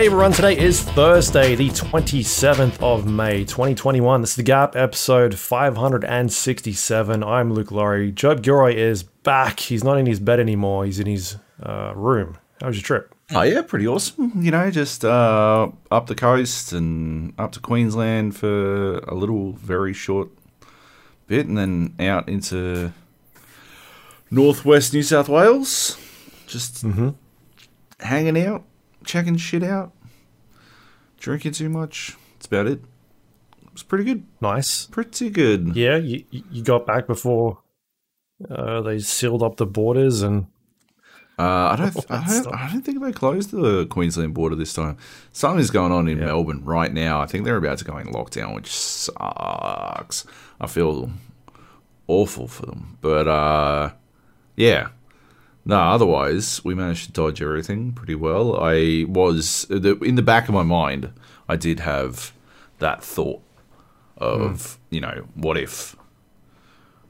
Hey everyone, today is Thursday, the 27th of May, 2021. This is The Gap, episode 567. I'm Luke Lawrie. Joab Gilroy is back. He's not in his bed anymore, he's in his uh, room. How was your trip? Oh yeah, pretty awesome. You know, just uh, up the coast and up to Queensland for a little, very short bit, and then out into northwest New South Wales. Just hanging out, checking shit out, drinking too much. That's about it. It's pretty good. Nice. Pretty good. Yeah, you, you got back before uh, they sealed up the borders and Uh, I don't. I don't, I don't think they closed the Queensland border this time. Something's going on in Melbourne right now. I think they're about to go in lockdown, which sucks. I feel awful for them, but uh, yeah. No, otherwise we managed to dodge everything pretty well. I was in the back of my mind. I did have that thought of hmm. you know what if,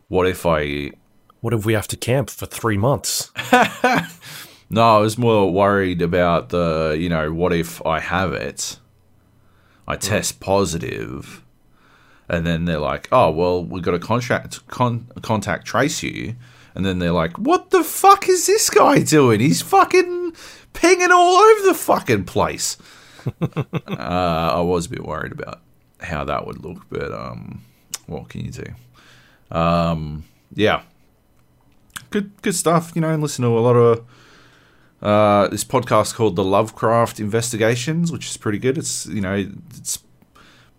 what if I what if we have to camp for three months? No, I was more worried about the, you know, what if I have it, I hmm. test positive, and then they're like, oh, well, we've got to contract, con- contact trace you. And then they're like, what the fuck is this guy doing? He's fucking pinging all over the fucking place. uh, I was a bit worried about how that would look, but um, what can you do? Um, yeah, good good stuff. You know, listen to a lot of uh, this podcast called the Lovecraft Investigations, which is pretty good. It's you know it's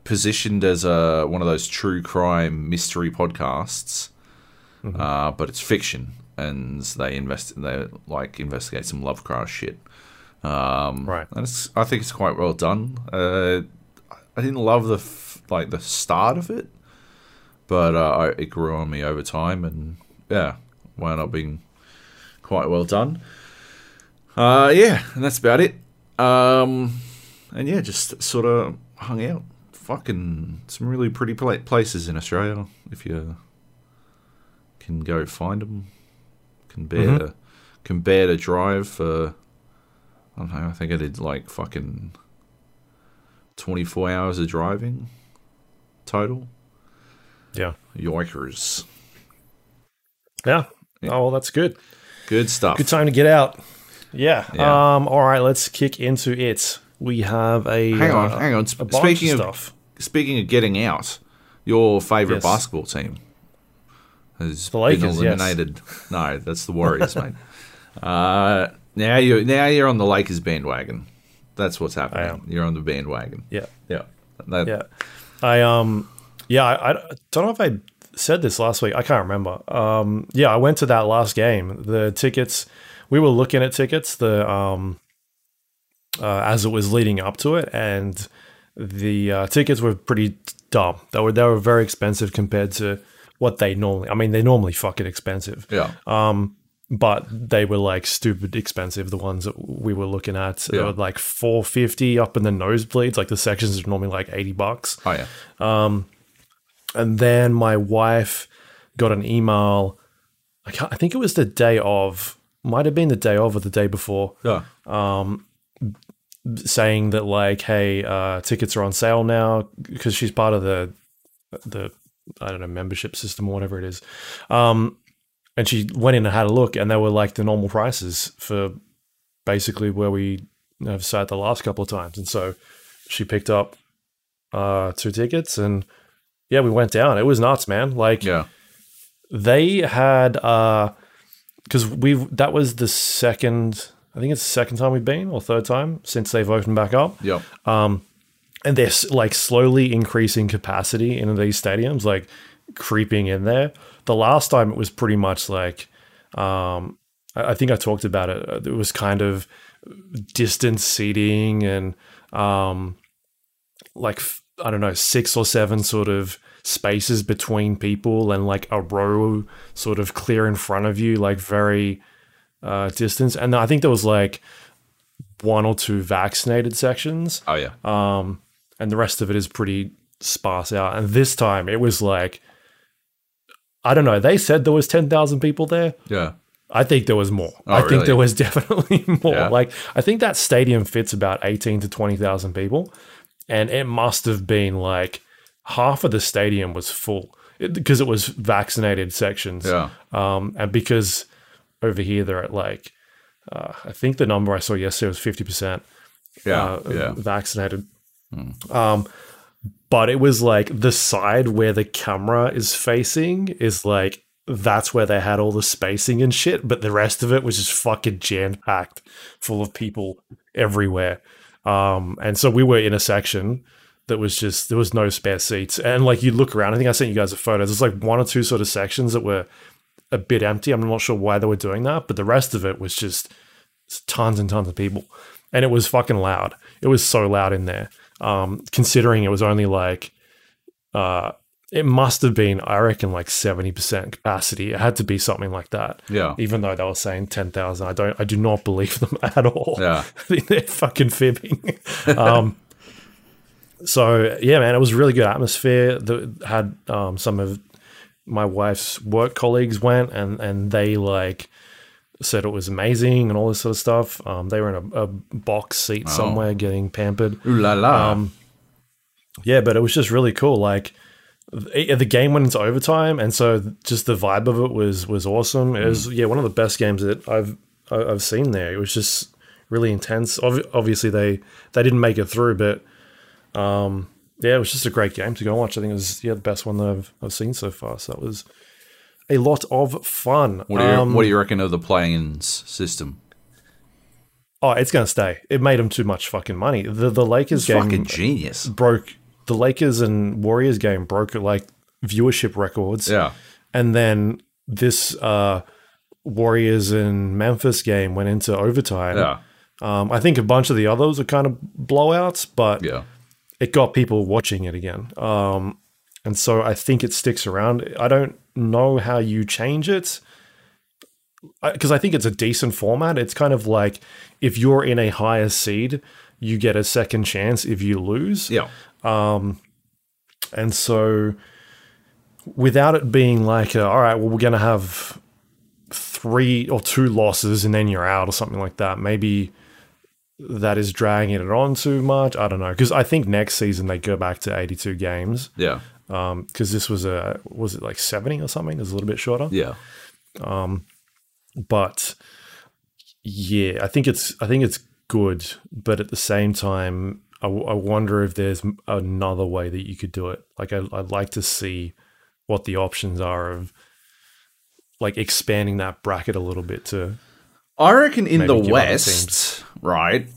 positioned as a one of those true crime mystery podcasts, uh, but it's fiction, and they invest they like investigate some Lovecraft shit. Um, Right. and it's, I think it's quite well done. Uh, I didn't love the f- like the start of it, but uh, I, it grew on me over time, and yeah, wound up being quite well done. Uh, yeah, and that's about it. Um, and yeah, just sort of hung out. Fucking some really pretty pla- places in Australia. If you can go find them, can bear to, can bear to drive for. I don't know. I think I did like fucking twenty four hours of driving total. Yeah. Yoikers. Yeah. Oh, well, that's good. Good stuff. Good time to get out. Yeah. Yeah. Um. All right. Let's kick into it. We have a Hang on, uh, hang on. Sp- speaking of of stuff. Speaking of getting out, your favourite Yes. basketball team has The Lakers, been yes. eliminated. No, that's the Warriors, mate. Uh, now you now you're on the Lakers bandwagon. That's what's happening. You're on the bandwagon. Yeah. Yeah. That- Yeah. I um. Yeah. I, I don't know if I said this last week. I can't remember. Um. Yeah. I went to that last game. The tickets. We were looking at tickets. The um. Uh, as it was leading up to it, and the uh, tickets were pretty dumb. They were they were very expensive compared to what they normally. I mean, they're normally fucking expensive. Yeah. Um, but they were like stupid expensive. The ones that we were looking at, they Yeah. were like four fifty up in the nosebleeds. Like the sections are normally like eighty bucks. Oh yeah. Um, And then my wife got an email. I, I think it was the day of. Might have been the day of or the day before, Yeah. Um, saying that like, hey, uh, tickets are on sale now because she's part of the the I don't know membership system or whatever it is. Um, and she went in and had a look, and they were like the normal prices for basically where we have sat the last couple of times. And so she picked up uh, two tickets, and yeah, we went down. It was nuts, man. Like Yeah. they had uh because we've that was the second I think it's the second time we've been or third time since they've opened back up Yeah. And they're like slowly increasing capacity in these stadiums, like creeping in there. The last time it was pretty much like, um, I think I talked about it. uh, It was kind of distance seating and, um, like I don't know, six or seven sort of spaces between people and like a row sort of clear in front of you, like very uh, distance. And I think there was like one or two vaccinated sections Oh yeah. um, and the rest of it is pretty sparse out. And this time it was like, I don't know. They said there was ten thousand people there. yeah. I think there was more. Oh, I think really? there was definitely more. Yeah. Like I think that stadium fits about eighteen to twenty thousand people, and it must have been like half of the stadium was full because it, was vaccinated sections. Yeah. Um, and because over here they're at like, uh, I think the number I saw yesterday was fifty percent Yeah. uh, yeah. vaccinated. Um, but it was like the side where the camera is facing is like that's where they had all the spacing and shit, but the rest of it was just fucking jam packed, full of people everywhere. Um, and so we were in a section that was just there was no spare seats, and like you look around. I think I sent you guys a photo. There's like one or two sort of sections that were a bit empty. I'm not sure why they were doing that, but the rest of it was just tons and tons of people, and it was fucking loud. It was so loud in there. Um, considering it was only like, uh, it must have been, I reckon, like seventy percent capacity. It had to be something like that. Yeah. Even though they were saying ten thousand, I don't, I do not believe them at all. Yeah. They're fucking fibbing. um, so yeah, man, it was really good atmosphere. That had um, some of my wife's work colleagues went, and and they like said it was amazing and all this sort of stuff. Um, they were in a, a box seat somewhere getting pampered. Ooh la la. Um, yeah, but it was just really cool. Like the the game went into overtime, and so just the vibe of it was was awesome. It was yeah one of the best games that I've I've seen there. It was just really intense. Ob- obviously they they didn't make it through, but um yeah, it was just a great game to go and watch. I think it was yeah the best one that I've I've seen so far. So that was a lot of fun. what do you Um, What do you reckon of the play-ins system? oh, it's gonna stay. It made them too much fucking money. The the Lakers It's game fucking genius. broke the Lakers and Warriors game broke like viewership records. Yeah. And then this uh Warriors and Memphis game went into overtime. Yeah. Um, I think a bunch of the others are kind of blowouts, but Yeah. it got people watching it again. Um, and so I think it sticks around. I don't know how you change it because I think it's a decent format. It's kind of like if you're in a higher seed, you get a second chance if you lose. Yeah. Um, and so, without it being like, a, all right, well, we're going to have three or two losses and then you're out or something like that, maybe that is dragging it on too much. I don't know. Because I think next season they go back to 82 games. Yeah. Because this was a, was it like 70 or something? It's a little bit shorter. Yeah. Um, But yeah, I think it's, I think it's good. But at the same time, I, w- I wonder if there's another way that you could do it. Like, I, I'd like to see what the options are of like expanding that bracket a little bit to I reckon in the West, right?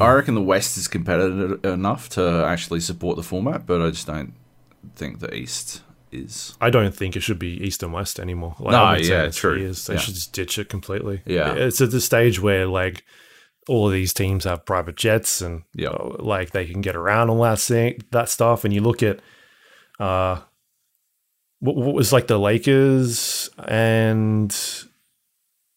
I reckon the West is competitive enough to actually support the format, but I just don't think the East is. I don't think it should be East and West anymore. Like, No, I've been saying yeah, true. years. They Yeah. should just ditch it completely. Yeah. it's at the stage where like all of these teams have private jets and Yeah. uh, like they can get around all that thing, that stuff. And you look at uh, what, what was like the Lakers and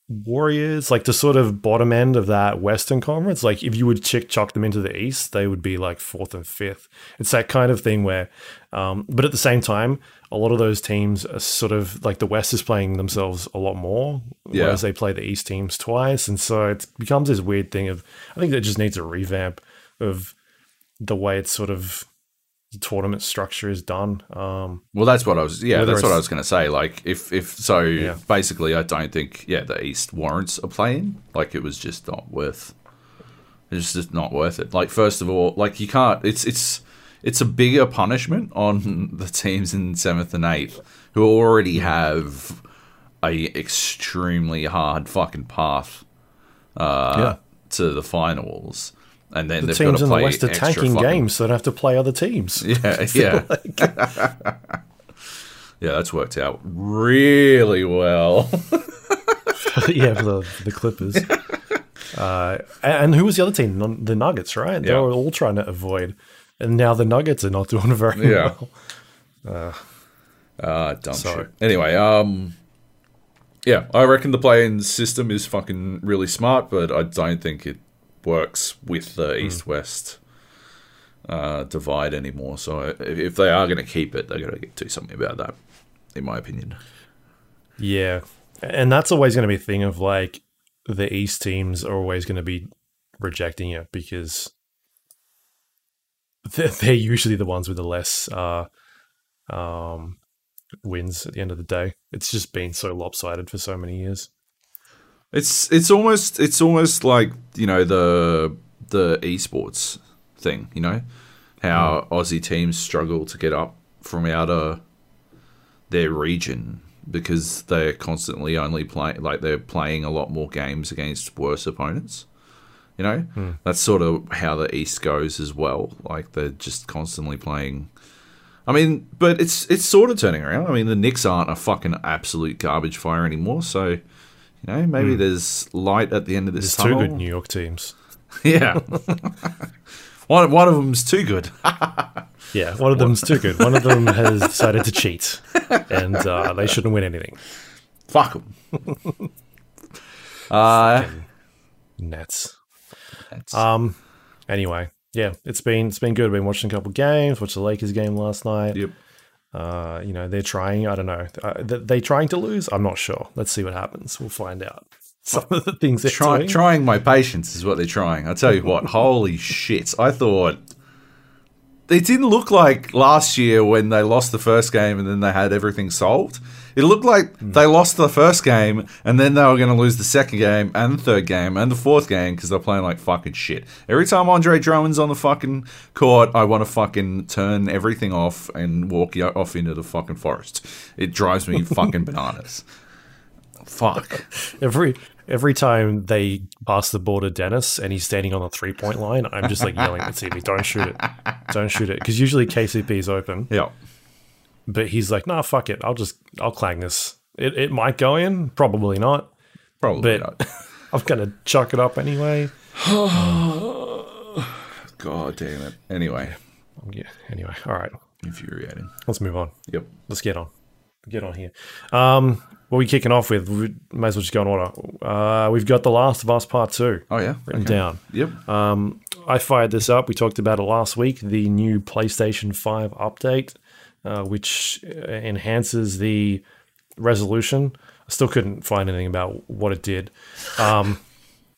Warriors, like the sort of bottom end of that Western Conference. Like if you would chick chuck them into the East, they would be like fourth and fifth. It's that kind of thing where, um, but at the same time, a lot of those teams are sort of like the West is playing themselves a lot more, Yeah. whereas they play the East teams twice, and so it becomes this weird thing of I think that just needs a revamp of the way it's sort of tournament structure is done. Um, Well, that's what I was. Yeah, that's what I was going to say. Like, if if so, Yeah. basically, I don't think yeah the East warrants a play-in. Like, it was just not worth. It's just not worth it. Like, first of all, like you can't. It's it's it's a bigger punishment on the teams in seventh and eighth who already have a extremely hard fucking path uh, Yeah. to the finals, and then the they've got teams to in the West are tanking fucking- games, so they don't have to play other teams. Yeah, yeah. yeah, that's worked out really well. yeah, for the, the Clippers. Uh, and who was the other team? The Nuggets, right? They Yeah. were all trying to avoid. And now the Nuggets are not doing very Yeah. well. Ah, dumb Sorry. shit. Anyway, um, yeah, I reckon the play-in system is fucking really smart, but I don't think it works with the Hmm. East-West uh, divide anymore. So if, if they are going to keep it, they're going to do something about that, in my opinion. Yeah. And that's always going to be a thing of like the East teams are always going to be rejecting it because they're, they're usually the ones with the less uh, um, wins at the end of the day. It's just been so lopsided for so many years. It's it's almost it's almost like you know the the esports thing. You know how hmm. Aussie teams struggle to get up from out of their region because they're constantly only playing like they're playing a lot more games against worse opponents. You know, hmm. that's sort of how the East goes as well. Like they're just constantly playing. I mean, but it's it's sort of turning around. I mean, the Knicks aren't a fucking absolute garbage fire anymore. So, you know, maybe there's light at the end of this There's two good New York teams. Yeah, one one of them's too good. Yeah, one of them's too good. One of them has decided to cheat, and uh, they shouldn't win anything. Fuck them. uh, Nets. that's- Um. Anyway, yeah, it's been it's been good. I've been watching a couple games. Watched the Lakers game last night. yep. Uh, you know, they're trying. I don't know. Uh, th- they trying to lose? I'm not sure. Let's see what happens. We'll find out. Some of the things they're Try, doing. trying my patience is what they're trying. I tell you what, holy shit! I thought it didn't look like last year when they lost the first game and then they had everything solved. It looked like hmm. they lost the first game and then they were going to lose the second game and the third game and the fourth game because they're playing like fucking shit. Every time Andre Drummond's on the fucking court, I want to fucking turn everything off and walk y- off into the fucking forest. It drives me fucking bananas. Fuck. every every time they pass the ball to Dennis and he's standing on the three point line, I'm just like yelling at TV, "Don't shoot it! Don't shoot it!" Because usually KCP is open, Yeah. But he's like, "Nah, fuck it. I'll just I'll clang this. It it might go in, probably not. Probably But- not. I'm gonna chuck it up anyway." God damn it. Anyway, Yeah. Anyway, all right. infuriating. Let's move on. Yep. Let's get on. Get on here. Um, what are we kicking off with? We may as well just go in order. Uh, we've got The Last of Us Part Two Oh yeah. written Okay. down. Yep. Um, I fired this up. We talked about it last week. The new PlayStation 5 update, uh, which uh, enhances the resolution. I still couldn't find anything about what it did. Um,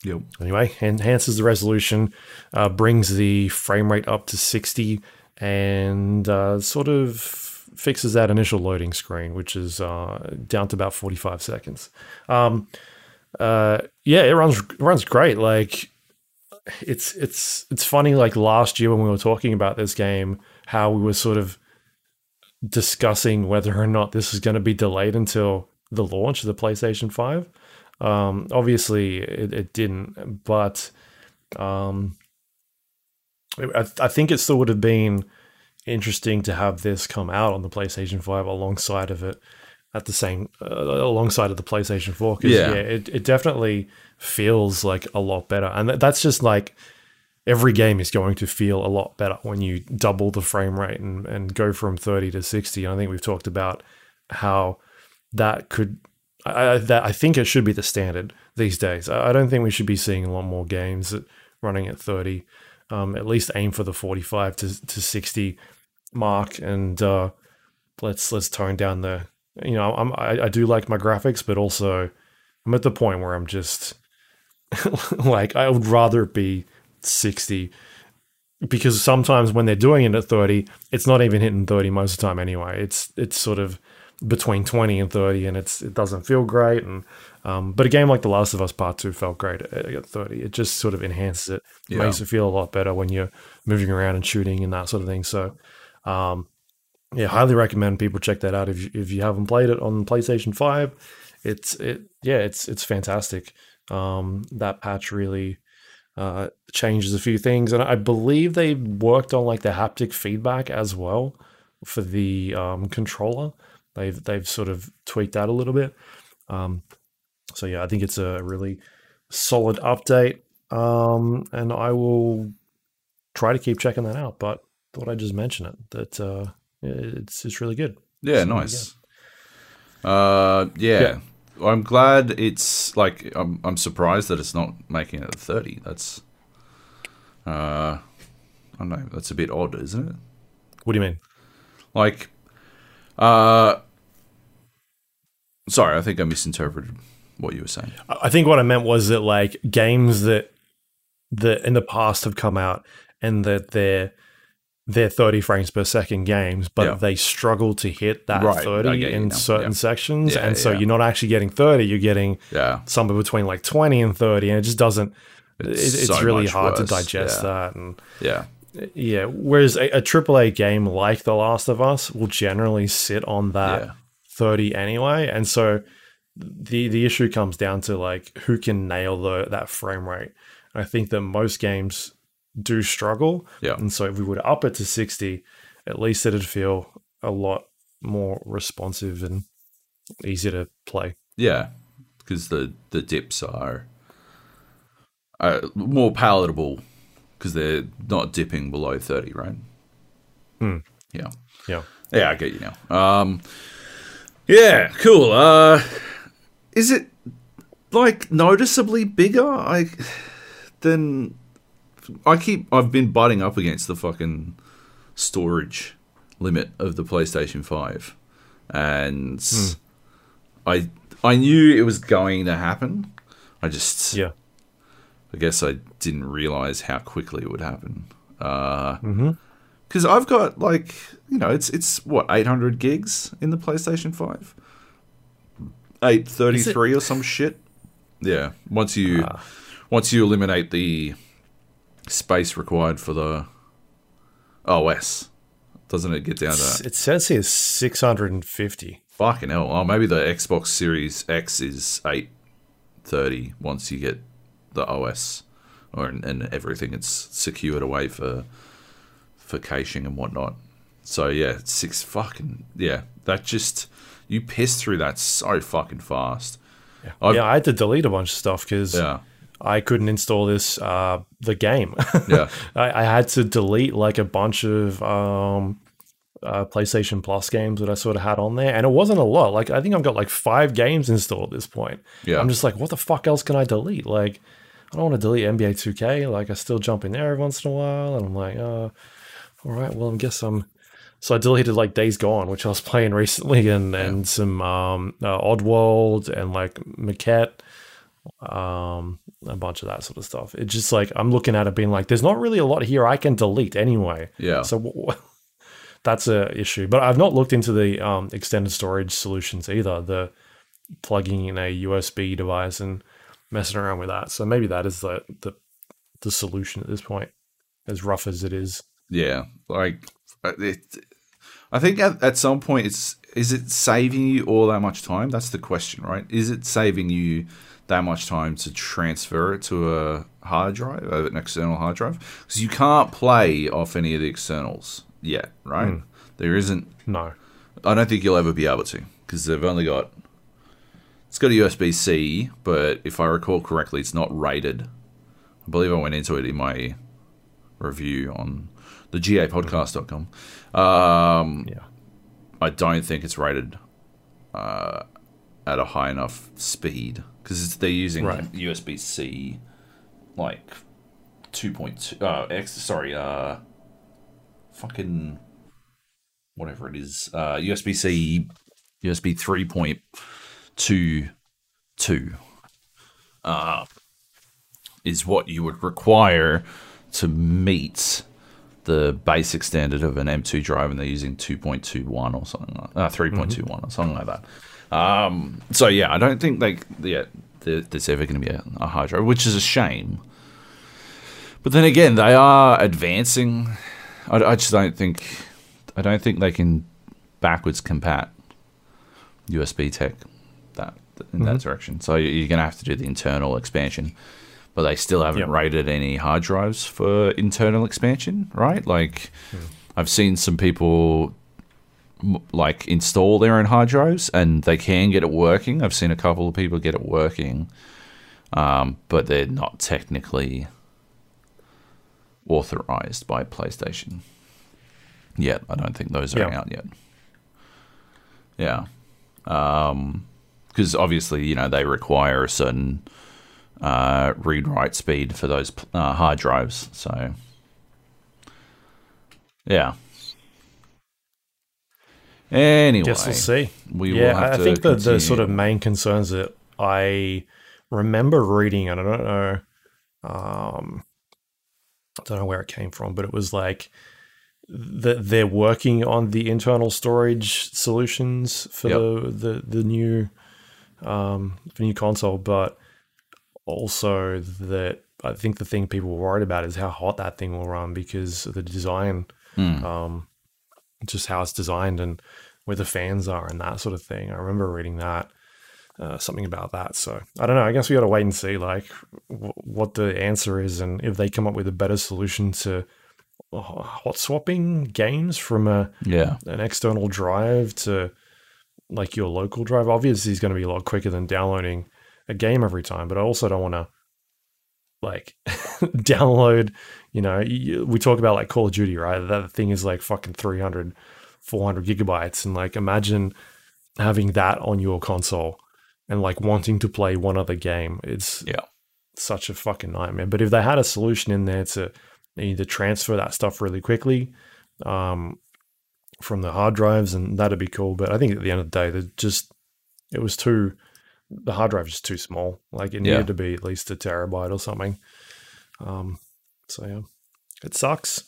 Yep. anyway, enhances the resolution, uh, brings the frame rate up to 60, and uh, sort of fixes that initial loading screen, which is uh, down to about 45 seconds. Um, uh, yeah, it runs it runs great. Like it's it's it's funny. Like last year when we were talking about this game, how we were sort of discussing whether or not this is going to be delayed until the launch of the PlayStation Five. Um, obviously, it, it didn't, but um, I, I think it still would have been interesting to have this come out on the PlayStation Five alongside of it at the same uh, alongside of the PlayStation Four. Because Yeah. yeah, it, it definitely feels like a lot better, and that, that's just like every game is going to feel a lot better when you double the frame rate and, and go from 30 to 60. And I think we've talked about how that could, I, that I think it should be the standard these days. I, don't think we should be seeing a lot more games running at 30. Um, at least aim for the 45 to, to 60 mark and uh, let's let's tone down the you know I'm, I, I do like my graphics but also I'm at the point where I'm just like I would rather be 60 because sometimes when they're doing it at 30 it's not even hitting 30 most of the time anyway. It's it's sort of between 20 and 30 and it's it doesn't feel great and um, but a game like The Last of Us Part 2 felt great at, at 30 it just sort of enhances it Yeah. makes it feel a lot better when you're moving around and shooting and that sort of thing. So um, yeah highly recommend people check that out if you, if you haven't played it on PlayStation 5 it's it yeah it's it's fantastic. Um, that patch really uh, changes a few things, and I believe they worked on like the haptic feedback as well for the um, controller. They've they've sort of tweaked that a little bit. Um, so yeah, I think it's a really solid update, um, and I will try to keep checking that out. But thought I'd just mention it that uh, it's it's really good. Yeah, So, nice. Uh, yeah. Yeah. I'm glad it's like I'm. I'm surprised that it's not making it at thirty. That's, uh, I don't know. That's a bit odd, isn't it? What do you mean? Like, uh, Sorry, I think I misinterpreted what you were saying. I I think what I meant was that like games that that in the past have come out and that they're they're 30 frames per second games, but Yeah. they struggle to hit that Right, 30 in now. certain Yeah. sections. Yeah, and so you're not actually getting 30, you're getting somewhere between like 20 and 30, and it just doesn't, It's it's so really hard to digest that. And Yeah. yeah, whereas a, a AAA game like The Last of Us will generally sit on that Yeah. 30 anyway. And so the the issue comes down to like who can nail the that frame rate. I think that most games do struggle. Yeah. And so if we to up it to 60, at least it'd feel a lot more responsive and easier to play. Yeah. Because the, the dips are uh, more palatable because they're not dipping below 30, right? Hmm. Yeah. Yeah. Yeah, I get you now. Um, yeah, cool. Uh, is it like noticeably bigger? I than I keep. I've been butting up against the fucking storage limit of the PlayStation Five, and I I knew it was going to happen. I just Yeah. I guess I didn't realize how quickly it would happen. Uh, Mhm. because I've got like you know it's it's what 800 gigs in the PlayStation 5 833 or some shit yeah once you Ah. once you eliminate the space required for the OS doesn't it get down to? It says here 650. fucking hell oh maybe the Xbox Series X is 830 once you get the OS or and everything it's secured away for for caching and whatnot. So yeah, six fucking yeah. That just you piss through that so fucking fast. I've- yeah, I had to delete a bunch of stuff because Yeah, I couldn't install this uh, the game. yeah, I, I had to delete like a bunch of um, uh, PlayStation Plus games that I sort of had on there, and it wasn't a lot. Like I think I've got like five games installed at this point. yeah. I'm just like, what the fuck else can I delete? Like, I don't want to delete NBA 2K. Like, I still jump in there every once in a while, and I'm like, uh, all right, well, I guess I'm. So I deleted like Days Gone, which I was playing recently, and and some um, uh, Oddworld and like Maquette, um, a bunch of that sort of stuff. It's just like I'm looking at it, being like, there's not really a lot here I can delete anyway. yeah. So w- that's a issue. But I've not looked into the um, extended storage solutions either. The plugging in a USB device and messing around with that. So maybe that is the the, the solution at this point, as rough as it is. Yeah, like uh, it, I think at, at some point it's is it saving you all that much time? That's the question, right? Is it saving you that much time to transfer it to a hard drive, an external hard drive? Because you can't play off any of the externals yet, right? There isn't. No. I don't think you'll ever be able to because they've only got. It's got a USB C, but if I recall correctly, it's not rated. I believe I went into it in my review on the gapodcast.com. Um, Yeah. I don't think it's rated uh, at a high enough speed because they're using Right. USB C, like two point two. Uh, X. Sorry. Uh, fucking whatever it is. Uh, USB C, USB three point two two. Uh, is what you would require to meet the basic standard of an M2 drive, and they're using 2.21 or something like uh, 3.21 or something like that. Um, so yeah, I don't think like yeah, there, there's ever going to be a, a hard drive, which is a shame. But then again, they are advancing. I, I just don't think I don't think they can backwards compat USB tech that in that direction. So you're going to have to do the internal expansion but they still haven't Yep. rated any hard drives for internal expansion, right? Like, I've seen some people like install their own hard drives and they can get it working. I've seen a couple of people get it working, um, but they're not technically authorized by PlayStation yet. I don't think those are Yeah. out yet. Yeah, because obviously, you know, they require a certain uh, read write speed for those uh, hard drives. So, yeah. Anyway, Guess we'll see. We yeah, will have I to think the, the sort of main concerns that I remember reading, and I don't know, um, I don't know where it came from, but it was like that they're working on the internal storage solutions for Yep. the, the the new um, the new console, but also that I think the thing people were worried about is how hot that thing will run because of the design Hmm. um, just how it's designed and where the fans are and that sort of thing. I remember reading that, uh, something about that. So I don't know. I guess we got to wait and see, like w- what the answer is, and if they come up with a better solution to hot swapping games from a yeah, an external drive to like your local drive. Obviously, it's going to be a lot quicker than downloading a game every time. But I also don't want to like download. You know, we talk about like Call of Duty, right? That thing is like fucking 300, 400 gigabytes, and like imagine having that on your console and like wanting to play one other game. It's Yeah. such a fucking nightmare. But if they had a solution in there to either transfer that stuff really quickly, um, from the hard drives, and that'd be cool. But I think at the end of the day, they just it was too the hard drive is too small. Like it Yeah. needed to be at least a terabyte or something. Um, so yeah, it sucks.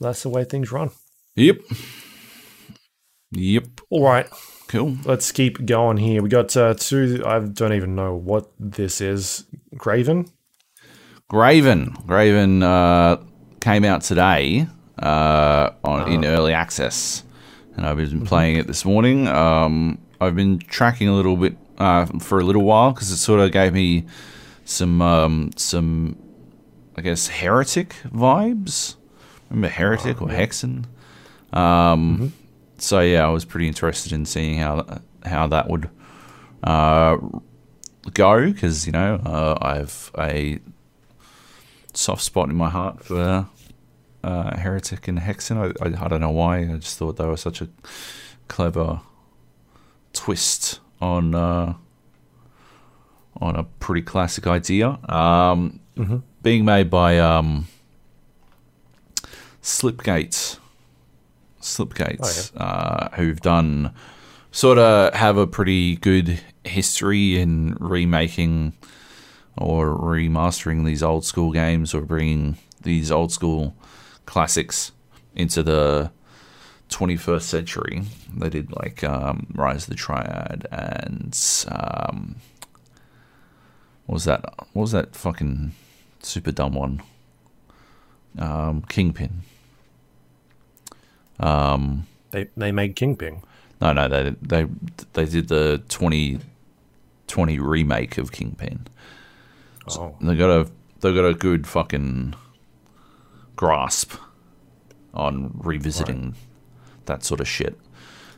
That's the way things run. yep, yep. All right, Cool. let's keep going here. We got uh, two. I don't even know what this is. Graven. Graven. Graven uh, came out today uh, on in early access, and I've been playing it this morning. Um, I've been tracking a little bit uh, for a little while because it sort of gave me some um, some, I guess, heretic vibes. Remember heretic or hexen? Um, So yeah, I was pretty interested in seeing how how that would uh, go because you know uh, I have a soft spot in my heart for uh, Heretic and Hexen. I, I, I don't know why. I just thought they were such a clever twist on uh, on a pretty classic idea. Um, Being made by um, Slipgate. Slipgates, uh, who've done sort of have a pretty good history in remaking or remastering these old school games or bringing these old school classics into the 21st century. They did like um, Rise of the Triad and um, what was that? What was that fucking super dumb one? Um, Kingpin. Um, They they made Kingpin. no, no, they they they did the 2020 remake of Kingpin. Oh, They got a they got a good fucking grasp on revisiting that sort of shit.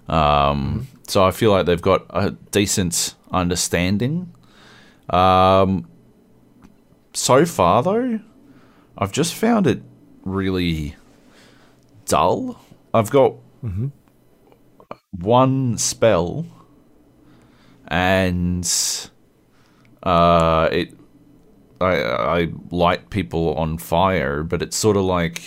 Um, So I feel like they've got a decent understanding. Um, so far, though, I've just found it really dull. I've got one spell, and uh, it I I light people on fire, but it's sort of like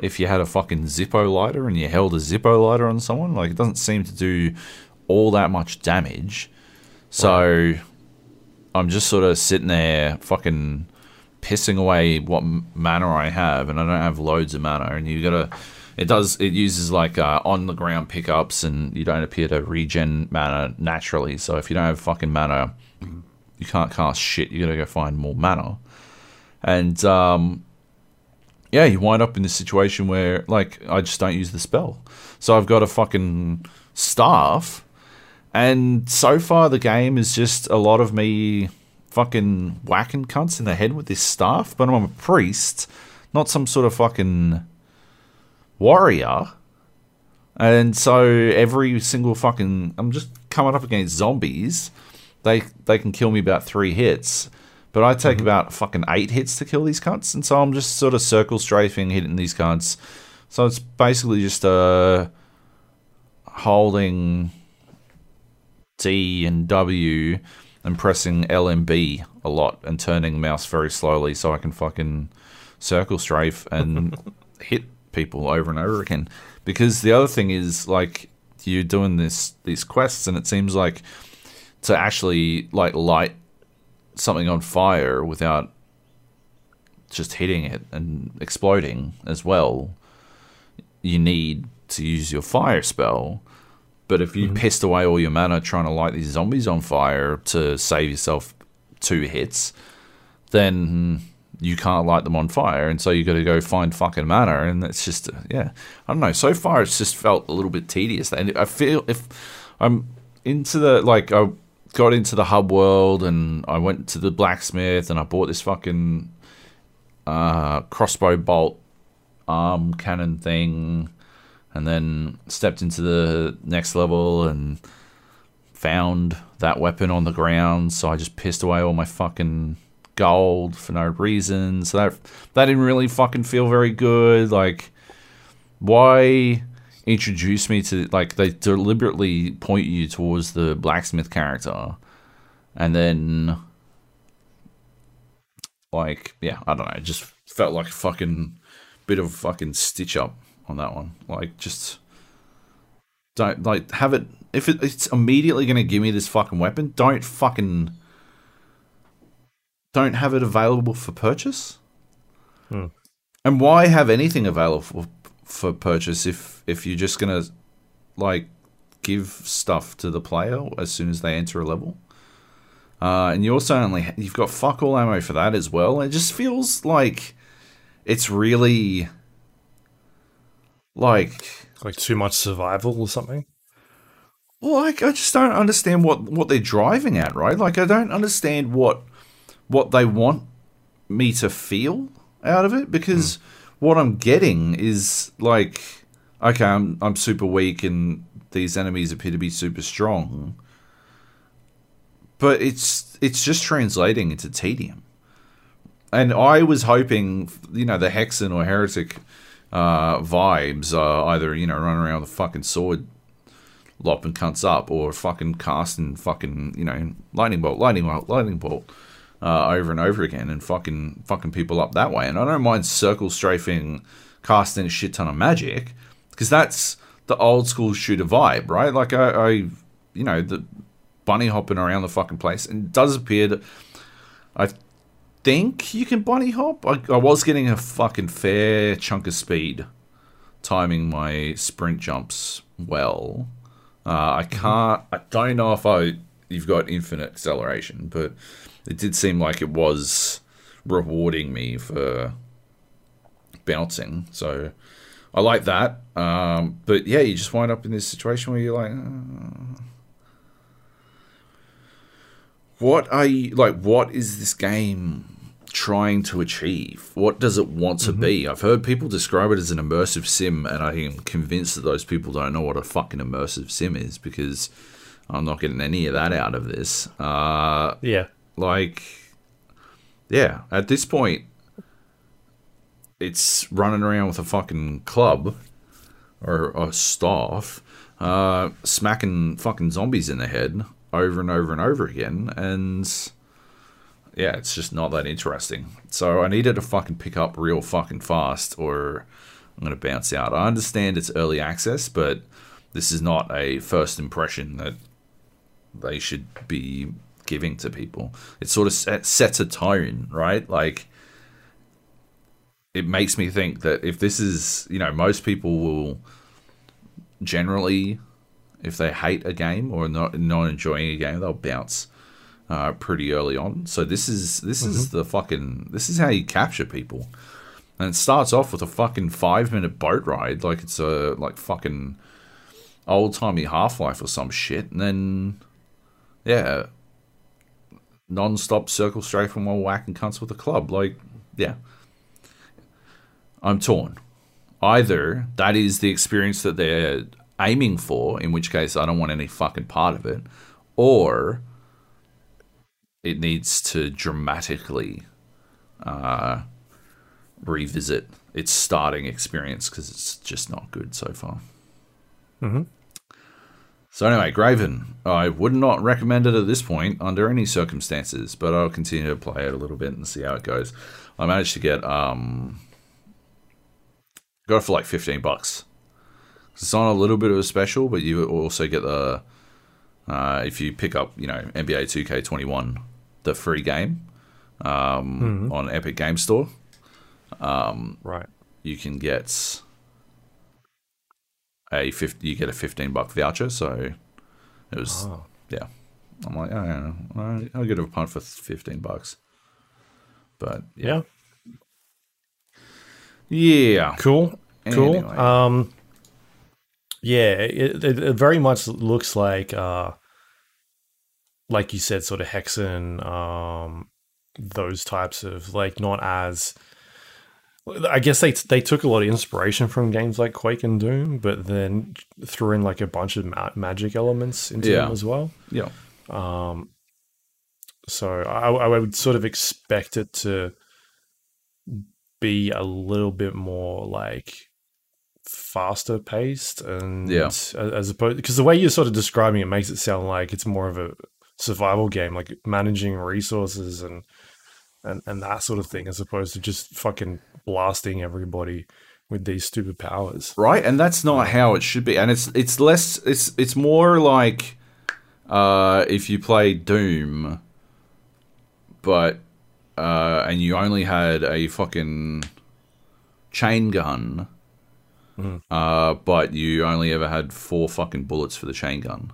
if you had a fucking Zippo lighter and you held a Zippo lighter on someone. Like it doesn't seem to do all that much damage. So I'm just sort of sitting there, fucking pissing away what mana I have, and I don't have loads of mana. And you gotta, it does, it uses like uh, on the ground pickups, and you don't appear to regen mana naturally. So if you don't have fucking mana, you can't cast shit. You gotta go find more mana. And um, yeah, you wind up in this situation where like I just don't use the spell. So I've got a fucking staff, and so far the game is just a lot of me fucking whacking cunts in the head with this staff. But I'm a priest, not some sort of fucking warrior. And so every single fucking I'm just coming up against zombies. They they can kill me about three hits. But I take about fucking eight hits to kill these cunts, and so I'm just sort of circle strafing, hitting these cunts. So it's basically just uh, holding D and W and pressing L and B a lot and turning mouse very slowly so I can fucking circle strafe and hit people over and over again. Because the other thing is like you're doing this these quests, and it seems like to actually like light something on fire without just hitting it and exploding as well, you need to use your fire spell. But if you Mm-hmm. pissed away all your mana trying to light these zombies on fire to save yourself two hits, then you can't light them on fire, and so you got to go find fucking mana, and that's just yeah, I don't know. So far, it's just felt a little bit tedious, and I feel if I'm into the like I got into the hub world, and I went to the blacksmith, and I bought this fucking uh, crossbow bolt arm cannon thing, and then stepped into the next level and found that weapon on the ground. So I just pissed away all my fucking gold for no reason. So that that didn't really fucking feel very good. Like, why introduce me to like they deliberately point you towards the blacksmith character, and then like yeah, I don't know. It just felt like a fucking bit of fucking stitch up on that one. Like just don't like have it if it, it's immediately going to give me this fucking weapon. Don't fucking don't have it available for purchase. And why have anything available for, for purchase if if you're just gonna like give stuff to the player as soon as they enter a level? Uh, and you also only you've got fuck all ammo for that as well. It just feels like it's really like Like too much survival or something. well, like I just don't understand what what they're driving at, right? Like I don't understand what what they want me to feel out of it because hmm. what I'm getting is like okay, I'm I'm super weak and these enemies appear to be super strong. But it's it's just translating into tedium. And I was hoping, you know, the Hexen or Heretic uh, vibes are either, you know, running around with a fucking sword lopping cunts up or fucking casting fucking, you know, lightning bolt, lightning bolt, lightning bolt uh, over and over again and fucking fucking people up that way. And I don't mind circle strafing, casting a shit ton of magic because that's the old school shooter vibe, right? Like I, I you know, the bunny hopping around the fucking place and it does appear that I think you can bunny hop. I, I was getting a fucking fair chunk of speed timing my sprint jumps well. Uh, I can't. I don't know if I you've got infinite acceleration, but it did seem like it was rewarding me for bouncing. So I like that. Um, but yeah, you just wind up in this situation where you're like, uh, what are you like? What is this game trying to achieve? What does it want to be? I've heard people describe it as an immersive sim, and I am convinced that those people don't know what a fucking immersive sim is because I'm not getting any of that out of this. Uh, Yeah. like, yeah, at this point, it's running around with a fucking club or a staff, uh, smacking fucking zombies in the head over and over and over again, and yeah, it's just not that interesting. So I needed to fucking pick up real fucking fast, or I'm gonna bounce out. I understand it's early access, but this is not a first impression that they should be giving to people. It sort of set, sets a tone, right? Like, it makes me think that if this is, you know, most people will generally, if they hate a game or not not enjoying a game, they'll bounce uh, pretty early on. So this is this is the fucking this is how you capture people. And it starts off with a fucking five minute boat ride, like it's a like fucking old timey Half Life or some shit, and then yeah, non-stop circle strafing while whacking cunts with a club. Like, yeah, I'm torn. Either that is the experience that they're aiming for, in which case I don't want any fucking part of it, or it needs to dramatically uh, revisit its starting experience because it's just not good so far. So anyway, Graven, I would not recommend it at this point under any circumstances, but I'll continue to play it a little bit and see how it goes. I managed to get um got it for like 15 bucks. It's on a little bit of a special, but you also get the uh, if you pick up you know NBA 2K21, the free game um, on Epic Game Store, Right. you can get a 50, you get a 15 buck voucher. So it was Oh. yeah. I'm like, oh, yeah, I'll give it a punt for 15 bucks. But Yeah. yeah, Cool. Cool. Anyway. Um, yeah, it, it, it very much looks like, uh, like you said, sort of Hexen, um, those types of like not as. I guess they they took a lot of inspiration from games like Quake and Doom, but then threw in like a bunch of ma- magic elements into Yeah. them as well. yeah, Um. So I, I would sort of expect it to be a little bit more like faster paced and Yeah. as, opposed because the way you're sort of describing it makes it sound like it's more of a survival game, like managing resources and and and that sort of thing, as opposed to just fucking blasting everybody with these stupid powers. right. And that's not how it should be. And it's it's less. It's it's more like uh, if you play Doom, but uh, and you only had a fucking chain gun. Uh, but you only ever had four fucking bullets for the chain gun.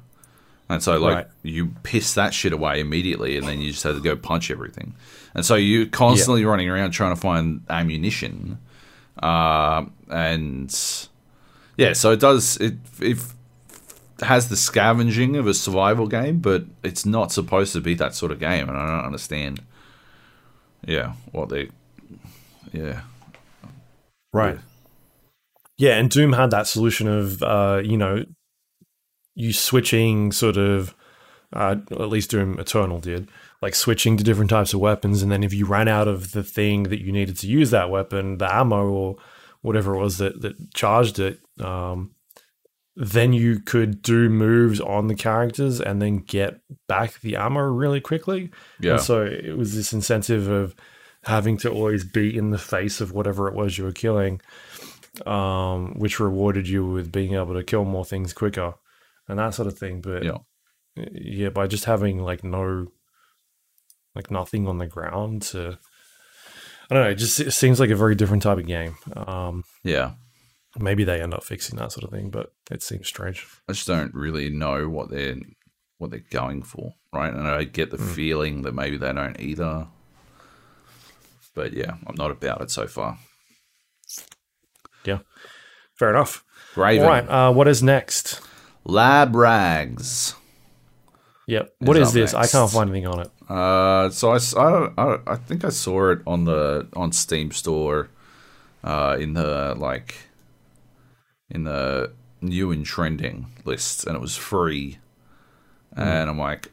And so, like, Right. you piss that shit away immediately, and then you just had to go punch everything. And so you're constantly running around trying to find ammunition. Uh, and yeah, so it does, it, it has the scavenging of a survival game, but it's not supposed to be that sort of game. And I don't understand, yeah, what they, yeah. Right. Yeah, and Doom had that solution of uh, you know, you switching sort of uh, at least Doom Eternal did, like switching to different types of weapons, and then if you ran out of the thing that you needed to use that weapon, the ammo or whatever it was that that charged it, um, then you could do moves on the characters and then get back the ammo really quickly. Yeah. And so it was this incentive of having to always be in the face of whatever it was you were killing, um, which rewarded you with being able to kill more things quicker and that sort of thing. But Yeah. yeah, by just having like no, like nothing on the ground to, I don't know, it just it seems like a very different type of game. Um, Yeah. maybe they end up fixing that sort of thing, but it seems strange. I just don't really know what they're what they're going for, right? And I get the feeling that maybe they don't either. But yeah, I'm not about it so far. Yeah, fair enough. Graven, All right, uh, what is next? Lab Rags. Yep. What Is is this? I can't find anything on it. Uh, so I, I, I, think I saw it on the on Steam store, uh, in the like, in the new and trending list, and it was free. And I'm like,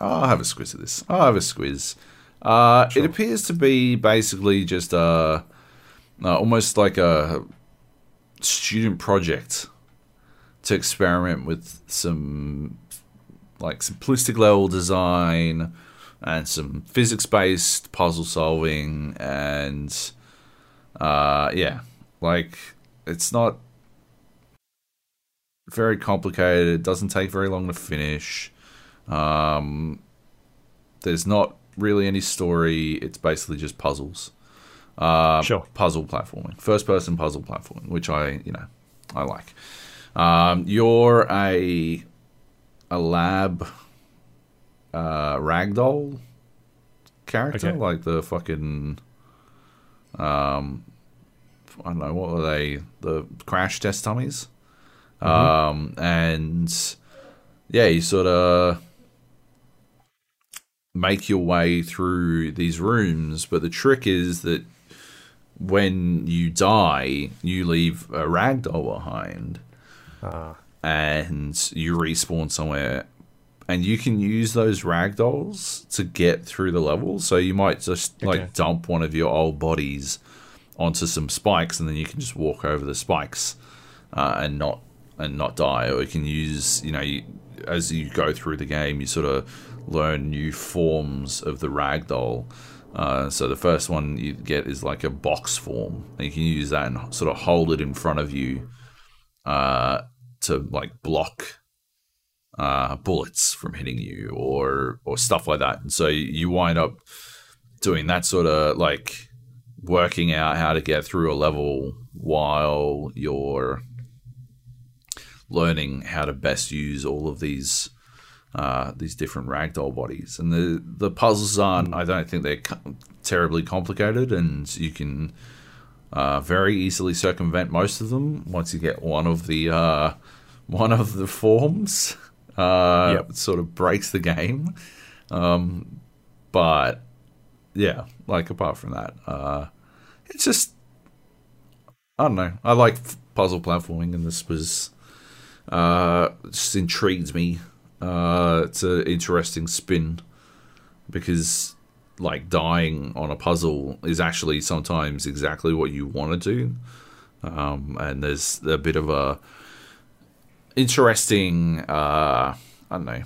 I'll have a squiz of this. I'll have a squiz. Uh, It appears to be basically just a, uh, almost like a student project to experiment with some like simplistic level design and some physics based puzzle solving and uh yeah like it's not very complicated. It doesn't take very long to finish. Um there's not really any story. It's basically just puzzles uh Sure. puzzle platforming first person puzzle platforming which i you know i like um you're a a lab uh, ragdoll character, Okay. like the fucking um, I don't know what were they, the crash test dummies, um, and yeah, you sort of make your way through these rooms, but the trick is that when you die, you leave a ragdoll behind Uh, and you respawn somewhere. And you can use those ragdolls to get through the level. So you might just like Okay. dump one of your old bodies onto some spikes and then you can just walk over the spikes uh, and not and not die. Or you can use you know you, as you go through the game you sort of learn new forms of the ragdoll uh, so the first one you get is like a box form and you can use that and sort of hold it in front of you uh, to like block uh, bullets from hitting you or or stuff like that. And so you wind up doing that sort of like working out how to get through a level while you're learning how to best use all of these uh, these different ragdoll bodies. And the the puzzles aren't. I don't think they're co- terribly complicated, and you can uh, very easily circumvent most of them once you get one of the uh, one of the forms. Uh, Yep. It sort of breaks the game. Um, but yeah, like apart from that, uh, it's just I don't know. I like f- puzzle platforming, and this was uh, just intrigued me. Uh, it's an interesting spin because like dying on a puzzle is actually sometimes exactly what you want to do. Um, and there's a bit of a interesting, uh, I don't know,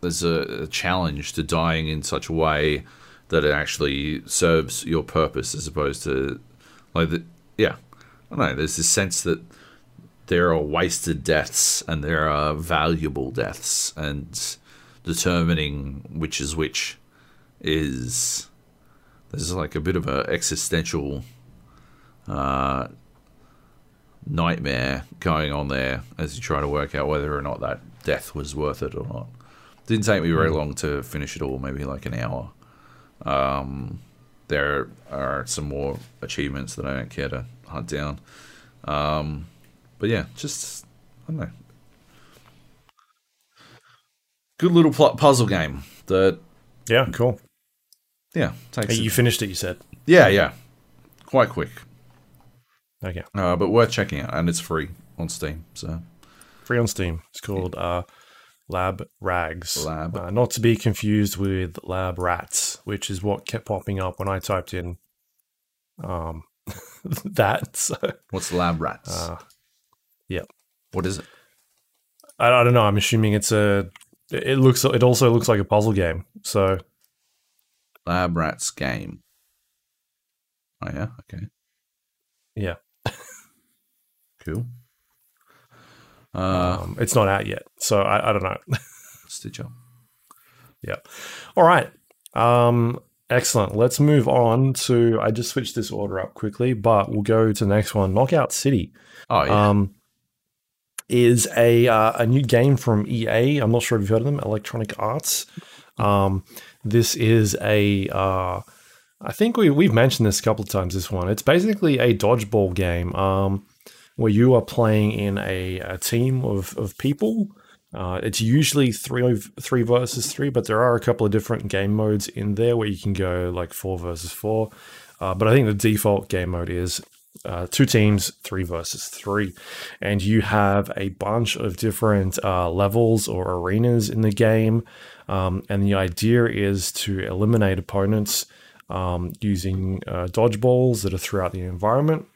there's a, a challenge to dying in such a way that it actually serves your purpose as opposed to like the, yeah, I don't know. There's this sense that there are wasted deaths and there are valuable deaths, and determining which is which is there's like a bit of a existential uh, nightmare going on there as you try to work out whether or not that death was worth it or not. Didn't take me very long to finish it all, maybe like an hour. Um, there are some more achievements that I don't care to hunt down. Um, but yeah, just I don't know. Good little puzzle game that Yeah, cool. yeah takes Hey, you finished it, you said. yeah yeah quite quick, Okay. uh, but worth checking out, and it's free on Steam. So Free on Steam. It's called uh, Lab Rags. Lab. Uh, not to be confused with Lab Rats, which is what kept popping up when I typed in um, that. So, what's Lab Rats? uh, yeah. what is it? I, I don't know. I'm assuming it's a. It looks. It also looks like a puzzle game. So Lab Rats game. Oh yeah, okay, yeah, cool. Uh, um, it's not out yet. So I, I don't know. Stitch up. Yeah. All right. Um, excellent. Let's move on to. I just switched this order up quickly, but we'll go to the next one. Knockout City Oh yeah, um, is a uh, a new game from EA. I'm not sure if you've heard of them, Electronic Arts. Um, this is a. Uh, I think we we've mentioned this a couple of times. This one. It's basically a dodgeball game. Um, where you are playing in a, a team of, of people. Uh, it's usually three three versus three, but there are a couple of different game modes in there where you can go like four versus four. Uh, but I think the default game mode is uh, two teams, three versus three, and you have a bunch of different uh, levels or arenas in the game. Um, and the idea is to eliminate opponents um, using uh, dodgeballs that are throughout the environment.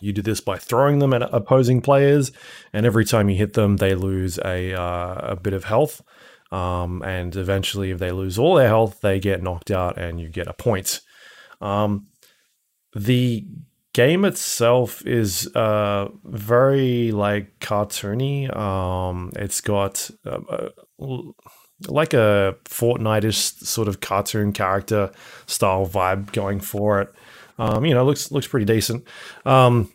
You do this by throwing them at opposing players, and every time you hit them, they lose a uh, a bit of health. Um, and eventually, if they lose all their health, they get knocked out, and you get a point. Um, the game itself is uh, very like cartoony. Um, it's got uh, uh, like a Fortnite-ish sort of cartoon character style vibe going for it. Um, you know, looks looks pretty decent. Um,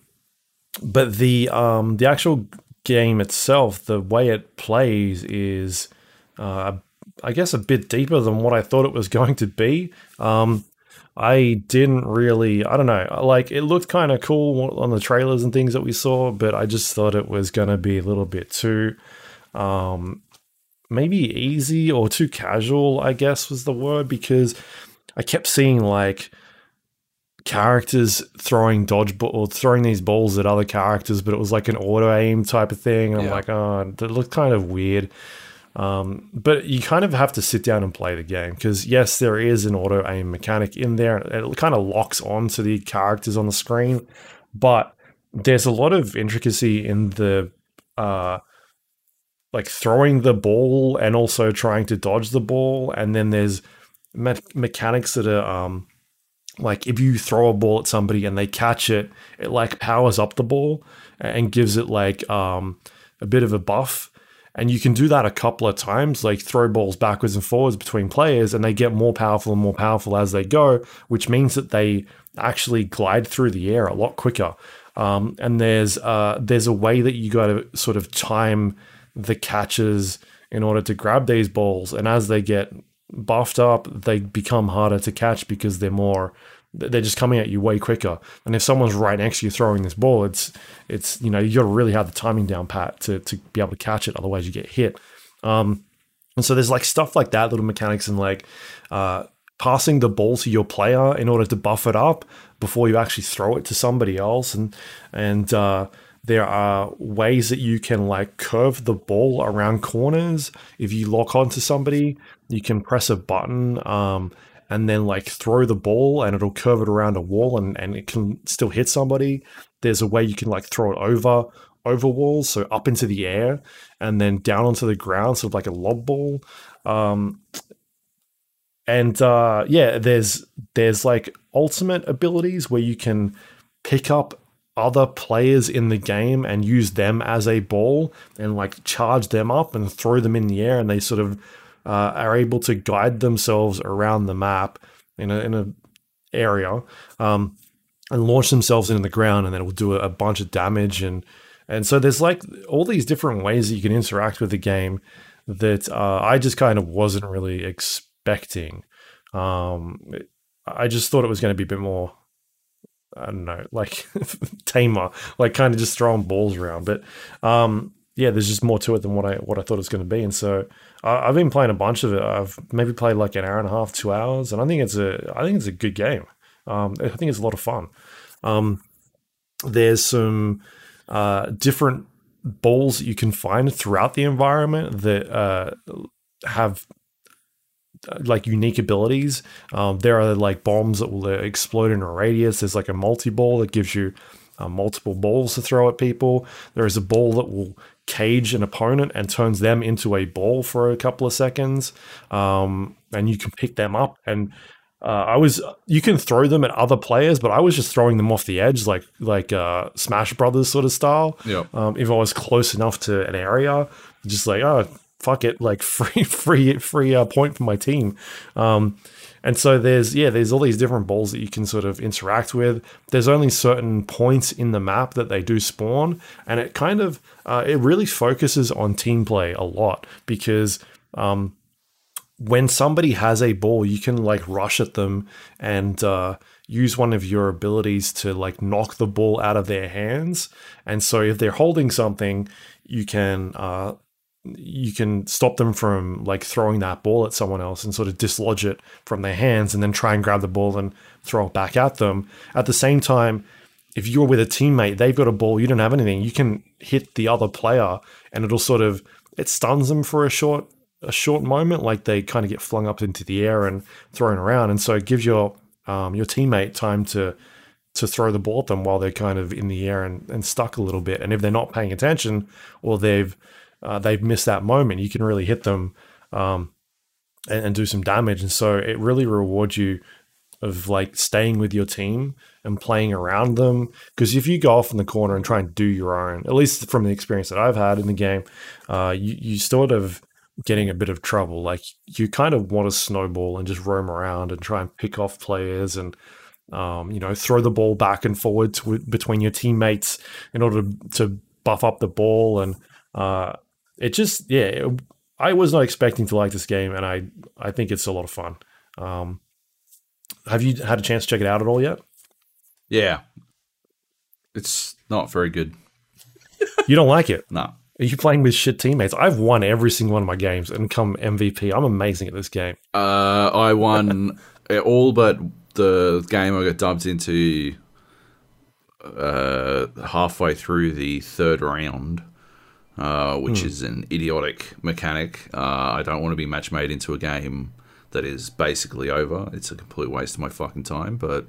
but the um, the actual game itself, the way it plays is, uh, I guess, a bit deeper than what I thought it was going to be. Um, I didn't really, I don't know, like it looked kind of cool on the trailers and things that we saw, but I just thought it was going to be a little bit too, um, maybe easy or too casual, I guess was the word, because I kept seeing like characters throwing dodgeball or throwing these balls at other characters, but it was like an auto aim type of thing. And I'm like, oh, that looked kind of weird. Um, but you kind of have to sit down and play the game because yes, there is an auto aim mechanic in there. It kind of locks on to the characters on the screen, but there's a lot of intricacy in the uh, like throwing the ball and also trying to dodge the ball, and then there's me- mechanics that are um, like if you throw a ball at somebody and they catch it, it like powers up the ball and gives it like um, a bit of a buff. And you can do that a couple of times, like throw balls backwards and forwards between players, and they get more powerful and more powerful as they go, which means that they actually glide through the air a lot quicker. Um, and there's uh, there's a way that you got to sort of time the catches in order to grab these balls, and as they get buffed up, they become harder to catch because they're more they're just coming at you way quicker. And if someone's right next to you throwing this ball, it's it's you know you got to really have the timing down pat to to be able to catch it. Otherwise, you get hit. Um, and so there's like stuff like that, little mechanics, and like uh, passing the ball to your player in order to buff it up before you actually throw it to somebody else, and and uh, there are ways that you can like curve the ball around corners. If you lock onto somebody, you can press a button um, and then like throw the ball and it'll curve it around a wall and, and it can still hit somebody. There's a way you can like throw it over over walls, so up into the air and then down onto the ground, sort of like a lob ball. Um, and uh, yeah, there's there's like ultimate abilities where you can pick up other players in the game and use them as a ball and like charge them up and throw them in the air and they sort of uh, are able to guide themselves around the map in a, in a area um, and launch themselves into the ground and then it will do a, bunch of damage and and so there's like all these different ways that you can interact with the game that uh, I just kind of wasn't really expecting. Um, I just thought it was going to be a bit more I don't know, like tamer, like kind of just throwing balls around. But um, yeah, there's just more to it than what I what I thought it was going to be. And so I, have been playing a bunch of it. I've maybe played like an hour and a half, two hours, and I think it's a I think it's a good game. Um, I think it's a lot of fun. Um, there's some uh, different balls that you can find throughout the environment that uh, have like unique abilities. Um, there are like bombs that will explode in a radius. There's like a multi ball that gives you uh, multiple balls to throw at people. There is a ball that will cage an opponent and turns them into a ball for a couple of seconds. Um, and you can pick them up and uh, I was you can throw them at other players, but I was just throwing them off the edge, like like uh, Smash Brothers sort of style. Yeah. Um, if I was close enough to an area, just like oh fuck it, like free, free, free uh, point for my team. Um, and so there's yeah, there's all these different balls that you can sort of interact with. There's only certain points in the map that they do spawn, and it kind of uh, it really focuses on team play a lot because um, when somebody has a ball, you can like rush at them and uh, use one of your abilities to like knock the ball out of their hands. And so if they're holding something, you can uh, you can stop them from like throwing that ball at someone else and sort of dislodge it from their hands and then try and grab the ball and throw it back at them. At the same time, if you're with a teammate, they've got a ball, you don't have anything, you can hit the other player and it'll sort of it stuns them for a short a short moment, like they kind of get flung up into the air and thrown around, and so it gives your um, your teammate time to to throw the ball at them while they're kind of in the air and, and stuck a little bit. And if they're not paying attention or they've uh, they've missed that moment, you can really hit them um, and, and, do some damage. And so it really rewards you of like staying with your team and playing around them. Because if you go off in the corner and try and do your own, at least from the experience that I've had in the game, uh, you, you sort of getting a bit of trouble. Like you kind of want to snowball and just roam around and try and pick off players and um, you know throw the ball back and forward to, between your teammates in order to, buff up the ball and uh, it just yeah it, i was not expecting to like this game and i i think it's a lot of fun. Um have you had a chance to check it out at all yet? Yeah. It's not very good. You don't like it? No. Are you playing with shit teammates? I've won every single one of my games and come MVP. I'm amazing at this game. Uh, I won all but the game I got dumped into uh, halfway through the third round uh, which mm. is an idiotic mechanic. Uh, I don't want to be match made into a game that is basically over. It's a complete waste of my fucking time, but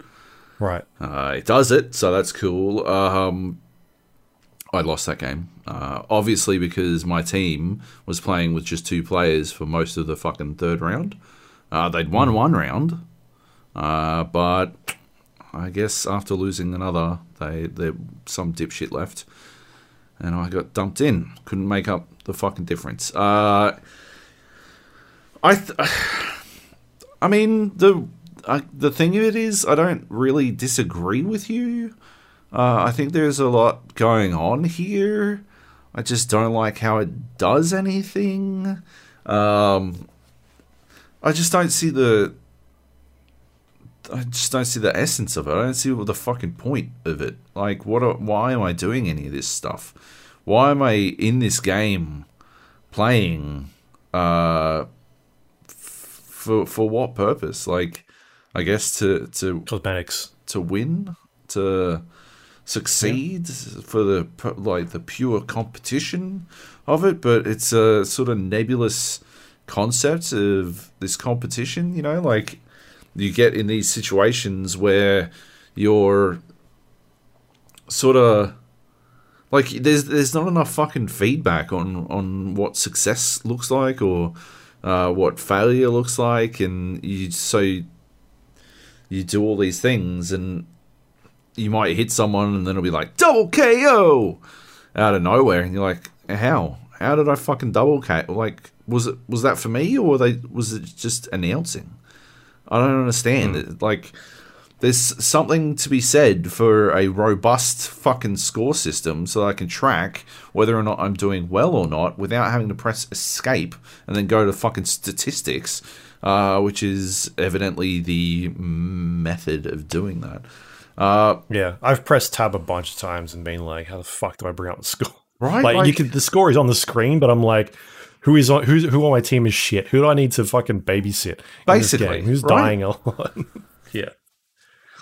right, uh, it does it, so that's cool. Um, I lost that game, uh, obviously because my team was playing with just two players for most of the fucking third round. Uh, they'd won mm. one round, uh, but I guess after losing another, they they some dipshit left, and I got dumped in. Couldn't make up the fucking difference. Uh, I, th- I mean the I, the thing of it is, I don't really disagree with you. Uh, I think there's a lot going on here. I just don't like how it does anything. Um, I just don't see the. I just don't see the essence of it. I don't see what the fucking point of it. Like, what? Are, why am I doing any of this stuff? Why am I in this game playing? Uh, f- for for what purpose? Like, I guess to to Cosmetics. to win to succeed for the like the pure competition of it but it's a sort of nebulous concept of this competition you know like you get in these situations where you're sort of like there's there's not enough fucking feedback on on what success looks like or uh, what failure looks like and you so you do all these things and you might hit someone and then it'll be like double KO out of nowhere and you're like how? How did I fucking double KO like was it was that for me or they was it just announcing I don't understand it, like there's something to be said for a robust fucking score system so I can track whether or not I'm doing well or not without having to press escape and then go to fucking statistics, uh, which is evidently the method of doing that. Uh, Yeah, I've pressed tab a bunch of times and been like, "How the fuck do I bring up the score?" right? Like, you could, the score is on the screen, but I'm like, "Who is on? Who's who on my team is shit? Who do I need to fucking babysit? Basically, who's right? dying a lot?" yeah.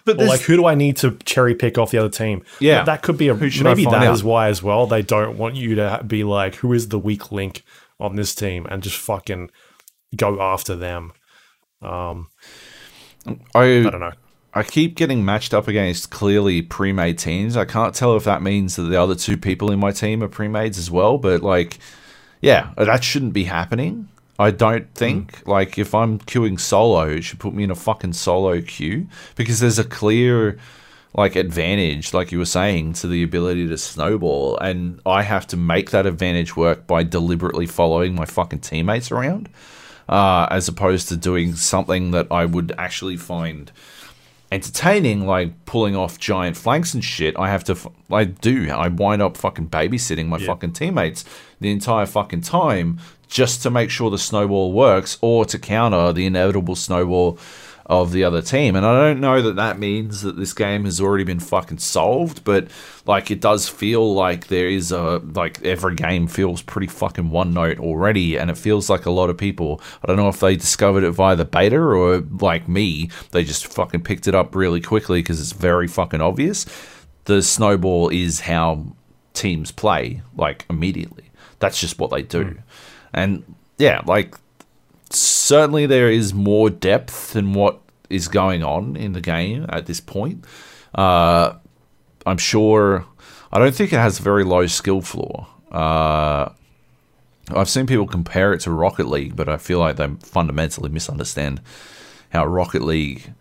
but Or like, who do I need to cherry pick off the other team? Yeah. that could be a Who maybe find that out? is why as well. They don't want you to be like, "Who is the weak link on this team?" and just fucking go after them. Um, I, I don't know. I keep getting matched up against clearly pre-made teams. I can't tell if that means that the other two people in my team are pre-mades as well, but like yeah, that shouldn't be happening. I don't think. Like if I'm queuing solo, it should put me in a fucking solo queue because there's a clear like advantage like you were saying to the ability to snowball. And I have to make that advantage work by deliberately following my fucking teammates around uh, as opposed to doing something that I would actually find entertaining, like pulling off giant flanks and shit. I have to, f- I do, I wind up fucking babysitting my fucking teammates the entire fucking time just to make sure the snowball works or to counter the inevitable snowball of the other team. And I don't know that that means that this game has already been fucking solved, but like it does feel like there is a like every game feels pretty fucking one note already, and it feels like a lot of people. I don't know if they discovered it via the beta or like me, they just fucking picked it up really quickly because it's very fucking obvious. The snowball is how teams play like immediately. That's just what they do, and yeah, like certainly there is more depth than what is going on in the game at this point. Uh, I'm sure. I don't think it has a very low skill floor. Uh, I've seen people compare it to Rocket League, but I feel like they fundamentally misunderstand how Rocket League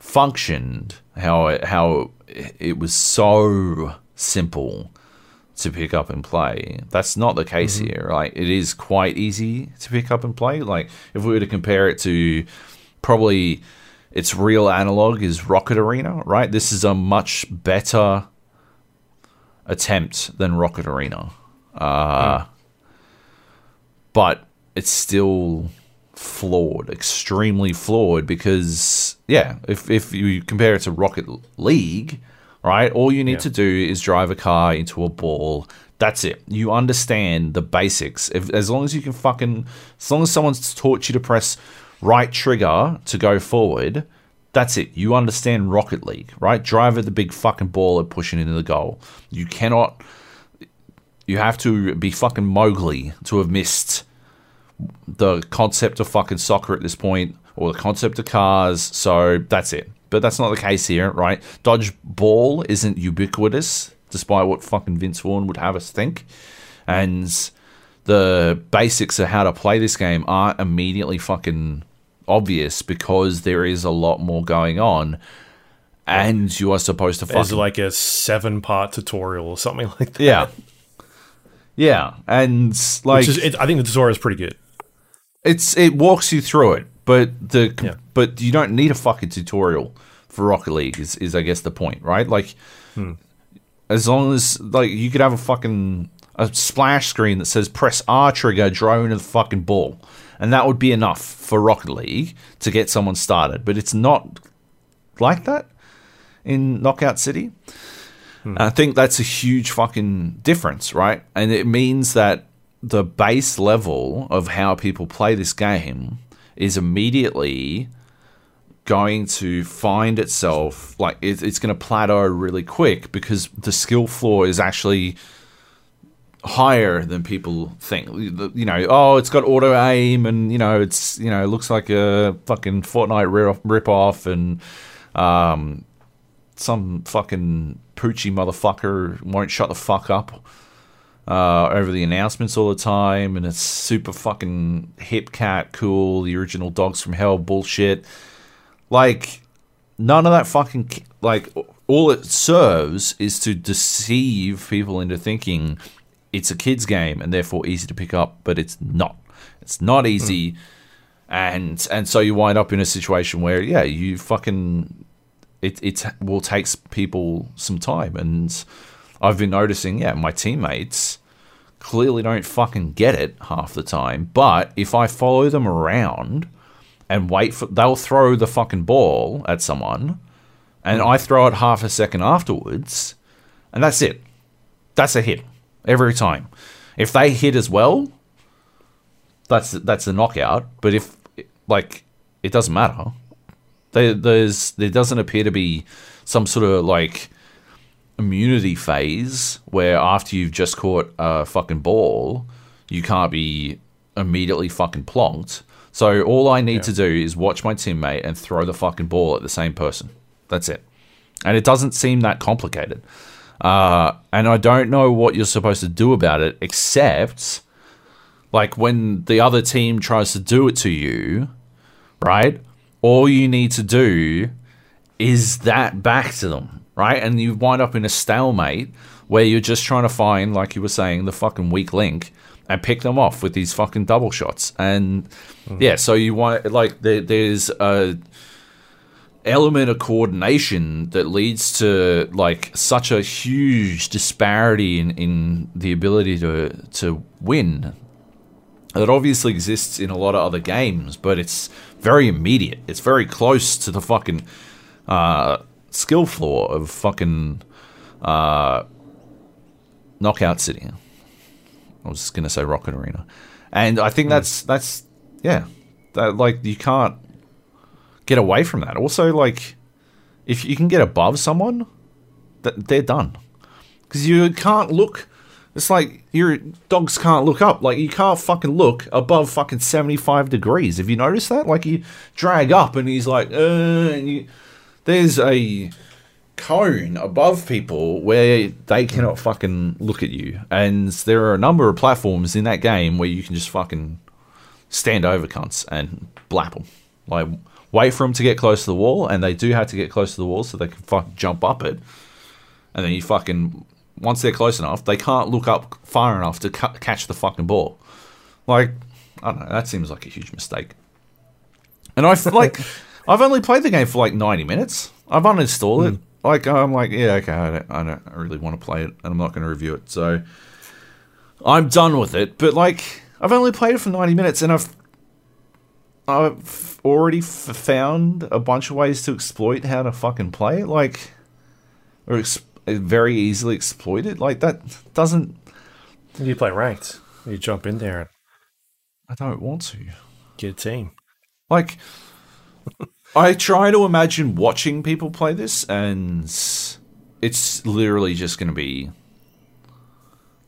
functioned. How it, how it was so simple to pick up and play. That's not the case here. Like it is quite easy to pick up and play. Like if we were to compare it to probably its real analog is Rocket Arena, right? This is a much better attempt than Rocket Arena. Uh, But it's still flawed, extremely flawed because yeah, if if you compare it to Rocket League, right? All you need Yeah. to do is drive a car into a ball. That's it. You understand the basics. If, as long as you can fucking, as long as someone's taught you to press right trigger to go forward, that's it. You understand Rocket League, right? Drive at the big fucking ball and push it into the goal. You cannot. You have to be fucking Mowgli to have missed the concept of fucking soccer at this point or the concept of cars. So that's it. But that's not the case here, right? Dodgeball isn't ubiquitous, despite what fucking Vince Vaughn would have us think. And the basics of how to play this game aren't immediately fucking obvious because there is a lot more going on. and you are supposed to There's fucking like a seven part tutorial or something like that. yeah, yeah, and like Which is, it, I think the tutorial is pretty good. it's it walks you through it, but the Yeah. but you don't need a fucking tutorial for Rocket League. Is is I guess the point, right? Like hmm. as long as like you could have a fucking a splash screen that says press R trigger, drone the fucking ball, and that would be enough for Rocket League to get someone started. But it's not like that in Knockout City. And I think that's a huge fucking difference, right? And it means that the base level of how people play this game is immediately going to find itself like it, it's going to plateau really quick because the skill floor is actually higher than people think. You know, oh, it's got auto aim, and you know, it's you know, it looks like a fucking Fortnite rip off, and um, some fucking poochy motherfucker won't shut the fuck up uh, over the announcements all the time, and it's super fucking hip cat cool, the original Dogs from Hell bullshit. Like, none of that fucking like all it serves is to deceive people into thinking it's a kids game and therefore easy to pick up, but it's not. It's not easy, and and so you wind up in a situation where yeah, you fucking it it will take people some time, and I've been noticing yeah, my teammates clearly don't fucking get it half the time, but if I follow them around and wait for they'll throw the fucking ball at someone and hmm. I throw it half a second afterwards and that's it. That's a hit every time. If they hit as well, that's that's a knockout, but if like it doesn't matter. There, there's there doesn't appear to be some sort of like immunity phase where after you've just caught a fucking ball, you can't be immediately fucking plonked. So all I need to do is watch my teammate and throw the fucking ball at the same person. That's it. And it doesn't seem that complicated. Uh, and I don't know what you're supposed to do about it, except like when the other team tries to do it to you, right? All you need to do is that back to them, right? And you wind up in a stalemate where you're just trying to find, like you were saying, the fucking weak link and pick them off with these fucking double shots. And yeah, so you want like there, there's a element of coordination that leads to like such a huge disparity in, in the ability to to win that obviously exists in a lot of other games, but it's very immediate. It's very close to the fucking uh, skill floor of fucking uh, Knockout City. I was just gonna say Rocket Arena, and I think that's that's yeah, that, like you can't get away from that. Also, like if you can get above someone, that they're done because you can't look. It's like your dogs can't look up. Like you can't fucking look above fucking seventy five degrees. Have you noticed that? Like you drag up and he's like, uh, and you, there's a cone above people where they cannot fucking look at you. And there are a number of platforms in that game where you can just fucking stand over cunts and blap them. Like wait for them to get close to the wall, and they do have to get close to the wall so they can fucking jump up it. And then you fucking once they're close enough, they can't look up far enough to cu- catch the fucking ball. Like I don't know, that seems like a huge mistake. And I feel like I've only played the game for like ninety minutes. I've uninstalled it. Hmm. Like I'm like, yeah, okay, I don't, I don't really want to play it, and I'm not going to review it. So I'm done with it. But like, I've only played it for ninety minutes, and I've I've already f- found a bunch of ways to exploit how to fucking play it. Like, or ex- very easily exploit it. Like that doesn't. You play ranked. You jump in there and I don't want to. get a team. Like, I try to imagine watching people play this, and it's literally just going to be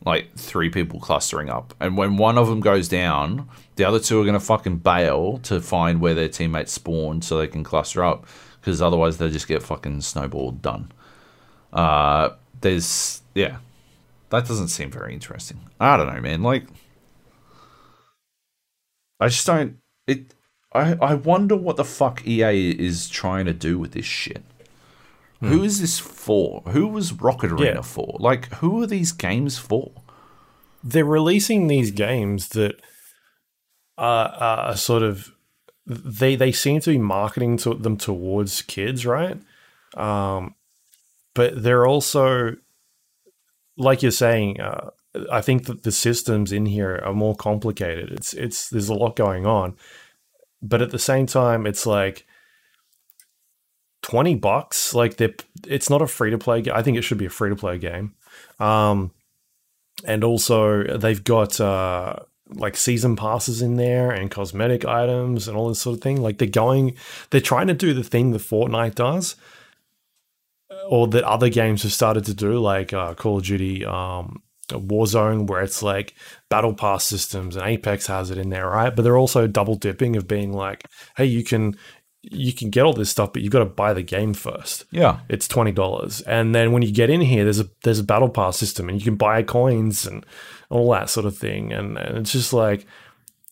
like three people clustering up. And when one of them goes down, the other two are going to fucking bail to find where their teammates spawned so they can cluster up, because otherwise they just get fucking snowballed done. Uh, there's, yeah, that doesn't seem very interesting. I don't know, man. Like, I just don't. It. I. I wonder what the fuck EA is trying to do with this shit. Who is this for? Who was Rocket Arena Yeah. for? Like, who are these games for? they're releasing these games that are, are sort of they they seem to be marketing to them towards kids, right? Um, but they're also like you're saying. Uh, I think that the systems in here are more complicated. It's it's there's a lot going on, but at the same time, it's like twenty bucks. Like they, it's not a free to play. Game. I think it should be a free to play game. Um, and also they've got uh, like season passes in there and cosmetic items and all this sort of thing. Like they're going, they're trying to do the thing that Fortnite does, or that other games have started to do, like uh, Call of Duty, um, Warzone, where it's like battle pass systems, and Apex has it in there, right? But they're also double dipping of being like, hey, you can you can get all this stuff, but you've got to buy the game first Yeah. it's twenty dollars. And then when you get in here, there's a there's a battle pass system, and you can buy coins and all that sort of thing. And, and it's just like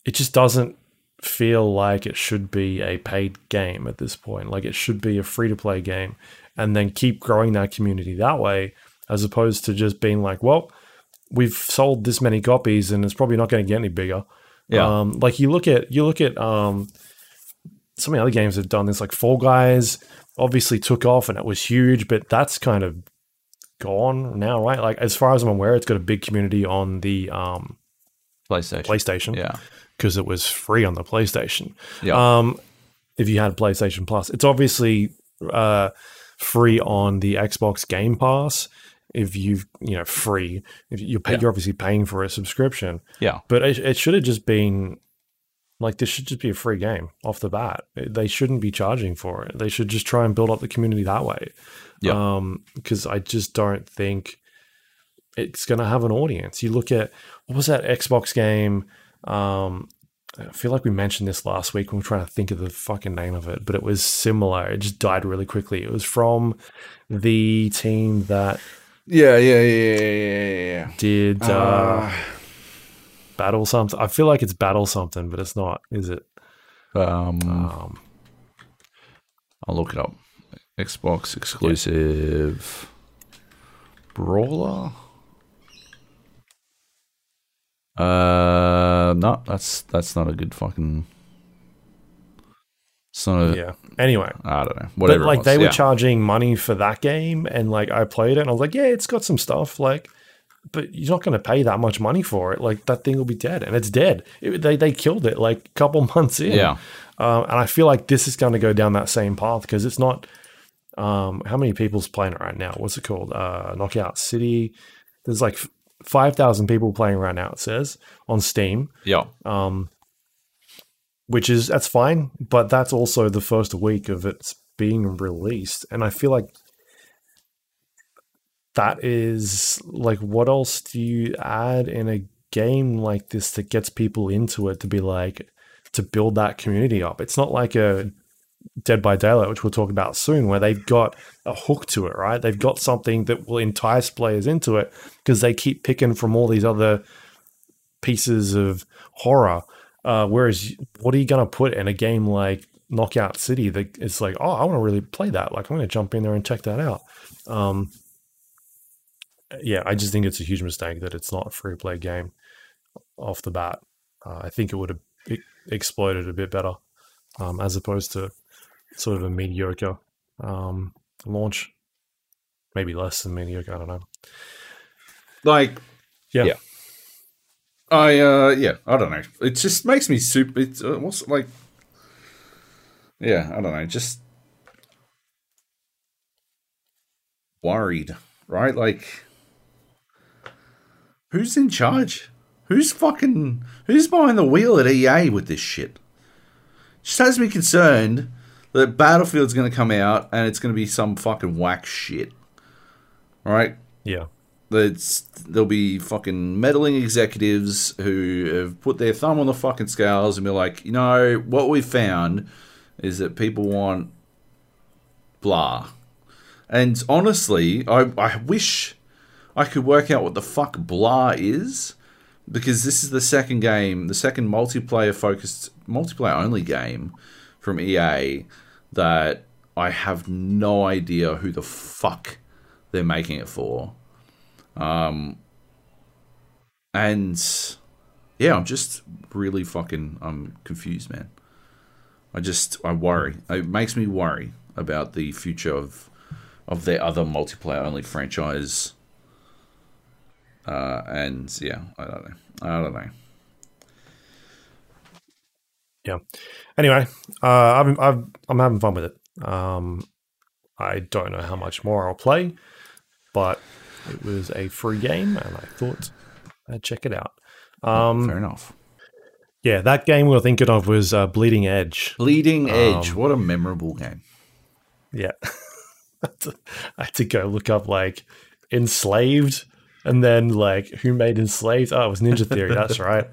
it just doesn't feel like it should be a paid game at this point. Like it should be a free to play game, and then keep growing that community that way, as opposed to just being like, well, we've sold this many copies, and it's probably not going to get any bigger. Yeah. Um, like you look at you look at um, some of the other games have done this, like Fall Guys obviously took off and it was huge, but that's kind of gone now, right? Like as far as I'm aware, it's got a big community on the um, PlayStation. PlayStation Yeah. because it was free on the PlayStation. Yeah. Um, if you had PlayStation Plus, it's obviously uh, free on the Xbox Game Pass. If you've you know free, if you pay, Yeah. you're obviously paying for a subscription. yeah. But it, it should have just been like this should just be a free game off the bat. They shouldn't be charging for it. They should just try and build up the community that way. Yeah. Um, because I just don't think it's going to have an audience. You look at what was that Xbox game? Um, I feel like we mentioned this last week when we were trying to think of the fucking name of it, but it was similar. It just died really quickly. It was from the team that Yeah, yeah, yeah, yeah, yeah. did uh, Battle something. I feel like it's Battle something, but it's not, is it? Um, Um, I'll look it up. Xbox exclusive brawler. Uh, no, that's that's not a good fucking. Yeah. Anyway, I don't know. Whatever. but like they were yeah. charging money for that game, and like I played it, and I was like, yeah, it's got some stuff, like, but you're not going to pay that much money for it. Like that thing will be dead, and it's dead. It, they they killed it like a couple months in. Yeah. Um, and I feel like this is going to go down that same path because it's not. Um, how many people's playing it right now? What's it called? Uh, Knockout City. There's like five thousand people playing right now. It says on Steam, Yeah. um, which is that's fine, but that's also the first week of it's being released, and I feel like that is like what else do you add in a game like this that gets people into it to be like to build that community up? It's not like a Dead by Daylight, which we'll talk about soon, where they've got a hook to it, right? They've got something that will entice players into it because they keep picking from all these other pieces of horror. Uh, whereas, what are you going to put in a game like Knockout City that it's like, oh, I want to really play that. Like, I'm going to jump in there and check that out. Um, yeah, I just think it's a huge mistake that it's not a free play game off the bat. Uh, I think it would have exploded a bit better um, as opposed to sort of a mediocre um, launch. Maybe less than mediocre. I don't know. Like. Yeah. Yeah. I uh yeah I don't know. It just makes me super. It's uh, what's like. Yeah, I don't know. Just worried, right? Like, who's in charge? Who's fucking who's behind the wheel at EA with this shit? Just has me concerned that Battlefield's going to come out and it's going to be some fucking whack shit. Right, Yeah. That's there'll be fucking meddling executives who have put their thumb on the fucking scales and be like, you know, what we found is that people want blah. And honestly, I I wish I could work out what the fuck blah is because this is the second game, the second multiplayer focused multiplayer only game from EA that I have no idea who the fuck they're making it for. Um, and yeah, I'm just really fucking I'm confused, man. I just I worry. It makes me worry about the future of of their other multiplayer only franchise. Uh, and yeah, I don't know. I don't know. Yeah. Anyway, uh, I've, I've, I'm having fun with it. Um, I don't know how much more I'll play, but it was a free game, and I thought I'd check it out. Um, Fair enough. Yeah, that game we were thinking of was uh, Bleeding Edge. Bleeding Edge. Um, what a memorable game. Yeah. I had to go look up like enslaved and then like who made enslaved. Oh, it was Ninja Theory. That's right.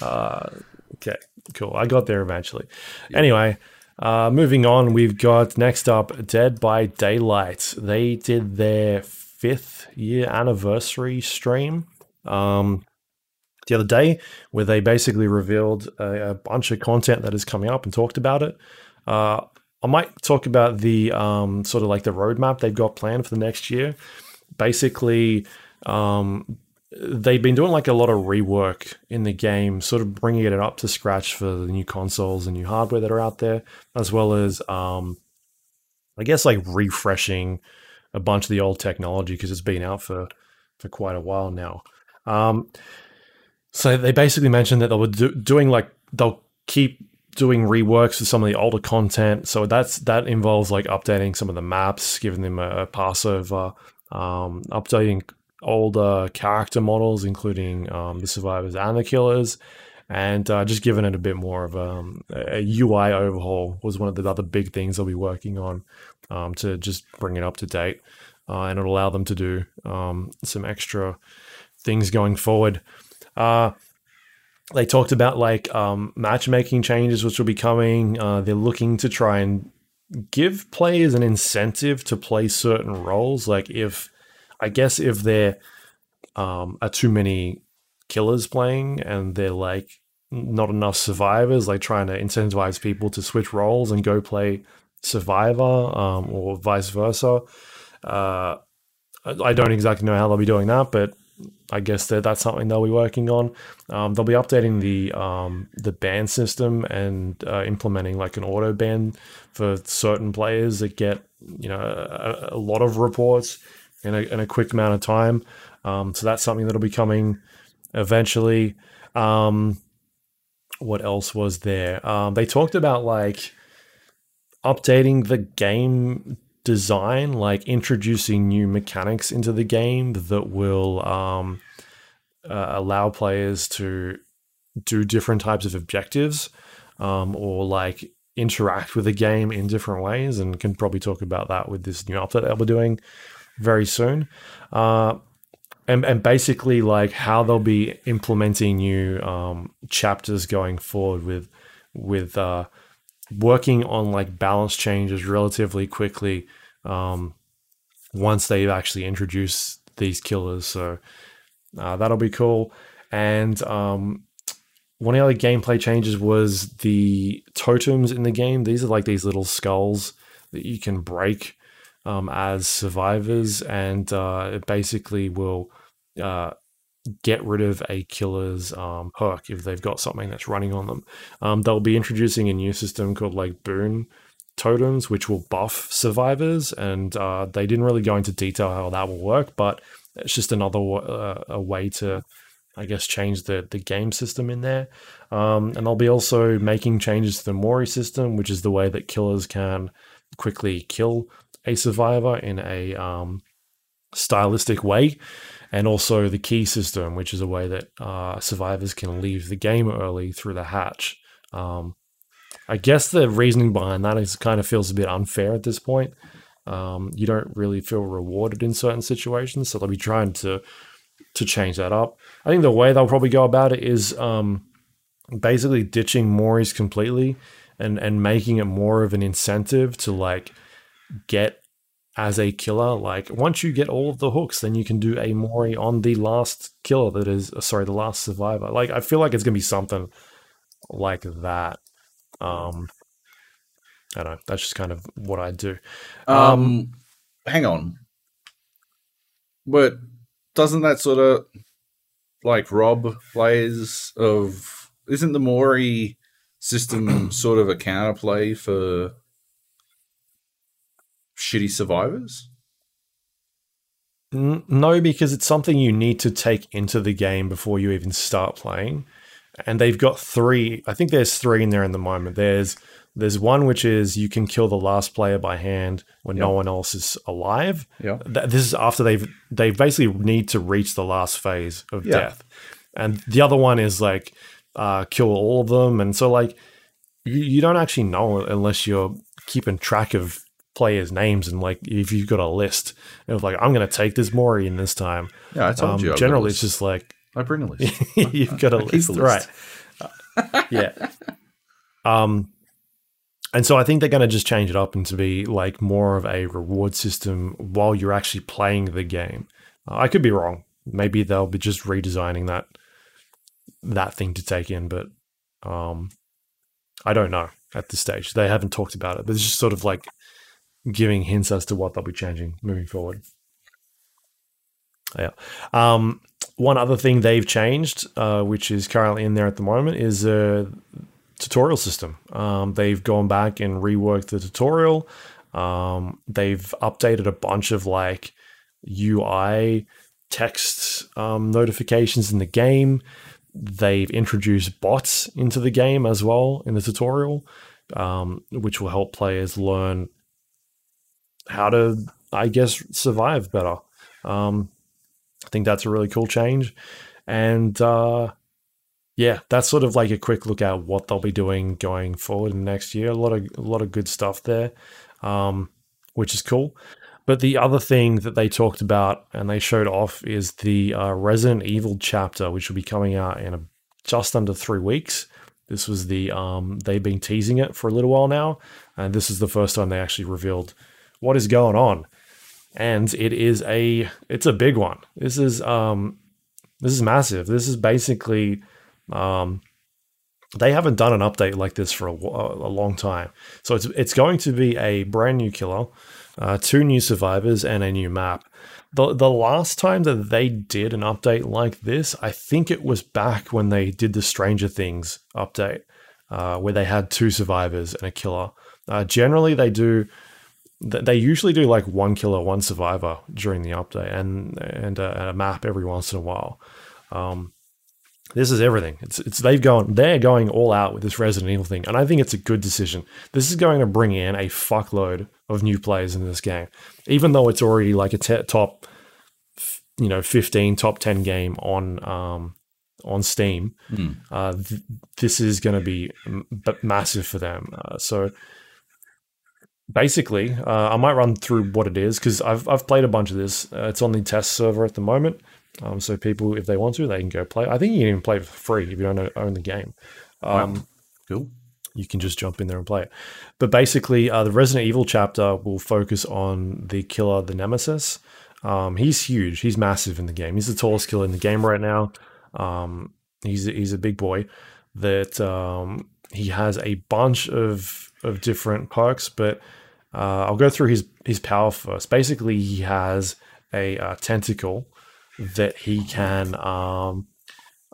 Uh, okay, cool. I got there eventually. Anyway, uh, moving on, we've got next up Dead by Daylight. They did their fifth year anniversary stream um, the other day where they basically revealed a, a bunch of content that is coming up and talked about it. Uh, I might talk about the um, sort of like the roadmap they've got planned for the next year. Basically, um, they've been doing like a lot of rework in the game, sort of bringing it up to scratch for the new consoles and new hardware that are out there, as well as, um, I guess, like refreshing a bunch of the old technology because it's been out for for quite a while now. Um, so they basically mentioned that they were do- doing like they'll keep doing reworks of some of the older content. So that's that involves like updating some of the maps, giving them a, a passover, um, updating older character models, including um, the survivors and the killers, and uh, just giving it a bit more of um, a, a UI overhaul was one of the other big things they'll be working on um, to just bring it up to date, uh, and it'll allow them to do um, some extra things going forward. Uh, they talked about like um, matchmaking changes which will be coming. Uh, they're looking to try and give players an incentive to play certain roles. Like if I guess if there um, are too many killers playing and they're like not enough survivors, like trying to incentivize people to switch roles and go play survivor um, or vice versa. Uh, I don't exactly know how they'll be doing that, but I guess that that's something they'll be working on. Um, they'll be updating the um, the ban system and uh, implementing like an auto ban for certain players that get you know a, a lot of reports in a, in a quick amount of time. Um, so that's something that'll be coming eventually. Um, what else was there? Um, they talked about like updating the game design, like introducing new mechanics into the game that will um, uh, allow players to do different types of objectives um, or like interact with the game in different ways and can probably talk about that with this new update that we're doing very soon. Uh, and, and basically like how they'll be implementing new um, chapters going forward with with uh, working on like balance changes relatively quickly um, once they've actually introduced these killers. So uh, that'll be cool. And um, one of the other gameplay changes was the totems in the game. These are like these little skulls that you can break um, as survivors, and uh, it basically will uh, get rid of a killer's um, perk if they've got something that's running on them. Um, they'll be introducing a new system called like Boon totems, which will buff survivors, and uh, they didn't really go into detail how that will work, but it's just another uh, a way to, I guess, change the the game system in there. Um, and they'll be also making changes to the Mori system, which is the way that killers can quickly kill a survivor in a um, stylistic way and also the key system, which is a way that uh, survivors can leave the game early through the hatch. Um, I guess the reasoning behind that is kind of feels a bit unfair at this point. Um, you don't really feel rewarded in certain situations, so they'll be trying to to change that up. I think the way they'll probably go about it is um, basically ditching Moris completely and and making it more of an incentive to like get as a killer. Like once you get all of the hooks, then you can do a Mori on the last killer that is sorry, the last survivor. Like I feel like it's gonna be something like that. Um I don't know. That's just kind of what I do. Um, hang on. But doesn't that sort of like rob players of isn't the Mori system sort of a counterplay for shitty survivors? No, because it's something you need to take into the game before you even start playing. And they've got three. I think there's three in there in the moment. There's there's one which is you can kill the last player by hand when no one else is alive. Yeah. Th- This is after they've they basically need to reach the last phase of Yeah. death. And the other one is like uh, kill all of them. And so like you, you don't actually know unless you're keeping track of players' names and like if you've got a list of like I'm gonna take this Mori in this time. Yeah, I told Um, you. I've got a generally, it's just like I bring a list. you've got a list, a list. right? Yeah. Um, and so I think they're going to just change it up and to be like more of a reward system while you're actually playing the game. Uh, I could be wrong. Maybe they'll be just redesigning that that thing to take in, but um, I don't know at this stage. They haven't talked about it, but it's just sort of like giving hints as to what they'll be changing moving forward. Yeah. Um, one other thing they've changed, uh, which is currently in there at the moment, is a tutorial system. Um, they've gone back and reworked the tutorial. Um, they've updated a bunch of like UI text um, notifications in the game. They've introduced bots into the game as well in the tutorial, um, which will help players learn how to, I guess, survive better. Um, I think that's a really cool change. And uh, yeah, that's sort of like a quick look at what they'll be doing going forward in next year. A lot of a lot of good stuff there, um, which is cool. But the other thing that they talked about and they showed off is the uh, Resident Evil chapter, which will be coming out in a, just under three weeks. This was the um, they've been teasing it for a little while now, and this is the first time they actually revealed what is going on and it is a it's a big one. This is um this is massive. This is basically um they haven't done an update like this for a, a long time. So it's it's going to be a brand new killer, uh, two new survivors, and a new map. The the last time that they did an update like this, I think it was back when they did the Stranger Things update, uh, where they had two survivors and a killer. Uh, generally, they do they usually do like one killer, one survivor during the update, and and a, a map every once in a while. Um, this is everything. It's it's they've gone they're going all out with this Resident Evil thing, and I think it's a good decision. This is going to bring in a fuckload of new players in this game, even though it's already like a te- top, you know, fifteen top ten game on um on Steam. Hmm. Uh, th- this is going to be m- massive for them. Uh, so basically, uh, I might run through what it is because I've I've played a bunch of this. Uh, it's on the test server at the moment, um, so people, if they want to, they can go play. I think you can even play for free if you don't own- own the game. Um, Wow. Cool. you can just jump in there and play it. But basically, uh, the Resident Evil chapter will focus on the killer, the Nemesis. Um, he's huge. He's massive in the game. He's the tallest killer in the game right now. Um, he's he's a big boy. That um, he has a bunch of of different perks, but uh, I'll go through his his power first. Basically, he has a uh, tentacle that he can um,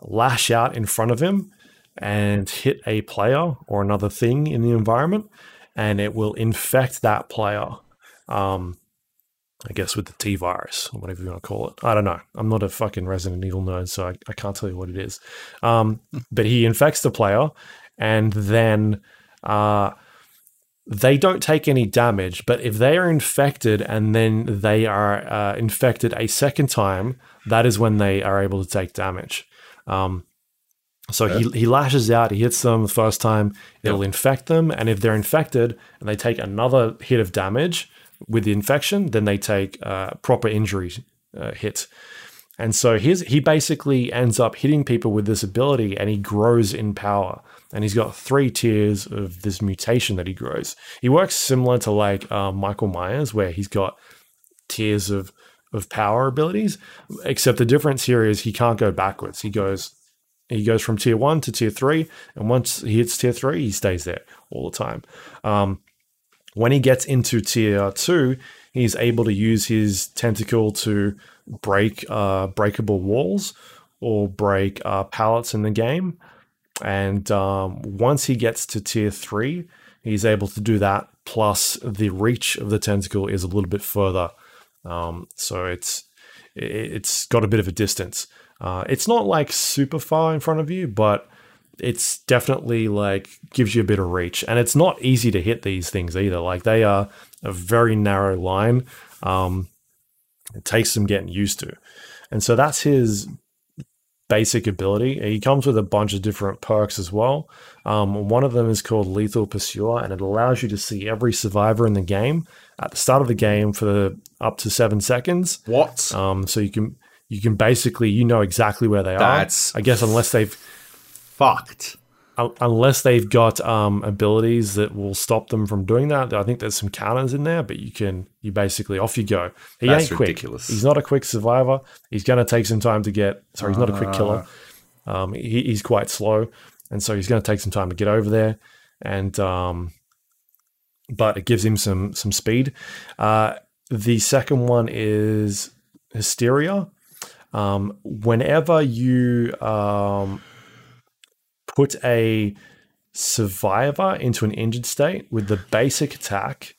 lash out in front of him and hit a player or another thing in the environment, and it will infect that player. Um, I guess with the T virus or whatever you want to call it. I don't know. I'm not a fucking Resident Evil nerd, so I, I can't tell you what it is. Um, but he infects the player, and then uh, they don't take any damage. But if they are infected and then they are uh, infected a second time, that is when they are able to take damage. Um, so he, he lashes out, he hits them the first time, it'll infect them. And if they're infected and they take another hit of damage with the infection, then they take uh, proper injury uh, hit. And so his, he basically ends up hitting people with this ability and he grows in power. And he's got three tiers of this mutation that he grows. He works similar to like uh, Michael Myers, where he's got tiers of, of power abilities, except the difference here is he can't go backwards. He goes he goes from tier one to tier three, and once he hits tier three, he stays there all the time. Um, When he gets into tier two, he's able to use his tentacle to break uh, breakable walls or break uh, pallets in the game. And um, once he gets to tier three, he's able to do that. Plus, the reach of the tentacle is a little bit further, um, so it's it's got a bit of a distance. Uh, it's not like super far in front of you, but it's definitely like gives you a bit of reach, and it's not easy to hit these things either. Like they are a very narrow line. Um, it takes some getting used to, and so that's his basic ability. He comes with a bunch of different perks as well. Um, one of them is called Lethal Pursuer, and it allows you to see every survivor in the game at the start of the game for the, up to seven seconds. What? Um, so you can you can basically you know exactly where they That's are. I guess unless they've fucked. Unless they've got um, abilities that will stop them from doing that. I think there's some counters in there, but you can you basically off you go. He That's ain't quick. ridiculous. He's not a quick survivor. He's going to take some time to get. Sorry, he's not a quick killer. Ah. Um, he, he's quite slow, and so he's going to take some time to get over there. And um, but it gives him some some speed. Uh, the second one is hysteria. Um, whenever you um, put a survivor into an injured state with the basic attack,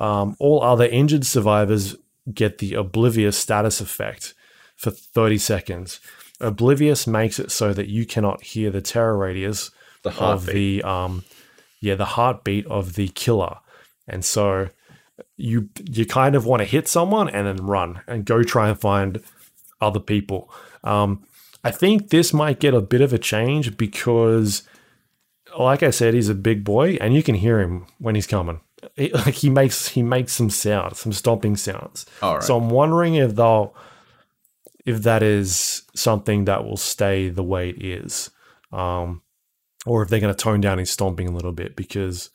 um, all other injured survivors get the oblivious status effect for 30 seconds. Oblivious makes it so that you cannot hear the terror radius The of the um, yeah the heartbeat of the killer, and so you you kind of want to hit someone and then run and go try and find other people. Um, I think this might get a bit of a change because, like I said, he's a big boy and you can hear him when he's coming. He, like he makes he makes some sounds, some stomping sounds. All right. So I'm wondering if they'll if that is something that will stay the way it is, um, or if they're going to tone down his stomping a little bit because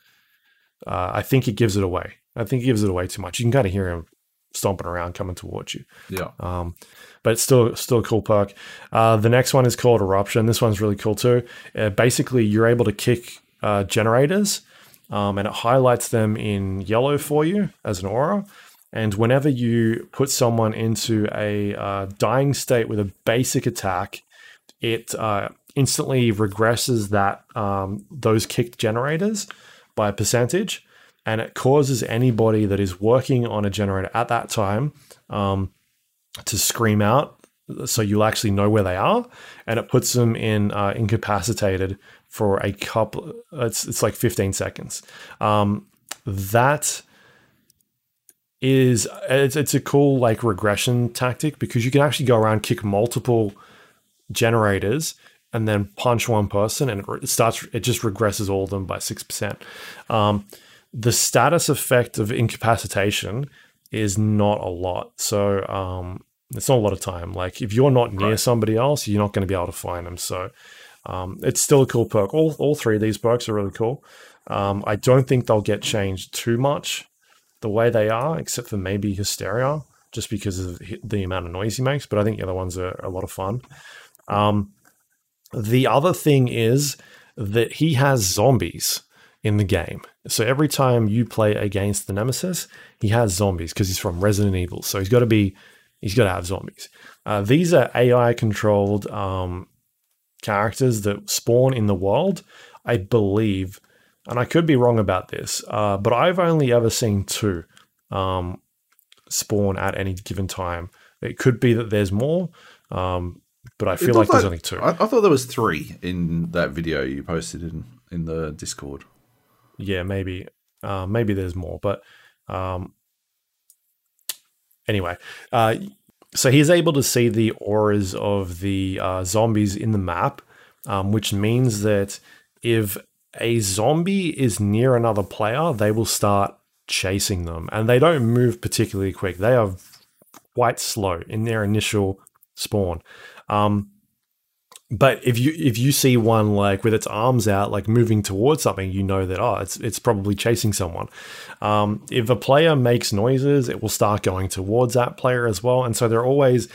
uh, I think it gives it away. I think it gives it away too much. You can kind of hear him stomping around coming towards you. yeah. Um, but it's still still a cool perk. Uh, the next one is called Eruption. This one's really cool too. Uh, basically, you're able to kick uh, generators, um, and it highlights them in yellow for you as an aura. And whenever you put someone into a uh, dying state with a basic attack, it uh, instantly regresses that um, those kicked generators by a percentage, and it causes anybody that is working on a generator at that time um, to scream out, so you'll actually know where they are, and it puts them in uh, incapacitated for a couple. It's it's like 15 seconds. Um, that is it's, it's a cool like regression tactic because you can actually go around kick multiple generators and then punch one person and it starts it just regresses all of them by 6% um, the status effect of incapacitation is not a lot so um, it's not a lot of time like if you're not near Right. somebody else you're not going to be able to find them so um, it's still a cool perk all, all three of these perks are really cool um, i don't think they'll get changed too much the way they are, except for maybe Hysteria, just because of the amount of noise he makes. But I think the other ones are a lot of fun. Um, the other thing is that he has zombies in the game. So every time you play against the Nemesis, he has zombies because he's from Resident Evil. So he's got to be, he's got to have zombies. Uh, these are AI controlled um, characters that spawn in the world, I believe, and I could be wrong about this, uh, but I've only ever seen two um, spawn at any given time. It could be that there's more, um, but I feel like there's only two. I, I thought there was three in that video you posted in in the Discord. Yeah, maybe, uh, maybe there's more, but um, anyway, uh, so he's able to see the auras of the uh, zombies in the map, um, which means that if a zombie is near another player, they will start chasing them, and they don't move particularly quick. They are quite slow in their initial spawn. Um, but if you if you see one like with its arms out, like moving towards something, you know that oh, it's it's probably chasing someone. Um, if a player makes noises, it will start going towards that player as well, and so they're always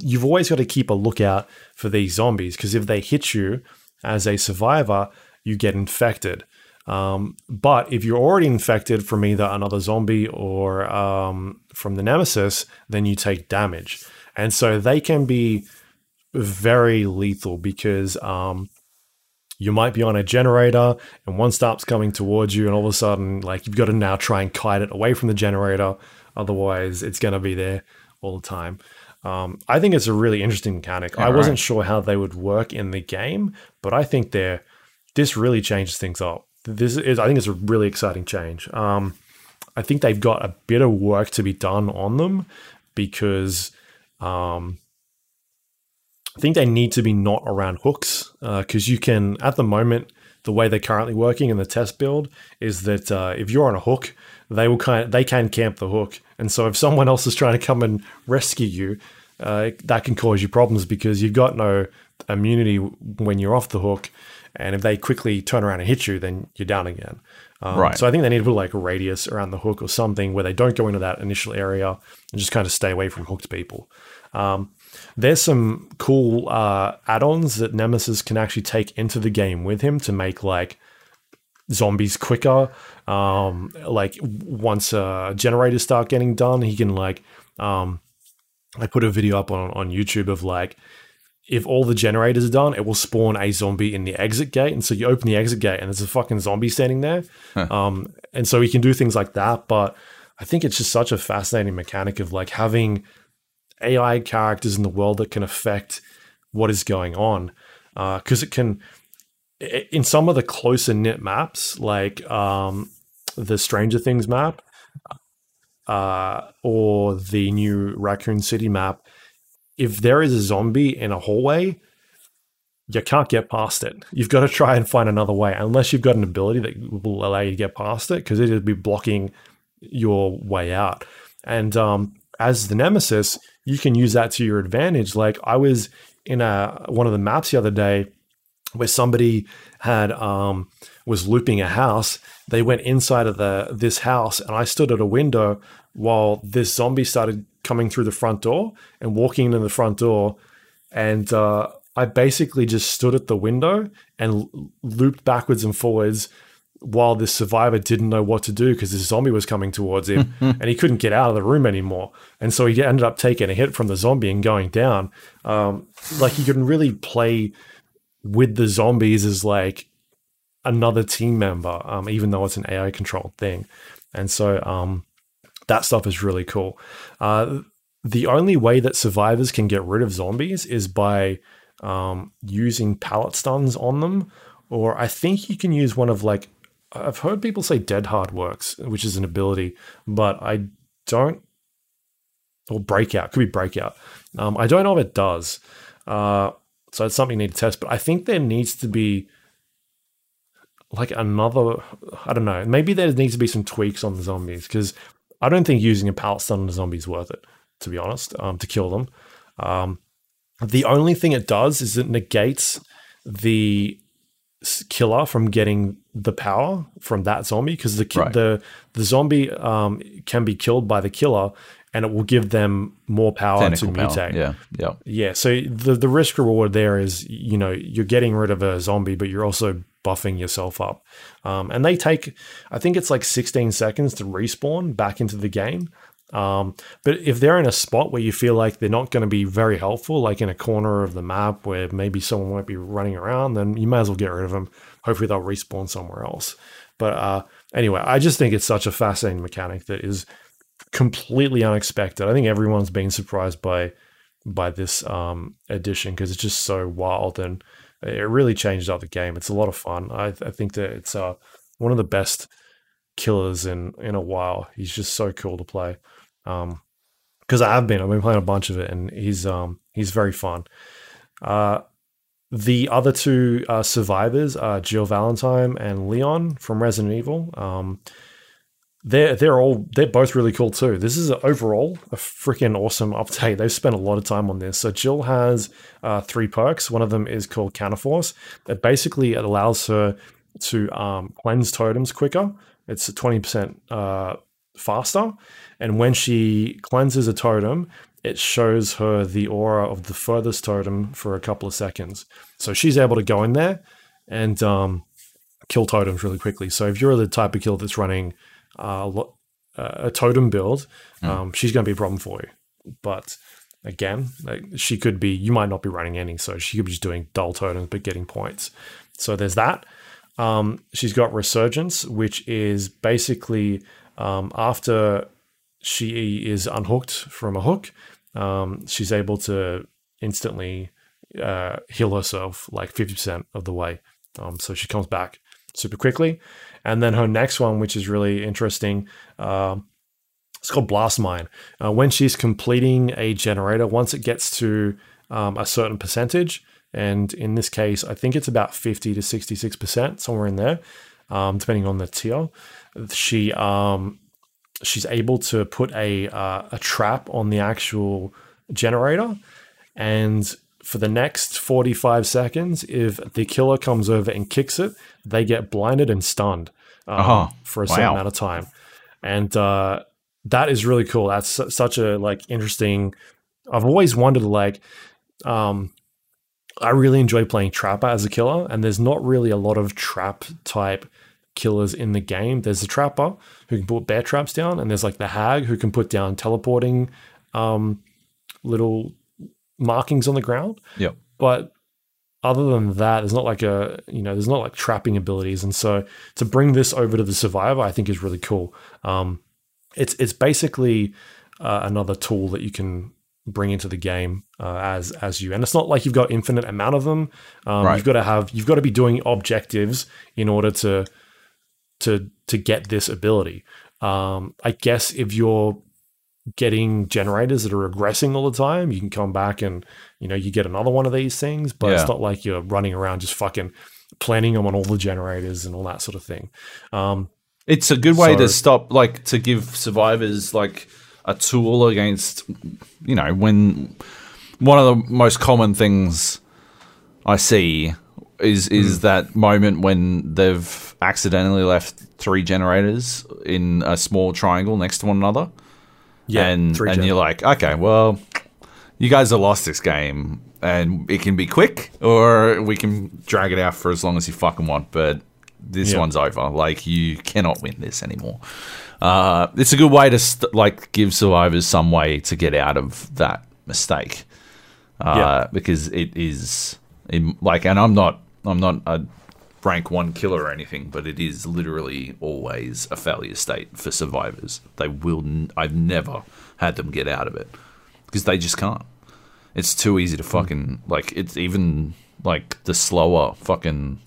you've always got to keep a lookout for these zombies because if they hit you as a survivor, you get infected. Um, but if you're already infected from either another zombie or um, from the nemesis, then you take damage. And so they can be very lethal because um, you might be on a generator and one starts coming towards you, and all of a sudden, like you've got to now try and kite it away from the generator. Otherwise, it's going to be there all the time. Um, I think it's a really interesting mechanic. I wasn't sure how they would work in the game, but I think they're this really changes things up. This is, I think, it's a really exciting change. Um, I think they've got a bit of work to be done on them because um, I think they need to be not around hooks because uh, you can, at the moment, the way they're currently working in the test build is that uh, if you're on a hook, they will kind of, they can camp the hook, and so if someone else is trying to come and rescue you, uh, that can cause you problems because you've got no immunity when you're off the hook, and if they quickly turn around and hit you, then you're down again. Um, right. So I think they need to put like a radius around the hook or something where they don't go into that initial area and just kind of stay away from hooked people. Um, there's some cool uh, add-ons that Nemesis can actually take into the game with him to make like zombies quicker. Um, like once uh, generators start getting done, he can like um, I put a video up on on YouTube of like if all the generators are done, it will spawn a zombie in the exit gate. And so you open the exit gate and there's a fucking zombie standing there. Huh. Um, and so we can do things like that. But I think it's just such a fascinating mechanic of like having AI characters in the world that can affect what is going on. Because uh, it can, in some of the closer knit maps, like um, the Stranger Things map uh, or the new Raccoon City map, if there is a zombie in a hallway, you can't get past it. You've got to try and find another way, unless you've got an ability that will allow you to get past it, because it'll be blocking your way out. And um, as the nemesis, you can use that to your advantage. Like I was in a one of the maps the other day where somebody had um, was looping a house. They went inside of the this house, and I stood at a window while this zombie started coming through the front door and walking into the front door, and uh, I basically just stood at the window and looped backwards and forwards while this survivor didn't know what to do because this zombie was coming towards him and he couldn't get out of the room anymore. And so he ended up taking a hit from the zombie and going down. Um, like you can really play with the zombies as like another team member, um, even though it's an AI controlled thing. And so um, that stuff is really cool. Uh, the only way that survivors can get rid of zombies is by um, using pallet stuns on them. Or I think you can use one of like I've heard people say Dead Hard works, which is an ability, but I don't. Or Breakout could be Breakout. Um, I don't know if it does. Uh, so it's something you need to test. But I think there needs to be like another. I don't know. Maybe there needs to be some tweaks on the zombies because I don't think using a pallet stun on the zombie is worth it. To be honest, um, to kill them. Um, the only thing it does is it negates the killer from getting the power from that zombie because the right. the the zombie um, can be killed by the killer and it will give them more power Technical to mutate. Power. Yeah, yeah, yeah. So the the risk reward there is you know you're getting rid of a zombie, but you're also buffing yourself up. Um, and they take, I think it's like 16 seconds to respawn back into the game. Um, but if they're in a spot where you feel like they're not going to be very helpful, like in a corner of the map where maybe someone might be running around, then you might as well get rid of them. Hopefully, they'll respawn somewhere else. But uh, anyway, I just think it's such a fascinating mechanic that is completely unexpected. I think everyone's been surprised by by this um, addition because it's just so wild and it really changed up the game. It's a lot of fun. I, I think that it's uh, one of the best killers in in a while. He's just so cool to play. Um, because I have been, I've been playing a bunch of it, and he's um he's very fun. Uh, the other two uh, survivors are Jill Valentine and Leon from Resident Evil. Um, they're they're all they're both really cool too. This is a, overall a freaking awesome update. They've spent a lot of time on this. So Jill has uh, three perks. One of them is called Counterforce. That basically it allows her to um, cleanse totems quicker. It's twenty percent uh, faster, and when she cleanses a totem, it shows her the aura of the furthest totem for a couple of seconds. So she's able to go in there and um, kill totems really quickly. So if you're the type of killer that's running uh, uh, a totem build, um, she's going to be a problem for you. But again, like she could be, you might not be running any, so she could be just doing dull totems but getting points. So there's that. Um, she's got Resurgence, which is basically um, after she is unhooked from a hook, um, she's able to instantly uh, heal herself like 50% of the way. Um, so she comes back super quickly. And then her next one, which is really interesting, um, it's called Blast Mine. Uh, when she's completing a generator, once it gets to um, a certain percentage, and in this case, I think it's about 50 to 66%, somewhere in there, um, depending on the tier, she um, she's able to put a, uh, a trap on the actual generator. And for the next 45 seconds, if the killer comes over and kicks it, they get blinded and stunned um, Uh-huh. for a certain Wow. amount of time. And uh, that is really cool. That's su- such a like interesting. I've always wondered like, um, I really enjoy playing Trapper as a killer, and there's not really a lot of trap type killers in the game. There's the Trapper who can put bear traps down, and there's like the Hag who can put down teleporting um, little markings on the ground. Yep. But other than that, there's not like a you know there's not like trapping abilities, and so to bring this over to the Survivor, I think is really cool. Um, it's it's basically uh, another tool that you can bring into the game uh, as as you and it's not like you've got infinite amount of them um, Right. you've got to have you've got to be doing objectives in order to to to get this ability um, i guess if you're getting generators that are regressing all the time you can come back and you know you get another one of these things but Yeah. it's not like you're running around just fucking planning them on all the generators and all that sort of thing um, It's a good way to stop, like, to give survivors like a tool against, you know, when one of the most common things I see is is that moment when they've accidentally left three generators in a small triangle next to one another, Yeah, and and gen- you're like, okay, well, you guys have lost this game, and it can be quick, or we can drag it out for as long as you fucking want, but this Yeah. one's over. Like you cannot win this anymore. Uh, it's a good way to st- like give survivors some way to get out of that mistake, uh, Yeah. because it is in, like, and I'm not, I'm not a rank one killer or anything, but it is literally always a failure state for survivors. They will, n- I've never had them get out of it because they just can't. It's too easy to fucking like. It's even like the slower fucking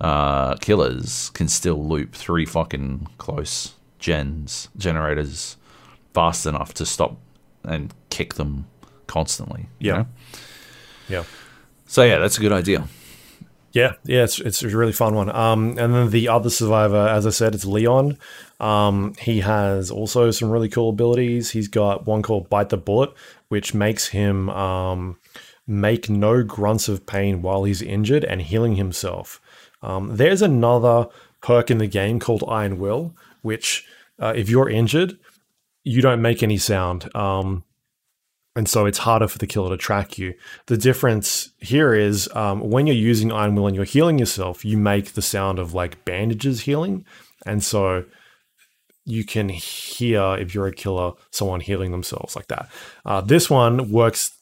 uh, killers can still loop three fucking close gens generators fast enough to stop and kick them constantly. you Yeah. know? yeah So yeah, that's a good idea. Yeah, yeah, it's it's a really fun one. Um, and then the other survivor, as I said, it's Leon. Um, he has also some really cool abilities. He's got one called Bite the Bullet, which makes him um, make no grunts of pain while he's injured and healing himself. Um, there's another perk in the game called Iron Will, which uh, if you're injured, you don't make any sound. Um, and so it's harder for the killer to track you. The difference here is um, when you're using Iron Will and you're healing yourself, you make the sound of like bandages healing, and so you can hear if you're a killer someone healing themselves like that. Uh, this one works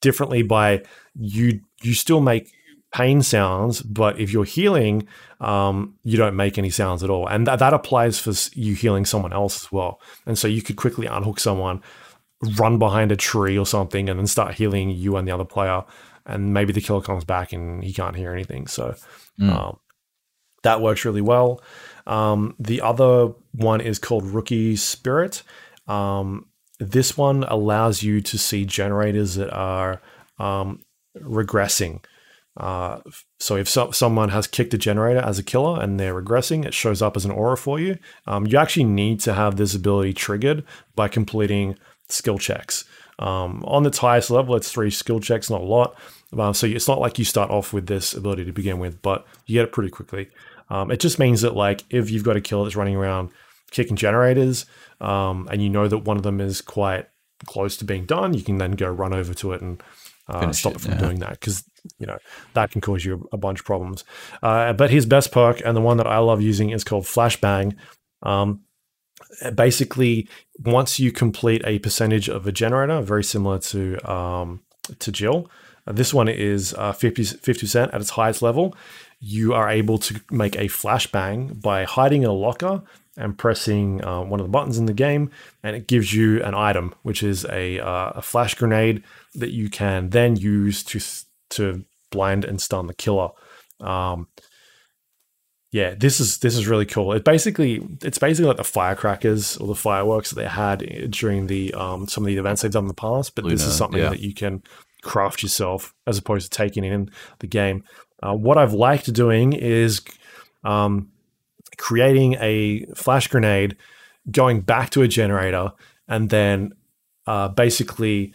differently by you. You still make pain sounds, but if you're healing, um, you don't make any sounds at all, and that that applies for you healing someone else as well. And so you could quickly unhook someone run behind a tree or something and then start healing you and the other player and maybe the killer comes back and he can't hear anything. So um, that works really well. Um, the other one is called rookie spirit. Um, this one allows you to see generators that are um, regressing. Uh, so if so- someone has kicked a generator as a killer and they're regressing, it shows up as an aura for you. Um, you actually need to have this ability triggered by completing skill checks. Um, on its highest level, it's three skill checks, not a lot. Uh, so it's not like you start off with this ability to begin with, but you get it pretty quickly. Um, it just means that like if you've got a killer that's running around kicking generators, um, and you know that one of them is quite close to being done, you can then go run over to it and uh, stop it, from doing that because you know that can cause you a bunch of problems. Uh, but his best perk and the one that I love using is called Flashbang. Um, basically, once you complete a percentage of a generator, very similar to um, to Jill, uh, this one is uh, 50 percent at its highest level. You are able to make a flashbang by hiding in a locker and pressing uh, one of the buttons in the game, and it gives you an item, which is a, uh, a flash grenade that you can then use to to blind and stun the killer. Um, yeah, this is this is really cool. It basically it's basically like the firecrackers or the fireworks that they had during the um, some of the events they've done in the past. But Luna, this is something yeah. that you can craft yourself as opposed to taking in the game. Uh, what I've liked doing is um, creating a flash grenade, going back to a generator, and then uh, basically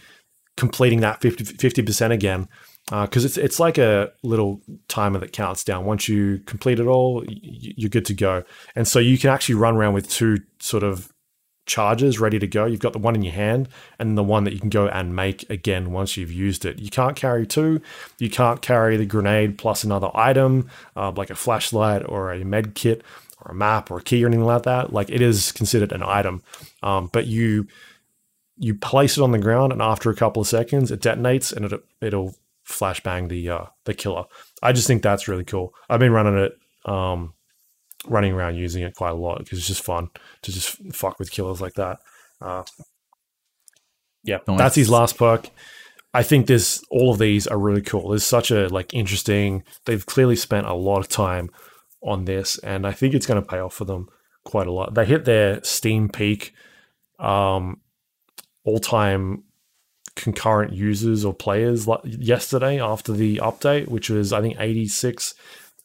completing that 50 percent again because uh, it's it's like a little timer that counts down. Once you complete it all, you're good to go. And so you can actually run around with two sort of charges ready to go. You've got the one in your hand and the one that you can go and make again once you've used it. You can't carry two. You can't carry the grenade plus another item uh, like a flashlight or a med kit or a map or a key or anything like that. Like it is considered an item, um, but you you place it on the ground and after a couple of seconds it detonates and it, it'll flashbang the uh, the killer. I just think that's really cool. I've been running it, um, running around using it quite a lot because it's just fun to just fuck with killers like that. Uh, yeah, Nice. that's his last perk. I think this all of these are really cool. There's such a like interesting. They've clearly spent a lot of time on this, and I think it's going to pay off for them quite a lot. They hit their Steam peak, um, all time concurrent users or players like yesterday after the update, which was I think 86,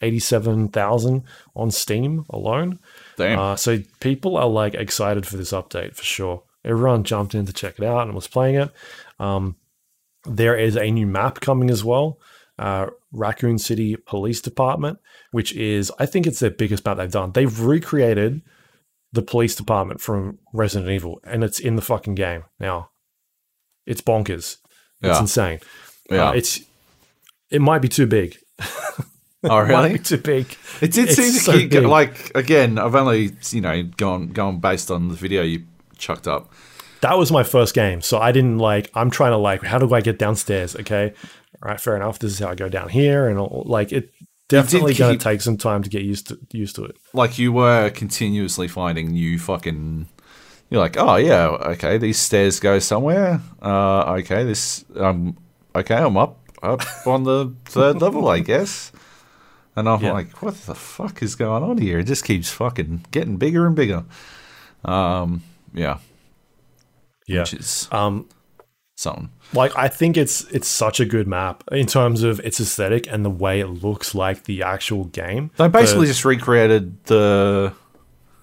87,000 on Steam alone. Damn. Uh, so people are like excited for this update for sure. Everyone jumped in to check it out and was playing it. Um, there is a new map coming as well, uh, Raccoon City Police Department, which is I think it's their biggest map they've done. They've recreated the police department from Resident Evil, and it's in the fucking game now. It's bonkers. It's Yeah. insane. yeah. Uh, it's it might be too big. oh, really? too big. It did It's seem to so keep big. like again. I've only you know gone gone based on the video you chucked up. that was my first game, so I didn't like. I'm trying to like, how do I get downstairs? Okay, all right, fair enough. This is how I go down here, and all, like it definitely going to take some time to get used to used to it. Like you were continuously finding new fucking. You're like, oh yeah, okay. These stairs go somewhere. Uh, okay, this um, okay. I'm up up on the third level, I guess. And I'm Yeah. like, what the fuck is going on here? It just keeps fucking getting bigger and bigger. Um, yeah, Yeah, which is um, something. like I think it's it's such a good map in terms of its aesthetic and the way it looks like the actual game. They basically the, just recreated the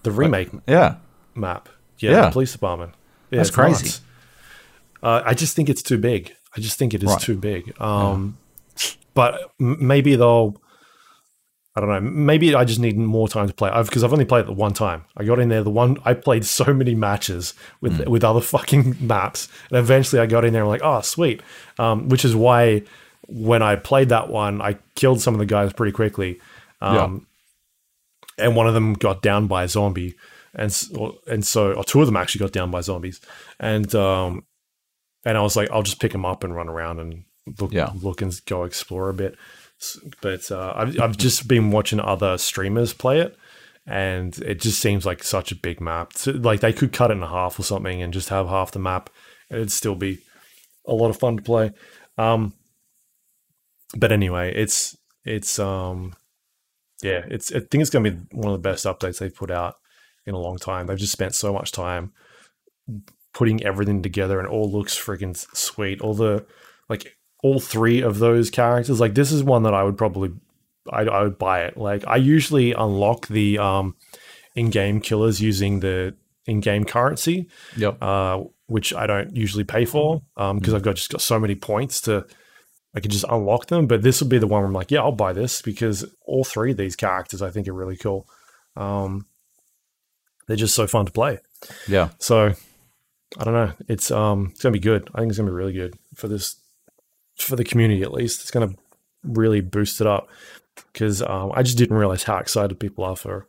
the remake yeah. map. Yeah, Yeah. police department. Yeah, That's it's crazy. nuts. Uh, I just think it's too big. I just think it is Right. too big. Um, But m- maybe they'll. I don't know. Maybe I just need more time to play I've because I've, only played it the one time. I got in there the one. I played so many matches with Hmm. with other fucking maps, and eventually I got in there and like, oh sweet. Um, which is why when I played that one, I killed some of the guys pretty quickly. Um, and one of them got down by a zombie, and or- and so or two of them actually got down by zombies, and um, and I was like, I'll just pick them up and run around and look Yeah. look and go explore a bit. But uh, I've I've just been watching other streamers play it, and it just seems like such a big map. So, like they could cut it in half or something and just have half the map, and it'd still be a lot of fun to play. Um, but anyway, it's it's um yeah, it's I think it's gonna be one of the best updates they've put out in a long time. They've just spent so much time putting everything together and all looks freaking sweet. All the like all three of those characters, like this is one that I would probably I, I would buy it. Like I usually unlock the um in-game killers using the in-game currency Yep. uh, which I don't usually pay for because I've got just got so many points to I could just unlock them. But this will be the one where I'm like, yeah, I'll buy this because all three of these characters I think are really cool. Um, they're just so fun to play. Yeah. So I don't know. It's um it's gonna be good. I think it's gonna be really good for this for the community at least. It's gonna really boost it up because um, I just didn't realize how excited people are for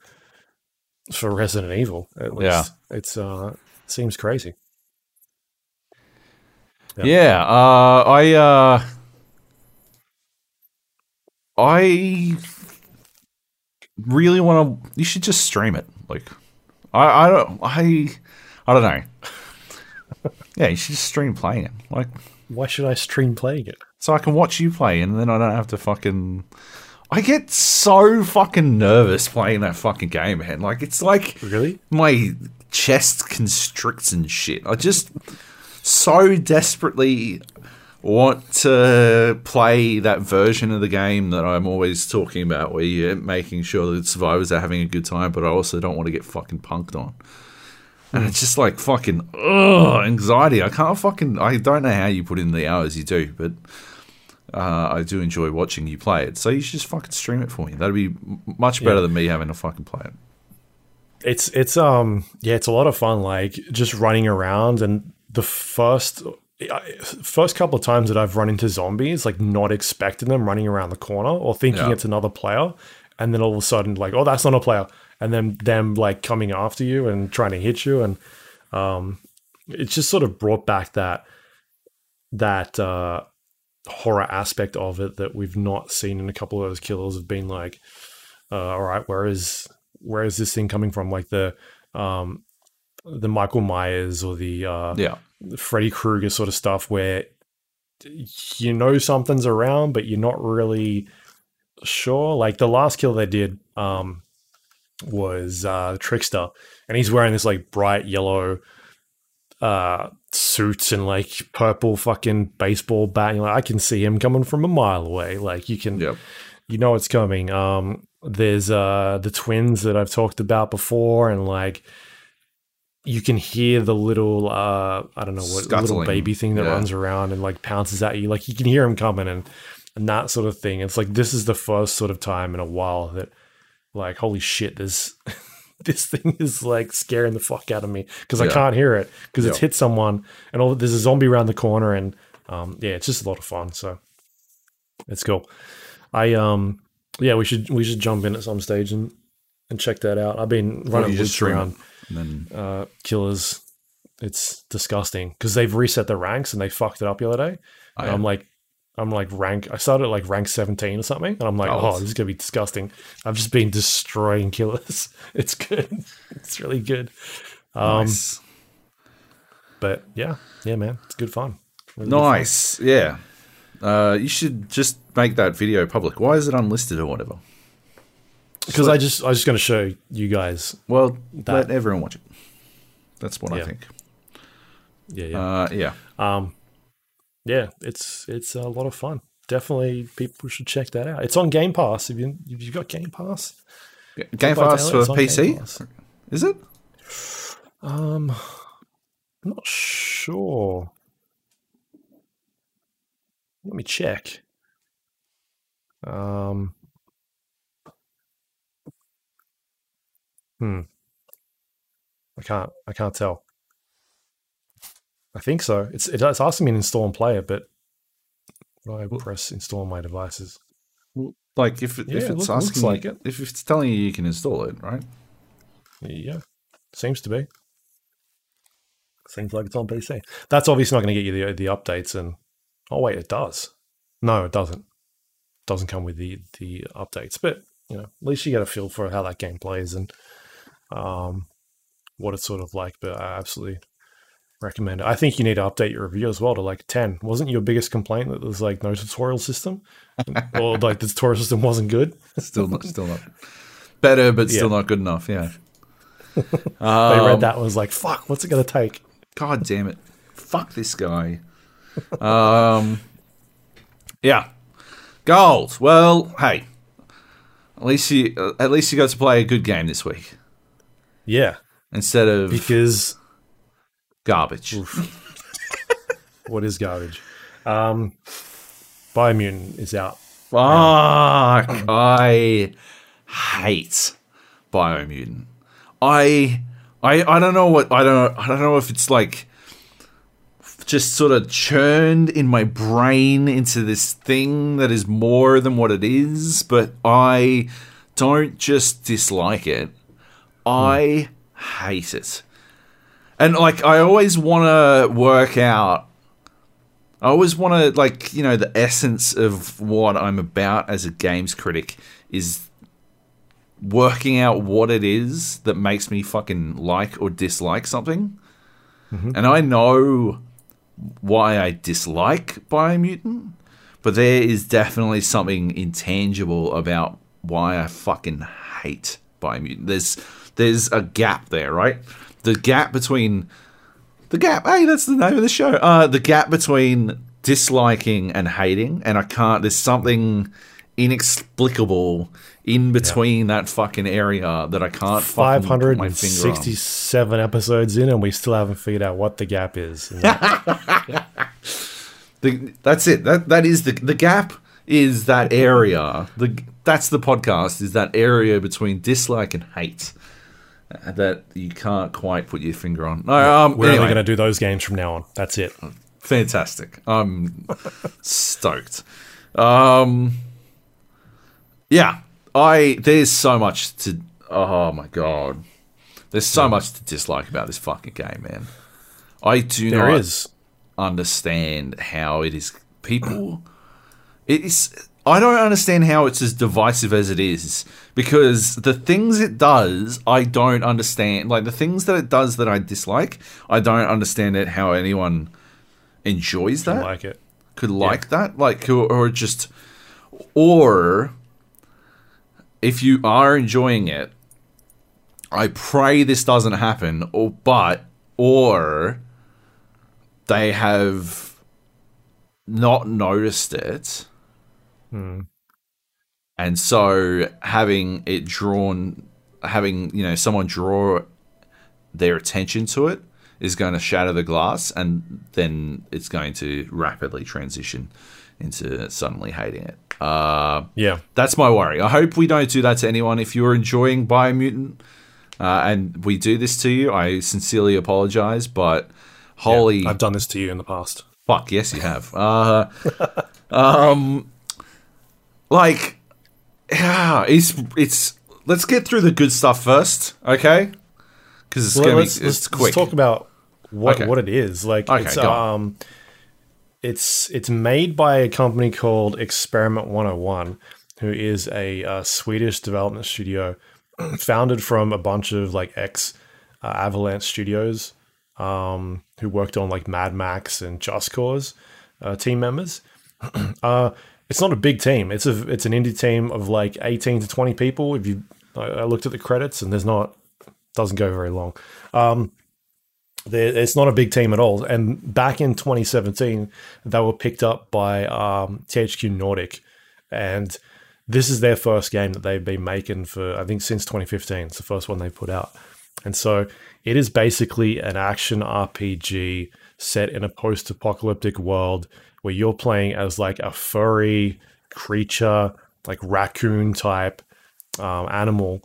for Resident Evil. At least Yeah. it's uh, seems crazy. Yeah. Yeah, uh, I uh, I really want to. You should just stream it. Like, I I don't I I don't know. yeah, you should just stream playing it. Like, Why should I stream playing it? so I can watch you play, and then I don't have to fucking. I get so fucking nervous playing that fucking game, man. Like, it's like Really? my chest constricts and shit. I just so desperately want to play that version of the game that I'm always talking about, where you're making sure that survivors are having a good time, but I also don't want to get fucking punked on. And it's just like fucking ugh, anxiety. I can't fucking. I don't know how you put in the hours you do, but uh, I do enjoy watching you play it. So you should just fucking stream it for me. That'd be much better Yeah. than me having to fucking play it. It's it's um yeah, it's a lot of fun. Like just running around and the first first couple of times that I've run into zombies, like not expecting them running around the corner or thinking Yeah. it's another player, and then all of a sudden like oh that's not a player, and then them like coming after you and trying to hit you, and um, it's just sort of brought back that that uh horror aspect of it that we've not seen in a couple of those killers have been like uh, all right where is where is this thing coming from? Like the um the michael myers or the uh Yeah. freddy krueger sort of stuff where you know something's around but you're not really sure. Like the last kill they did um was uh trickster and he's wearing this like bright yellow uh suits and like purple fucking baseball bat. And like, I can see him coming from a mile away. Like you can, Yep. you know it's coming. Um, there's uh the twins that I've talked about before, and like you can hear the little uh I don't know what little baby thing that Yeah. runs around and like pounces at you. Like you can hear him coming and and that sort of thing. It's like this is the first sort of time in a while that like holy shit, this this thing is like scaring the fuck out of me because I can't hear it because it's hit someone and all there's a zombie around the corner and um yeah, it's just a lot of fun. So it's cool. I um yeah, we should we should jump in at some stage and and check that out. I've been running loops around then uh, killers. It's disgusting because they've reset the ranks and they fucked it up the other day. I And I'm like, I'm like rank. I started at like rank 17 or something, and I'm like, Oh, oh, this is gonna be disgusting. I've just been destroying killers. It's good. It's really good. Um, nice. But yeah, yeah, man, it's good fun. Really good Nice. Yeah. Uh, you should just make that video public. Why is it unlisted or whatever? Because I just I was just gonna show you guys. Well, That- let everyone watch it. That's what I think. Yeah, yeah, Uh, yeah. um, yeah. It's it's a lot of fun. Definitely, people should check that out. It's on Game Pass. If you if you got Game Pass, Game Pass for it's on Game PC? Pass. Is it? Um, I'm not sure. Let me check. Um, hmm. I can't. I can't tell. I think so. It's it's asking me to install and play it, but I press install on my devices? Like if it, Yeah, if it it's looks asking like you, it. if it's telling you you can install it, right? Yeah, seems to be. Seems like it's on PC. That's obviously not going to get you the the updates. And oh wait, it does. No, it doesn't. Doesn't come with the the updates. But you know, at least you get a feel for how that game plays and um what it's sort of like. But I absolutely recommend it. I think you need to update your review as well to like ten. Wasn't your biggest complaint that there's like no tutorial system, or like the tutorial system wasn't good? Still not, still not better, but still Yeah. not good enough. Yeah. They Um, read that and was like, "Fuck, what's it going to take?" God damn it! Fuck this guy. um. Yeah. Goals. Well, hey. At least you uh, at least you got to play a good game this week Yeah, instead of because garbage. what is garbage? Um, Biomutant is out. Fuck! I hate Biomutant. I I I don't know what I don't I don't know if it's like just sort of churned in my brain into this thing that is more than what it is, but I don't just dislike it. I hate it. And like I always want to work out I always want to like, you know, the essence of what I'm about as a games critic is working out what it is that makes me fucking like or dislike something. Mm-hmm. And I know why I dislike Biomutant, but there is definitely something intangible about why I fucking hate Biomutant. There's there's a gap there, right? The gap between the gap. Hey, that's the name of the show. Uh, the gap between disliking and hating, and I can't. There's something inexplicable in between that fucking area that I can't fucking my 567 episodes in, and we still haven't figured out what the gap is. The, that's it. That that is the the gap is that area. The that's the podcast is that area between dislike and hate that you can't quite put your finger on. No, um, We're anyway, only going to do those games from now on. That's it. fantastic. I'm stoked. Um, yeah, I there's so much to. Oh my god, there's so much to dislike about this fucking game, man. I do There not is. understand how it is people it is I don't understand how it's as divisive as it is because the things it does I don't understand. Like the things that it does that I dislike I don't understand it how anyone enjoys that. like it. could like that. Like or, or just or if you are enjoying it i pray this doesn't happen or but or they have not noticed it and so having it drawn having you know someone draw their attention to it is going to shatter the glass and then it's going to rapidly transition into suddenly hating it. Uh, Yeah. that's my worry. I hope we don't do that to anyone. If you're enjoying Biomutant uh, and we do this to you, I sincerely apologize, but holy I've done this to you in the past. Fuck, yes, you have. Uh, um, like, yeah, it's it's. Let's get through the good stuff first, okay? Because it's Well, gonna let's, be let's, it's let's quick. talk about what Okay. what it is. Like Okay, it's um it's it's made by a company called Experiment 101, who is a uh, Swedish development studio founded from a bunch of like ex uh, Avalanche studios um, who worked on like Mad Max and Just Cause uh, team members. uh, it's not a big team. It's a it's an indie team of like 18 to 20 people. If you I, looked at the credits and there's not doesn't go very long. Um, it's not a big team at all. And back in 2017, they were picked up by um, THQ Nordic, and this is their first game that they've been making for I think since 2015. It's the first one they put out, and so it is basically an action RPG set in a post-apocalyptic world where you're playing as like a furry creature, like raccoon type um, animal,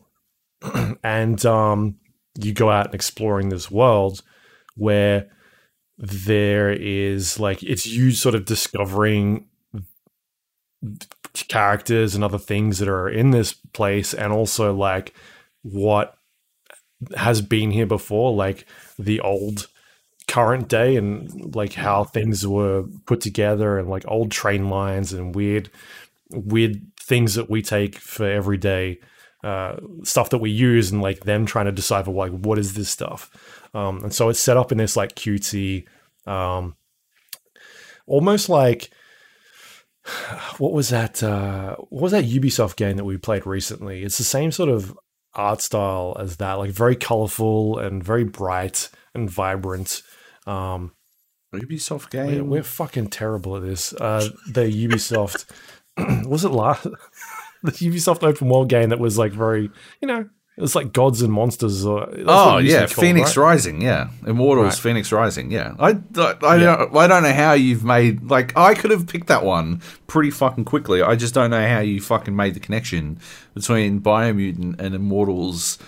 and um, you go out and exploring this world where there is like it's you sort of discovering characters and other things that are in this place and also like what has been here before like the old current day and like how things were put together and like old train lines and weird weird things that we take for everyday uh, stuff that we use and like them trying to decipher like what is this stuff? Um, and so it's set up in this like cutesy um, almost like what was that uh, what was that ubisoft game that we played recently? It's the same sort of art style as that like very colorful and very bright and vibrant um, Ubisoft we're, game. we're fucking terrible at this. Uh, the Ubisoft was it last the Ubisoft open world game that was like very you know it was like gods and monsters. Or Oh what it used to yeah, called, Phoenix right? Rising. Yeah, Immortals, Right. Phoenix Rising. Yeah, I, I, I, Yeah. Don't, I don't know how you've made like I could have picked that one pretty fucking quickly. I just don't know how you fucking made the connection between Biomutant and Immortals.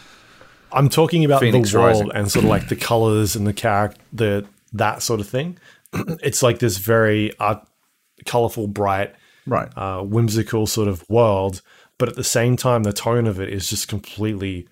I'm talking about Phoenix the world Rising. and sort of like the colors and the character, the that sort of thing. it's like this very art, colorful, bright, Right. uh, whimsical sort of world, but at the same time, the tone of it is just completely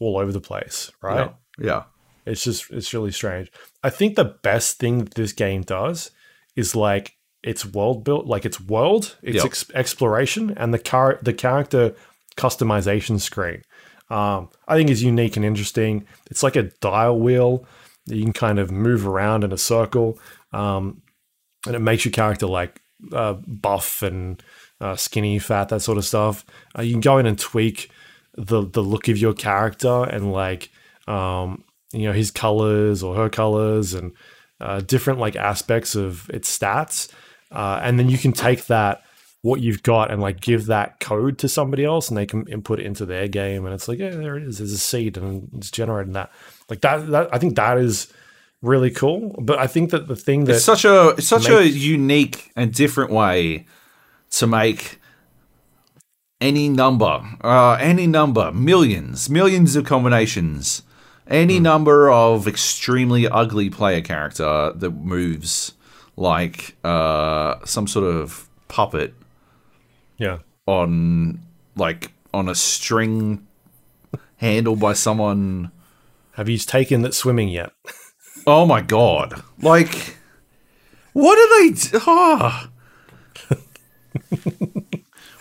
all over the place, right? Yeah. Yeah. It's just it's really strange. I think the best thing that this game does is like its world built, like its world, its Yep. ex- exploration, and the car the character customization screen. Um, I think is unique and interesting. It's like a dial wheel that you can kind of move around in a circle, um, and it makes your character like uh, buff and uh, skinny, fat, that sort of stuff. Uh, you can go in and tweak the the look of your character and like um, you know his colors or her colors and uh, different like aspects of its stats, uh, and then you can take that what you've got and like give that code to somebody else and they can input it into their game and it's like yeah there it is there's a seed and it's generating that like that that I think that is really cool but I think that the thing that It's such a it's such a unique and different way to make any number, uh, any number, millions, millions of combinations, any Hmm. number of extremely ugly player character that moves like uh, some sort of puppet yeah on like on a string handled by someone. have you taken that swimming yet Oh my god! Like, what are they? d- Oh.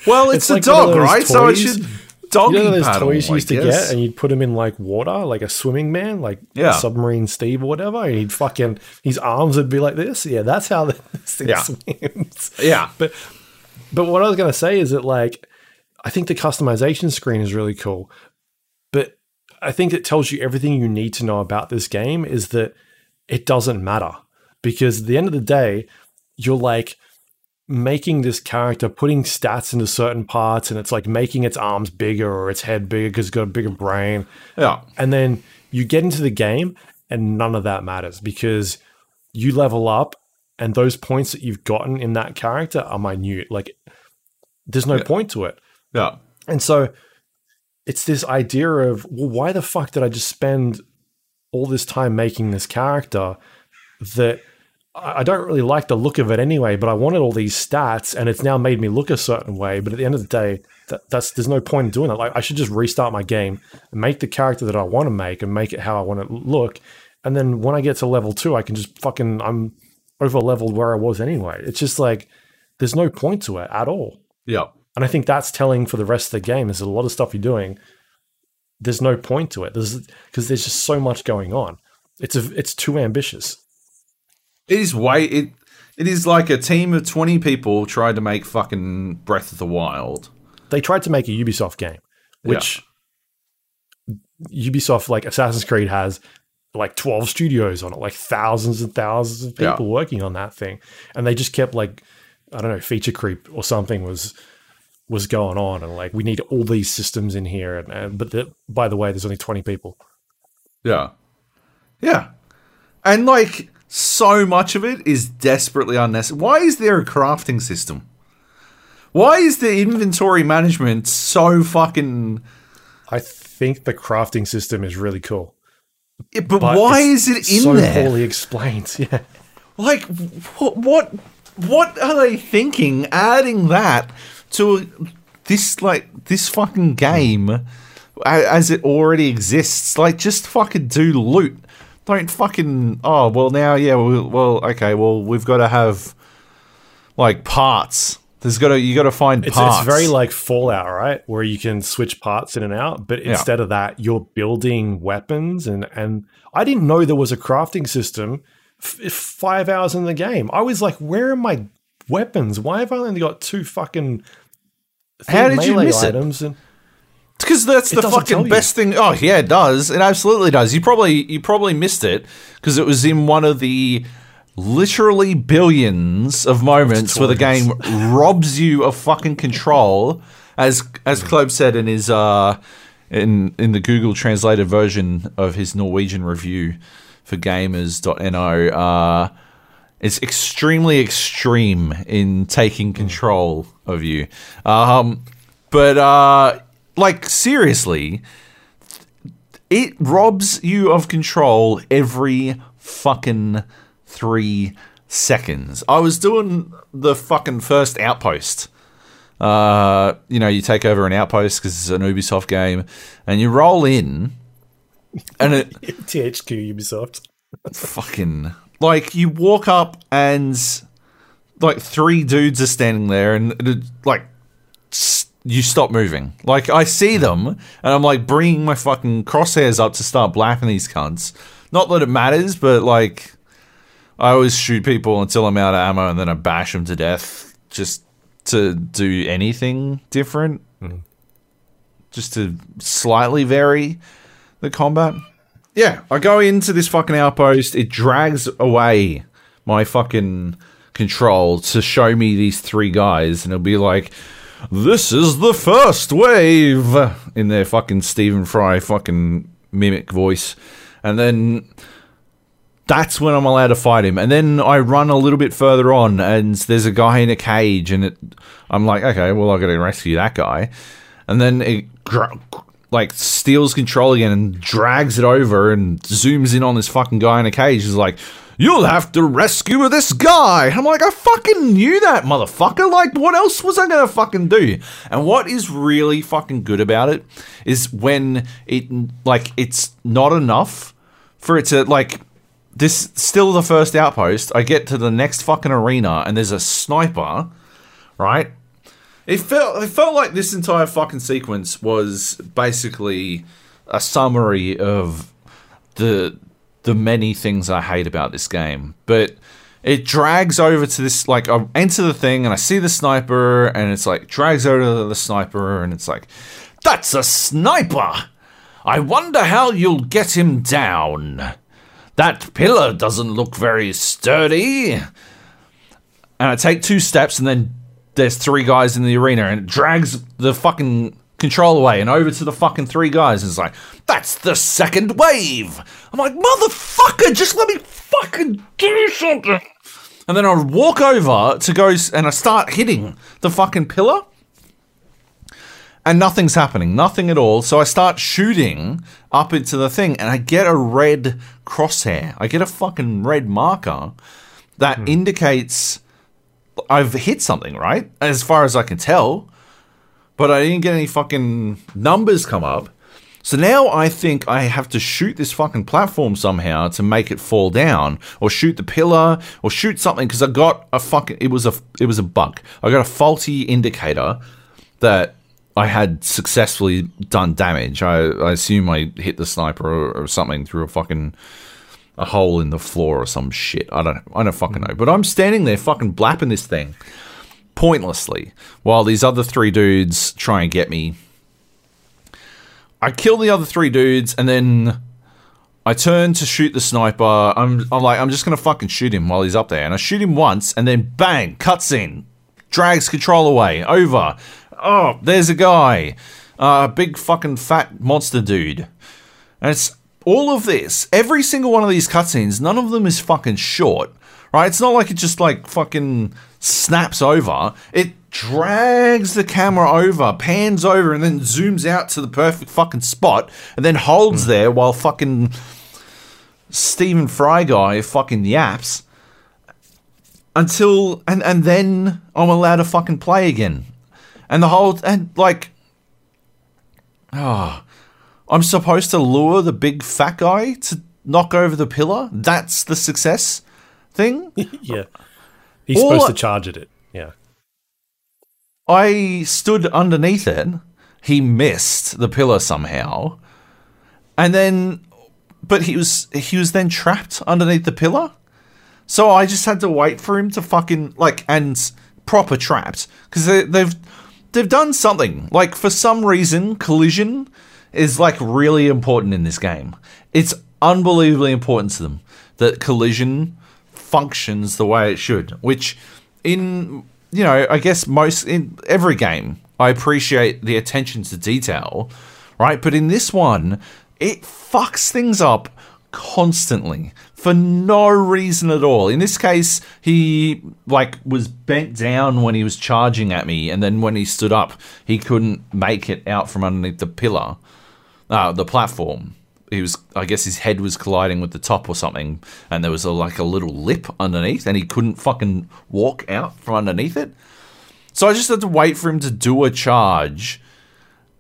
well, it's, It's a like dog, right? So it should doggy you know those paddle. toys you I used to guess. get and you'd put him in like water like a swimming man like Yeah. submarine steve or whatever and he'd fucking his arms would be like this yeah that's how this thing Yeah. swims yeah, but but what I was gonna say is that like I think the customization screen is really cool, but I think it tells you everything you need to know about this game is that it doesn't matter because at the end of the day, you're like making this character, putting stats into certain parts, and it's like making its arms bigger or its head bigger because it's got a bigger brain. yeah, And then you get into the game and none of that matters because you level up and those points that you've gotten in that character are minute. Like there's no Yeah. point to it. yeah, And so it's this idea of, well, why the fuck did I just spend all this time making this character that I don't really like the look of it anyway, but I wanted all these stats and it's now made me look a certain way. But at the end of the day, that, that's there's no point in doing that. Like I should just restart my game and make the character that I want to make and make it how I want to look. And then when I get to level two, I can just fucking I'm over leveled where I was anyway. It's just like there's no point to it at all. yeah, And I think that's telling for the rest of the game. There's a lot of stuff you're doing. There's no point to it. There's because there's just so much going on. It's a, it's too ambitious. it is way it. It is like a team of twenty people tried to make fucking Breath of the Wild. They tried to make a Ubisoft game, which Ubisoft like Assassin's Creed has like 12 studios on it, like thousands and thousands of people Yeah. working on that thing. And they just kept like I don't know, feature creep or something was was going on and like we need all these systems in here and, and but the, by the way there's only 20 people. Yeah. Yeah. And like so much of it is desperately unnecessary. Why is there a crafting system? Why is the inventory management so fucking I think the crafting system is really cool. Yeah, but, but why is it in so there? poorly explained? Yeah. Like what what what are they thinking adding that to this like this fucking game as it already exists? Like just fucking do loot. Don't fucking oh well now yeah well, well okay well we've got to have like parts. There's got to you got to find It's, parts. it's very like Fallout, right? Where you can switch parts in and out, but Yeah. instead of that, you're building weapons. And and I didn't know there was a crafting system. F- five hours in the game, I was like, "Where are my weapons? Why have I only got two fucking How did you miss it? items?" And Because that's It the fucking best thing. Oh yeah, it does. It absolutely does. You probably you probably missed it because it was in one of the literally billions of moments where the game robs you of fucking control. As as Klobe said in his uh in in the Google translated version of his Norwegian review for gamers.no, uh it's extremely extreme in taking control of you. Um, but uh, like seriously, it robs you of control every fucking three seconds. I was doing the fucking first outpost. Uh, you know, you take over an outpost because it's an Ubisoft game, and you roll in, and it THQ Ubisoft. fucking like you walk up and like three dudes are standing there, and it, like you stop moving. Like I see them, and I'm like bringing my fucking crosshairs up to start blacking these cunts. Not that it matters, but like I always shoot people until I'm out of ammo, and then I bash them to death just to do anything different, hmm. just to slightly vary the combat. Yeah, I go into this fucking outpost. It drags away my fucking control to show me these three guys, and it'll be like, "This is the first wave" in their fucking Stephen Fry fucking mimic voice, and then that's when I'm allowed to fight him. And then I run a little bit further on, and there's a guy in a cage, and it, I'm like, okay, well, I got to rescue that guy. And then it like steals control again and drags it over and zooms in on this fucking guy in a cage. He's like, "You'll have to rescue this guy." I'm like, I fucking knew that, motherfucker. Like, what else was I gonna fucking do? And what is really fucking good about it is when it like it's not enough for it to like this still the first outpost. I get to the next fucking arena and there's a sniper, right? It felt it felt like this entire fucking sequence was basically a summary of the the many things I hate about this game. But it drags over to this like I enter the thing and I see the sniper and it's like drags over to the sniper and it's like that's a sniper. I wonder how you'll get him down. That pillar doesn't look very sturdy. And I take two steps and then there's three guys in the arena and it drags the fucking control away and over to the fucking three guys and it's like, that's the second wave. I'm like, motherfucker, just let me fucking do something. And then I walk over to go and I start hitting the fucking pillar and nothing's happening, nothing at all. So I start shooting up into the thing, and I get a red crosshair. I get a fucking red marker that hmm. indicates I've hit something, right? As far as I can tell. But I didn't get any fucking numbers come up. So now I think I have to shoot this fucking platform somehow to make it fall down, or shoot the pillar, or shoot something because I got a fucking it was a it was a bug. I got a faulty indicator that I had successfully done damage. I, I assume I hit the sniper or, or something through a fucking a hole in the floor or some shit. I don't I don't fucking know. But I'm standing there fucking blapping this thing pointlessly while these other three dudes try and get me. I kill the other three dudes and then I turn to shoot the sniper. I'm, I'm like, I'm just gonna fucking shoot him while he's up there. And I shoot him once and then bang, cutscene. Drags control away. Over. Oh, there's a guy. A uh, big fucking fat monster dude. And it's all of this, every single one of these cutscenes, none of them is fucking short, right? It's not like it just like fucking snaps over. It drags the camera over, pans over, and then zooms out to the perfect fucking spot, and then holds there while fucking Stephen Fry guy fucking yaps until and and then I'm allowed to fucking play again. And the whole and like oh I'm supposed to lure the big fat guy to knock over the pillar? That's the success thing? yeah. He's All- supposed to charge at it. Yeah. I stood underneath it. He missed the pillar somehow. And then but he was he was then trapped underneath the pillar. So I just had to wait for him to fucking like and proper trapped because they, they've they've done something like for some reason collision is like really important in this game. It's unbelievably important to them that collision functions the way it should, which in you know, I guess most in every game I appreciate the attention to detail, right? But in this one, it fucks things up constantly for no reason at all. In this case, he like was bent down when he was charging at me, and then when he stood up, he couldn't make it out from underneath the pillar, uh, the platform. he was I guess his head was colliding with the top or something, and there was a, like a little lip underneath, and he couldn't fucking walk out from underneath it. So I just had to wait for him to do a charge.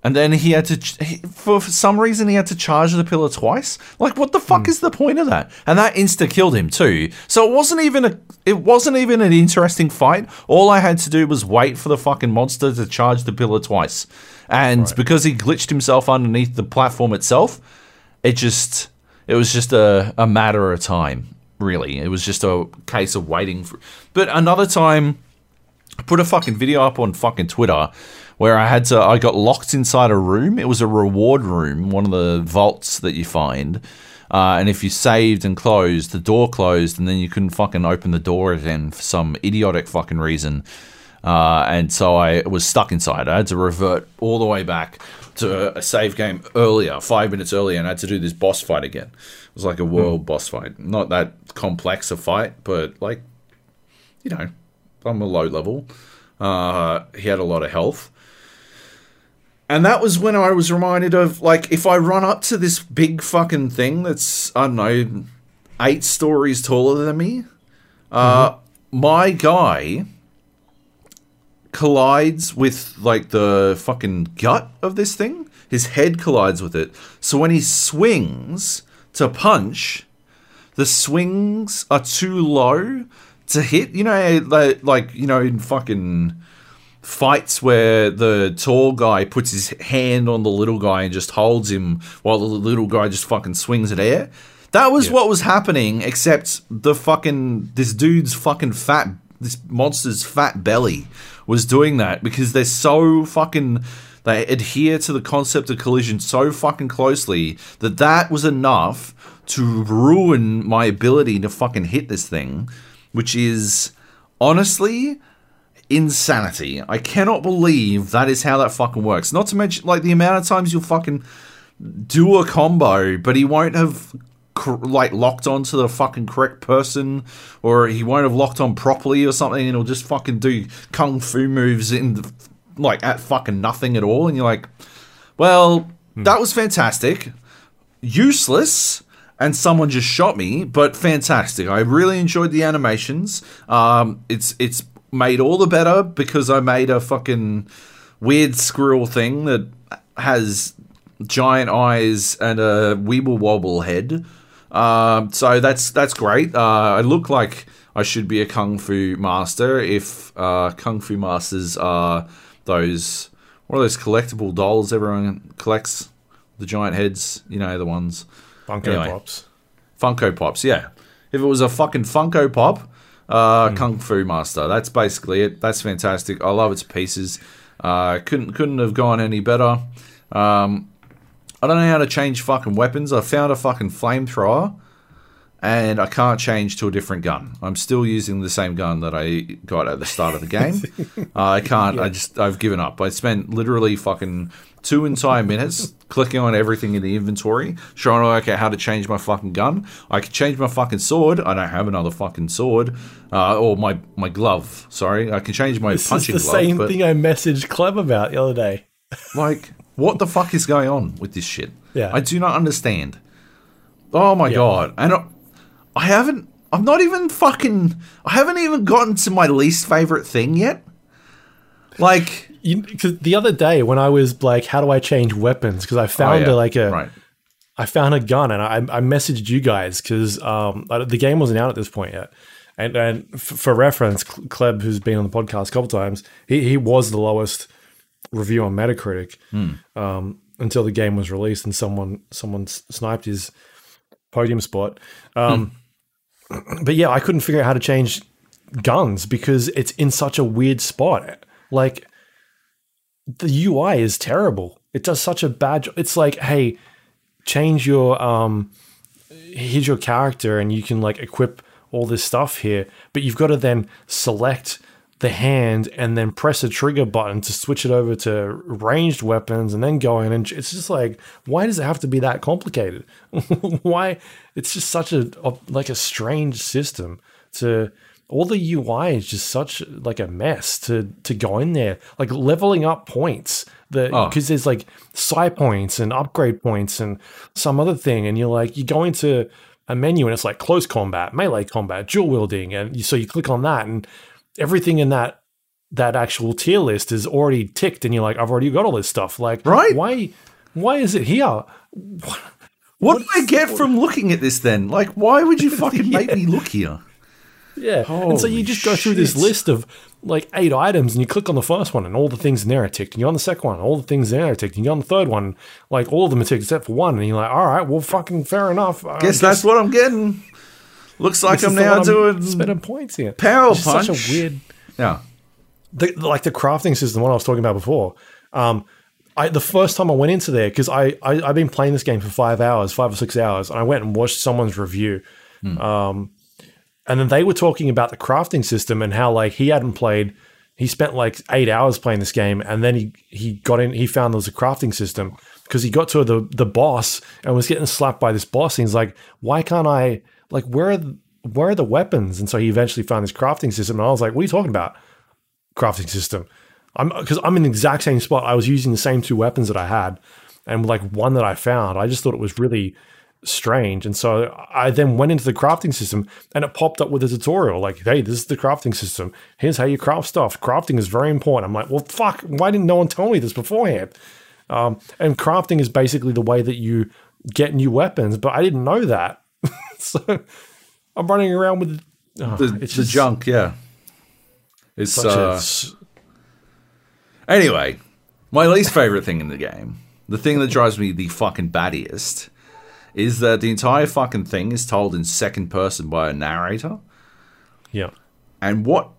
And then he had to, he, for, some reason, he had to charge the pillar twice. Like, what the fuck hmm. is the point of that? And that insta killed him too. So it wasn't even a, it wasn't even an interesting fight. All I had to do was wait for the fucking monster to charge the pillar twice. And Right. because he glitched himself underneath the platform itself, it just, it was just a, a matter of time. Really, it was just a case of waiting for. But another time, I put a fucking video up on fucking Twitter where I had to I got locked inside a room. It was a reward room, one of the vaults that you find. Uh, and if you saved and closed, the door closed, and then you couldn't fucking open the door again for some idiotic fucking reason. Uh, and so I was stuck inside. I had to revert all the way back to a save game earlier, five minutes earlier, and I had to do this boss fight again. It was like a world boss fight. Not that complex a fight, but like, you know, I'm a low level. Uh, he had a lot of health. And that was when I was reminded of like if I run up to this big fucking thing that's I don't know eight stories taller than me, uh, my guy collides with like the fucking gut of this thing. His head collides with it. So when he swings to punch, the swings are too low to hit. You know, like, like you know, in fucking fights where the tall guy puts his hand on the little guy and just holds him while the little guy just fucking swings at air. That was Yeah. what was happening, except the fucking this dude's fucking fat, this monster's fat belly was doing that because they're so fucking. They adhere to the concept of collision so fucking closely that that was enough to ruin my ability to fucking hit this thing, which is honestly insanity. I cannot believe that is how that fucking works. Not to mention, like, the amount of times you'll fucking do a combo, but he won't have, cr- like, locked onto the fucking correct person, or he won't have locked on properly or something, and he'll just fucking do kung fu moves in, the, like, at fucking nothing at all. And you're like, well, that was fantastic. Useless. And someone just shot me, but fantastic. I really enjoyed the animations. Um, it's it's made all the better because I made a fucking weird squirrel thing that has giant eyes and a weeble wobble head. Um, so that's that's great. Uh, I look like I should be a kung fu master if uh, kung fu masters are those what are those collectible dolls everyone collects the giant heads. You know the ones. Funko Anyway. Pops. Funko Pops, yeah. If it was a fucking Funko Pop, uh, Kung Fu Master. That's basically it. That's fantastic. I love its pieces. Uh, couldn't couldn't have gone any better. Um, I don't know how to change fucking weapons. I found a fucking flamethrower, and I can't change to a different gun. I'm still using the same gun that I got at the start of the game. uh, I can't. I just I've given up. I spent literally fucking two entire minutes clicking on everything in the inventory, trying to work out how to change my fucking gun. I could change my fucking sword. I don't have another fucking sword, uh, or my my glove. Sorry, I can change my This is the glove. same thing I messaged Clem about the other day. like, what the fuck is going on with this shit? Yeah. I do not understand. Oh my god. And I, I haven't I'm not even fucking I haven't even gotten to my least favorite thing yet. Like You, cause the other day when I was like, "How do I change weapons?" Because I oh, found yeah, a, like a, right. I found a gun and I, I messaged you guys because um, the game wasn't out at this point yet. And, and f- for reference, Kleb, who's been on the podcast a couple times, he, he was the lowest review on Metacritic um, until the game was released and someone someone sniped his podium spot. Um, But yeah, I couldn't figure out how to change guns because it's in such a weird spot. Like the UI is terrible. It does such a bad job. It's like, hey, change your um here's your character and you can like equip all this stuff here, but you've got to then select the hand and then press a trigger button to switch it over to ranged weapons and then go in and it's just like why does it have to be that complicated why it's just such a, a like a strange system to all the UI is just such like a mess to to go in there like leveling up points The Oh. because there's like side points and upgrade points and some other thing, and you're like you go into a menu and it's like close combat, melee combat, dual wielding, and you, so you click on that and everything in that that actual tier list is already ticked, and you're like I've already got all this stuff. Like Right. Why why is it here? What do I get from looking at this then? Like, why would you fucking make me look here? Yeah. and so you Holy just go through this list of like eight items and you click on the first one and all the things in there are ticked. And you're on the second one, all the things in there are ticked. And you're on the third one, like all of them are ticked except for one. And you're like, all right, well, fucking fair enough. I Guess that's what I'm getting. Looks like this I'm now one doing spending points here. Power It's Punch. Such a weird, Yeah. the, like the crafting system, what I was talking about before. Um, I, the first time I went into there because I, I I've been playing this game for five hours, five or six hours, and I went and watched someone's review, um, and then they were talking about the crafting system and how like he hadn't played, he spent like eight hours playing this game, and then he he got in, he found there was a crafting system because he got to the the boss and was getting slapped by this boss, and he's like, why can't I like where are the, where are the weapons? And so he eventually found this crafting system, and I was like, what are you talking about? crafting system. I'm because I'm in the exact same spot. I was using the same two weapons that I had, and like one that I found, I just thought it was really strange. And so I then went into the crafting system, and it popped up with a tutorial like, "Hey, this is the crafting system. Here's how you craft stuff. Crafting is very important." I'm like, "Well, fuck! Why didn't no one tell me this beforehand?" Um, and crafting is basically the way that you get new weapons, but I didn't know that. so I'm running around with oh, The, it's the junk, yeah. It's such uh, a Anyway, my least favorite thing in the game, the thing that drives me the fucking battiest, is that the entire fucking thing is told in second person by a narrator. yeah. And what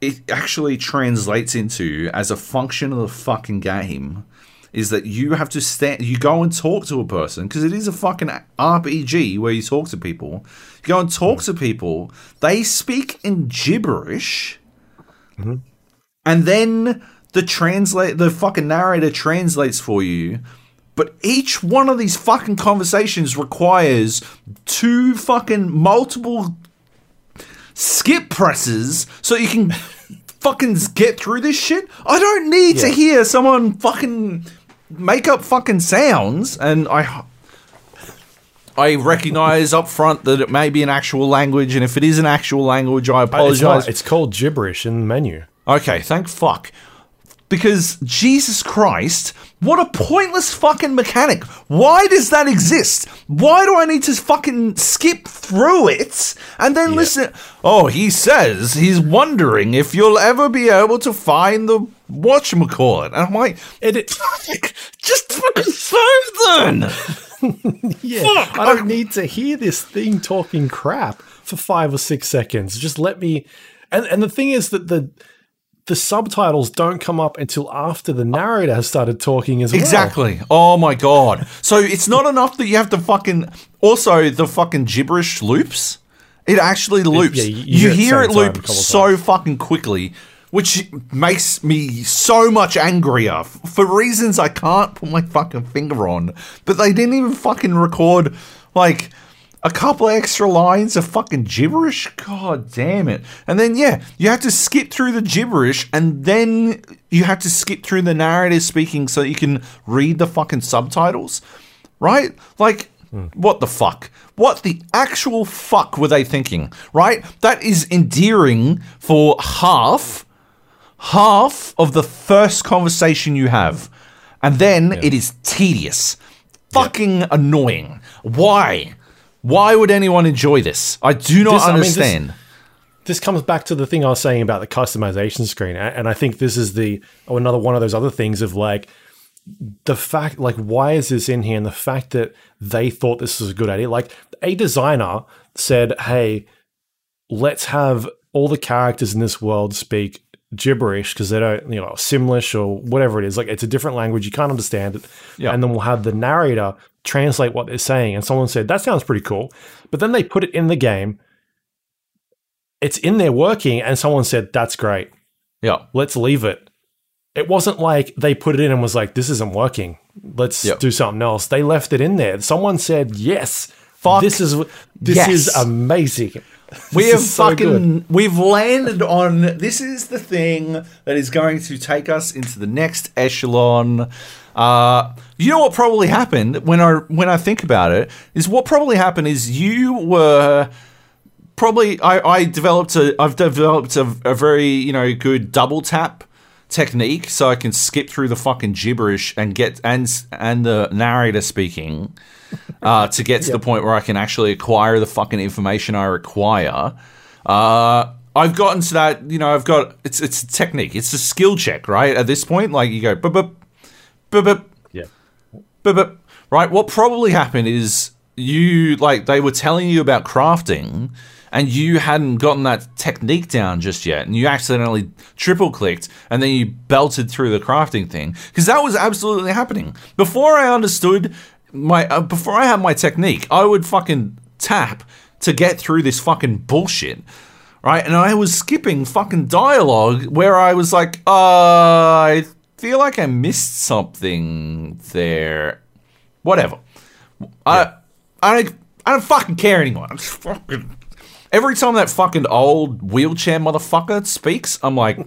it actually translates into as a function of the fucking game is that you have to stand, you go and talk to a person because it is a fucking RPG where you talk to people. You go and talk to people, they speak in gibberish, mm-hmm. and then the translate, the fucking narrator translates for you. But each one of these fucking conversations requires two fucking multiple skip presses so you can fucking get through this shit. I don't need to hear someone fucking make up fucking sounds and I I recognize up front that it may be an actual language and if it is an actual language I uh, It's, apologize. not, it's called gibberish in the menu. Okay, thank fuck. Because Jesus Christ, what a pointless fucking mechanic. Why does that exist? Why do I need to fucking skip through it and then listen? Oh, he says he's wondering if you'll ever be able to find the whatchamacallit. And I'm like, It, it, just fucking say then. yeah, Fuck, I don't need to hear this thing talking crap for five or six seconds. Just let me. And and the thing is that the the subtitles don't come up until after the narrator has started talking as well. Exactly. Oh my god. So it's not enough that you have to fucking also the fucking gibberish loops. It actually loops. yeah, you- you, hear it it same time a loop so fucking quickly, which makes me so much angrier for reasons I can't put my fucking finger on. But they didn't even fucking record like a couple extra lines of fucking gibberish. God damn it. And then, yeah, you have to skip through the gibberish and then you have to skip through the narrative speaking so you can read the fucking subtitles. Right? Like, what the fuck? What the actual fuck were they thinking? Right? That is endearing for half, half of the first conversation you have. And then it is tedious. Fucking annoying. Why? Why would anyone enjoy this? I do not This- I mean, this- understand. This comes back to the thing I was saying about the customization screen, and I think this is the oh, another one of those other things of like the fact like why is this in here and the fact that they thought this was a good idea like a designer said hey let's have all the characters in this world speak gibberish because they don't you know simlish or whatever it is like it's a different language you can't understand it Yeah. and then we'll have the narrator translate what they're saying and someone said that sounds pretty cool but then they put it in the game it's in there working and someone said that's great Yeah. let's leave it. It wasn't like they put it in and was like, this isn't working. Let's do something else. They left it in there. Someone said, yes, Fuck this is this yes. is amazing. We have so fucking we've landed on this is the thing that is going to take us into the next echelon. Uh, you know what probably happened when I when I think about it is what probably happened is you were probably I, I developed a I've developed a, a very you know good double tap technique so I can skip through the fucking gibberish and get and and the narrator speaking uh, to get to the point where I can actually acquire the fucking information I require. Uh, I've gotten to that, you know, I've got it's it's a technique, it's a skill check, right? At this point, like you go, bup, bup, bup, bup, Yeah. but, but right, what probably happened is you like they were telling you about crafting and you hadn't gotten that technique down just yet and you accidentally triple clicked and then you belted through the crafting thing. Because that was absolutely happening. Before i understood my uh, before i had my technique i would fucking tap to get through this fucking bullshit right? And I was skipping fucking dialogue where I was like, uh, I feel like I missed something there. Whatever. I, I don't, I don't fucking care anymore. I'm just fucking. Every time that fucking old wheelchair motherfucker speaks, I'm like,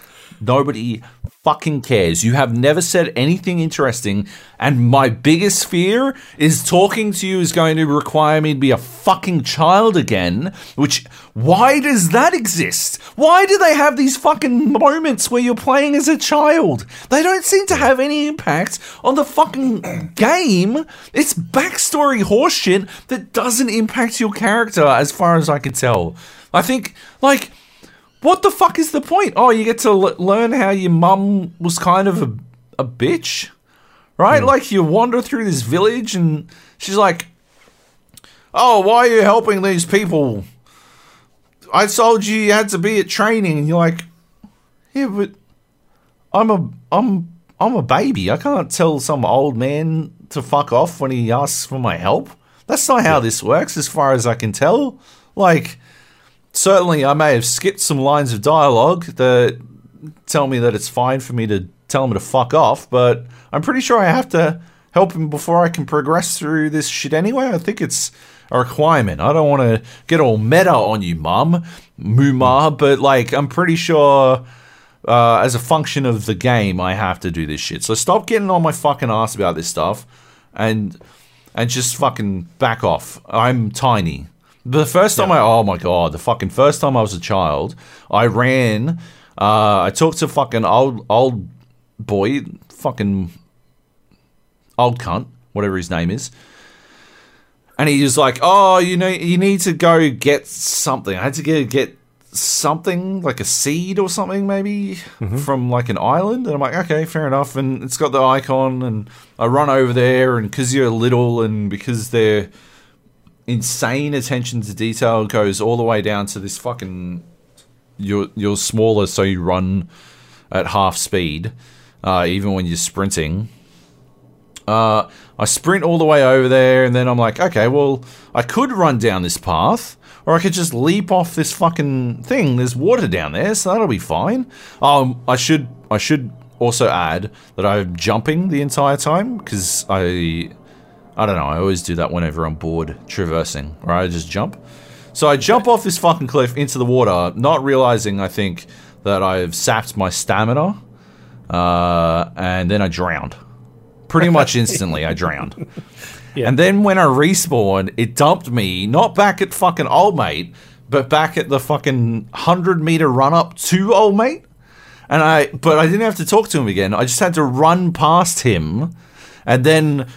nobody fucking cares. You have never said anything interesting, and my biggest fear is talking to you is going to require me to be a fucking child again. Which, why does that exist? Why do they have these fucking moments where you're playing as a child? They don't seem to have any impact on the fucking game. It's backstory horseshit that doesn't impact your character, as far as I can tell. I think, like, what the fuck is the point? Oh, you get to l- learn how your mum was kind of a, a bitch, right? Hmm. Like you wander through this village and she's like, "Oh, why are you helping these people? I told you you had to be at training." And you're like, "Yeah, but I'm a I'm I'm a baby. I can't tell some old man to fuck off when he asks for my help. That's not how this works, as far as I can tell. Like." Certainly I may have skipped some lines of dialogue that tell me that it's fine for me to tell him to fuck off, but I'm pretty sure I have to help him before I can progress through this shit anyway. I think it's a requirement. I don't want to get all meta on you, mum, Muma, but like I'm pretty sure uh, as a function of the game, I have to do this shit. So stop getting on my fucking ass about this stuff, and and just fucking back off. I'm tiny. The first time I, oh my god, the fucking first time I was a child, I ran. Uh, I talked to fucking old old boy, fucking old cunt, whatever his name is. And he was like, "Oh, you know, you need to go get something. I had to get get something like a seed or something, maybe from like an island." And I'm like, "Okay, fair enough." And it's got the icon, and I run over there, and because you're little, and because they're insane attention to detail goes all the way down to this fucking you're you're smaller so you run at half speed uh, even when you're sprinting. Uh, I sprint all the way over there and then I'm like okay well I could run down this path or I could just leap off this fucking thing. There's water down there so that'll be fine. Um I should I should also add that I'm jumping the entire time because I I don't know. I always do that whenever I'm bored traversing, right? I just jump. So I jump off this fucking cliff into the water, not realizing, I think, that I've sapped my stamina. Uh, and then I drowned. Pretty much instantly, I drowned. Yeah. And then when I respawned, it dumped me, not back at fucking old mate, but back at the fucking 100 meter run up to old mate. And I, but I didn't have to talk to him again. I just had to run past him and then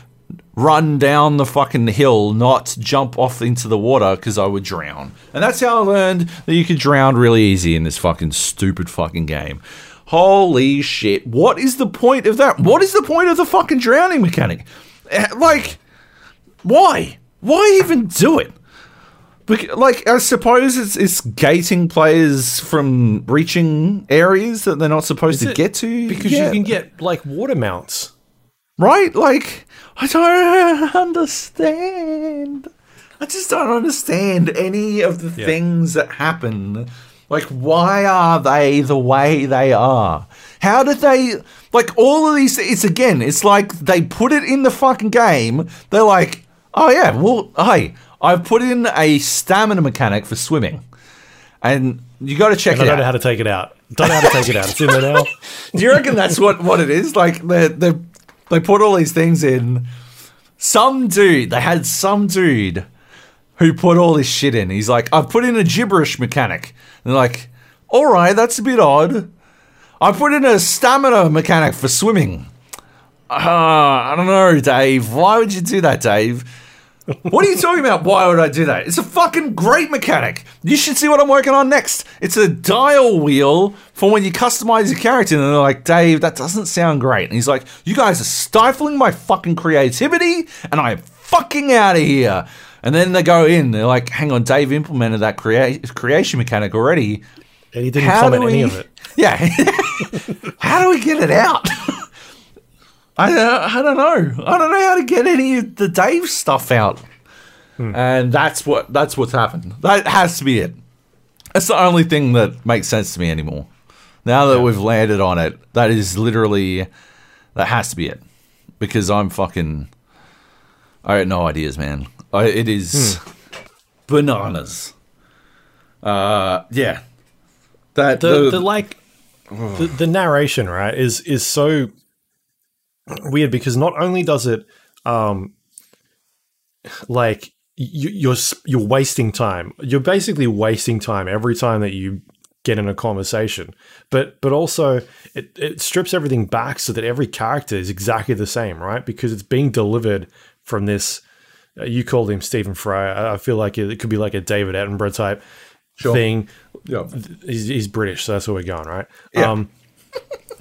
run down the fucking hill, not jump off into the water because I would drown. And that's how I learned that you could drown really easy in this fucking stupid fucking game. Holy shit. What is the point of that? What is the point of the fucking drowning mechanic? Eh, Like, why? Why even do it? Like, I suppose it's, it's gating players from reaching areas that they're not supposed to get to. Because yet. you can get like water mounts. Right? Like, I don't understand. I just don't understand any of the Yeah. things that happen. Like, why are they the way they are? How did they. Like, all of these. It's again, it's like they put it in the fucking game. They're like, oh, yeah, well, hey, I've put in a stamina mechanic for swimming, and you got to check And I don't know how to take it out. Don't know how to take it out. It's in there now. Do you reckon that's what, what it is? Like they they they put all these things in. Some dude, they had some dude who put all this shit in. He's like, I've put in a gibberish mechanic. And they're like, all right, that's a bit odd. I put in a stamina mechanic for swimming. Uh, I don't know, Dave. Why would you do that, Dave? What are you talking about? Why would I do that? It's a fucking great mechanic. You should see what I'm working on next. It's a dial wheel for when you customize your character. And they're like, Dave, that doesn't sound great. And he's like, You guys are stifling my fucking creativity, and I'm fucking out of here. And then they go in. They're like, Hang on, Dave implemented that crea- creation mechanic already. And he didn't How comment do any of it. Yeah. how do we get it out? I, uh, I don't know. I don't know how to get any of the Dave stuff out. And that's what that's what's happened. That has to be it. That's the only thing that makes sense to me anymore. Now that we've landed on it, that is literally that has to be it. Because I'm fucking I got no ideas, man. I, it is bananas. Uh yeah. That the, the, the like the, the narration right is is so weird because not only does it um like you, you're you're wasting time you're basically wasting time every time that you get in a conversation but but also it, it strips everything back so that every character is exactly the same right because it's being delivered from this uh, you called him Stephen Fry I, I feel like it, it could be like a David Attenborough type thing yeah. he's, he's British, so that's where we're going, right? Yeah. Um,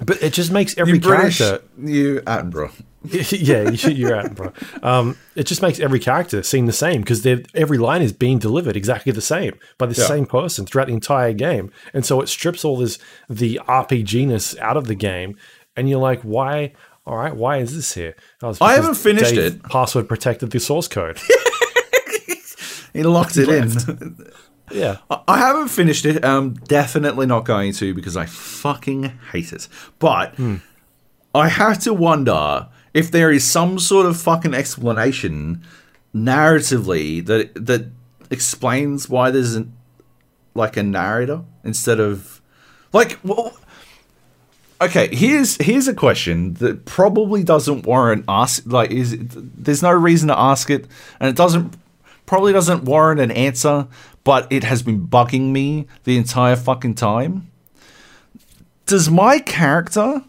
but it just makes every You British, character, you Attenborough. yeah, you- you're at, bro. Um, it just makes every character seem the same because every line is being delivered exactly the same by the Yeah. same person throughout the entire game, and so it strips all this the RPGness out of the game, and you're like, why? All right, why is this here? I haven't finished Dave it. Password protected the source code. He locked it in. Yeah, I- haven't finished it. I'm definitely not going to because I fucking hate it. But hmm. I have to wonder if there is some sort of fucking explanation narratively that that explains why there's an, like a narrator instead of like well, Okay, here's here's a question that probably doesn't warrant ask. Like, is there's no reason to ask it, and it doesn't probably doesn't warrant an answer. But it has been bugging me the entire fucking time. Does my character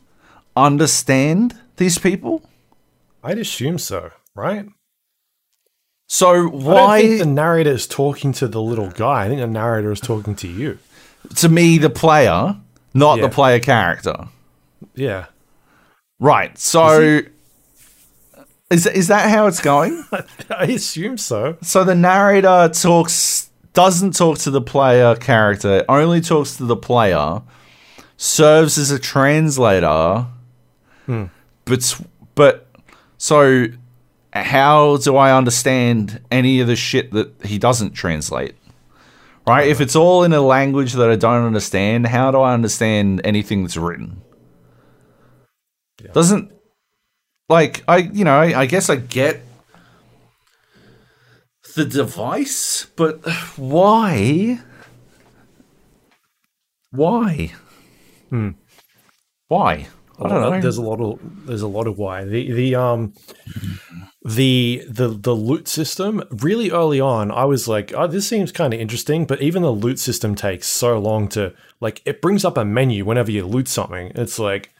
understand these people? I'd assume so, right? So why think the narrator is talking to the little guy. I think the narrator is talking to you. to me the player, not Yeah. the player character? Yeah. Right. So is is that how it's going? I assume so. So the narrator talks doesn't talk to the player character, only talks to the player, serves as a translator. Hmm. But but so how do I understand any of the shit that he doesn't translate? Right? If it's all in a language that I don't understand, how do I understand anything that's written? Doesn't like I you know, I, I guess I get the device, but why? Why? Why? I don't know. There's a lot of there's a lot of why the the um the the the loot system really early on I was like oh this seems kind of interesting but even the loot system takes so long to like it brings up a menu whenever you loot something it's like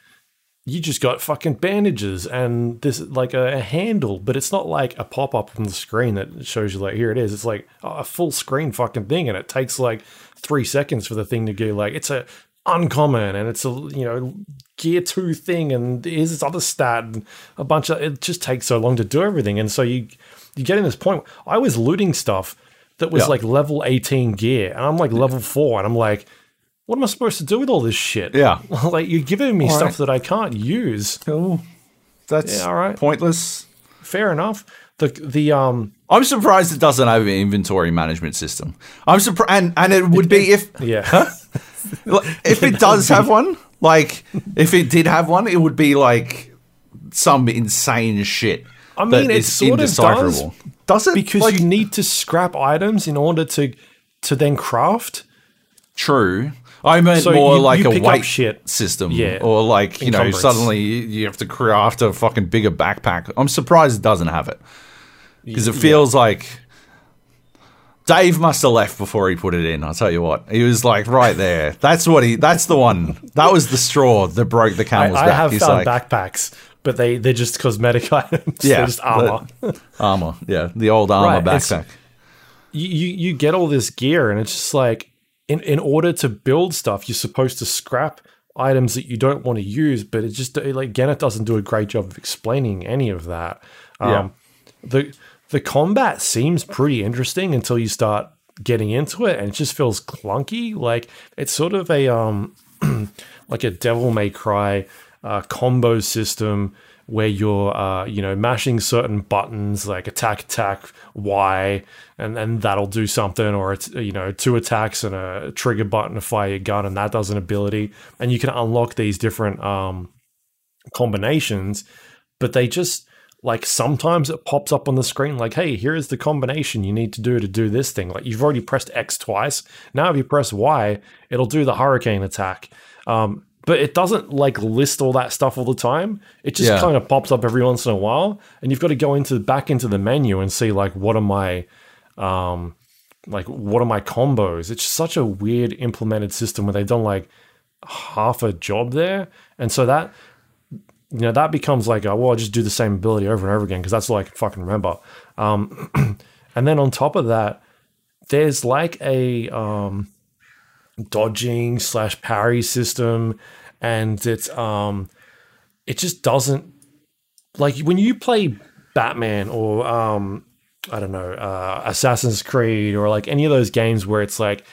you just got fucking bandages and this like a, a handle but it's not like a pop-up on the screen that shows you like here it is. It's like a full screen fucking thing and it takes like three seconds for the thing to go like it's a uncommon and it's a you know gear two thing and here's this other stat and a bunch of it just takes so long to do everything. And so you you get in this point i was looting stuff that was Yeah. like level 18 gear and i'm like level 4 and i'm like what am i supposed to do with all this shit Yeah. like you're giving me All stuff right. that i can't use Cool. That's Yeah, all right. pointless. fair enough the the um I'm surprised it doesn't have an inventory management system. I'm surprised, and, and it would be if yeah if it does have one. Like if it did have one, it would be like some insane shit. I mean, it is sort of does. Does it? because Like- you need to scrap items in order to to then craft. True. I meant So more you- like you a weight shit. system. Yeah. Or like, you know, suddenly you have to craft a fucking bigger backpack. I'm surprised it doesn't have it. Because it feels like Dave must have left before he put it in. I'll tell you what. He was like right there. That's what he that's the one. That was the straw that broke the I, camel's I back. have He's found like, backpacks, but they they're just cosmetic items. Yeah, they're just armor. armor. Yeah. The old armor Right, backpack. you, you you get all this gear, and it's just like in in order to build stuff, you're supposed to scrap items that you don't want to use. But it just like Gennett doesn't do a great job of explaining any of that. Um, the the combat seems pretty interesting until you start getting into it, and it just feels clunky. Like it's sort of a um like a Devil May Cry uh, combo system where you're uh, you know mashing certain buttons like attack attack Y and then that'll do something or it's you know two attacks and a trigger button to fire your gun and that does an ability. And you can unlock these different um, combinations but they just like sometimes it pops up on the screen like hey here is the combination you need to do to do this thing. Like you've already pressed x twice. Now if you press y it'll do the hurricane attack. Um, but it doesn't like list all that stuff all the time it just Yeah. kind of pops up every once in a while and you've got to go into back into the menu and see like what are my um like what are my combos it's such a weird implemented system where they've done like half a job there and so that you know that becomes like a, well, I'll just do the same ability over and over again because that's all I can fucking remember. Um, and then on top of that, there's like a um, dodging slash parry system, and it's um, it just doesn't like when you play Batman or um, I don't know uh, Assassin's Creed or like any of those games where it's like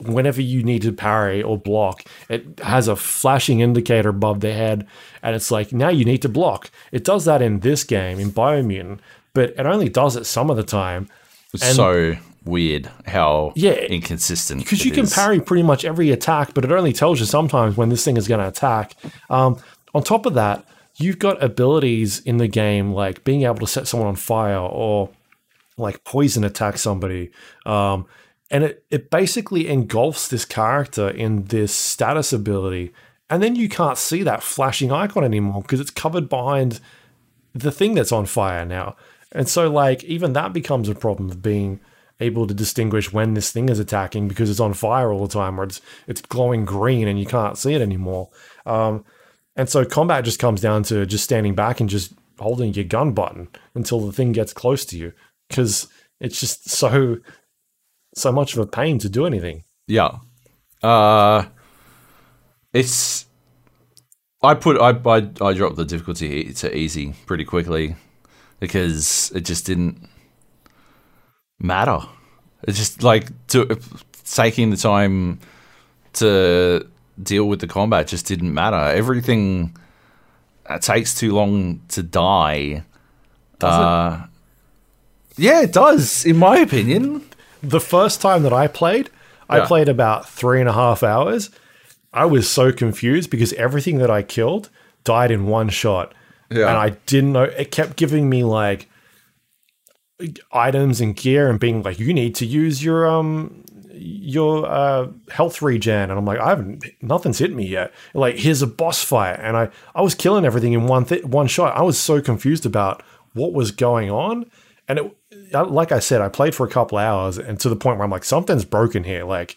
whenever you need to parry or block, it has a flashing indicator above the head, and it's like now you need to block. It does that in this game in Biomutant, but it only does it some of the time It's and- so weird how Yeah, inconsistent. because you can is. parry pretty much every attack, but it only tells you sometimes when this thing is going to attack. Um, on top of that, you've got abilities in the game like being able to set someone on fire or like poison attack somebody. Um, and it, it basically engulfs this character in this status ability. And then you can't see that flashing icon anymore because it's covered behind the thing that's on fire now. And so, like, even that becomes a problem of being able to distinguish when this thing is attacking because it's on fire all the time or it's it's glowing green and you can't see it anymore. Um, and so combat just comes down to just standing back and just holding your gun button until the thing gets close to you because it's just so so much of a pain to do anything. Yeah. Uh it's I put I I, I dropped the difficulty to easy pretty quickly because it just didn't matter. It's just like to taking the time to deal with the combat just didn't matter. Everything uh, takes too long to die. Does it? uh, Yeah, it does, in my opinion. The first time that I played, I Yeah. played about three and a half hours. I was so confused because everything that I killed died in one shot. Yeah. And I didn't know. It kept giving me like items and gear and being like, you need to use your um your uh health regen. And i'm like i haven't nothing's hit me yet. Like here's a boss fight. And i i was killing everything in one th- one shot. I was so confused about what was going on. And it like i said i played for a couple hours and to the point where i'm like something's broken here. Like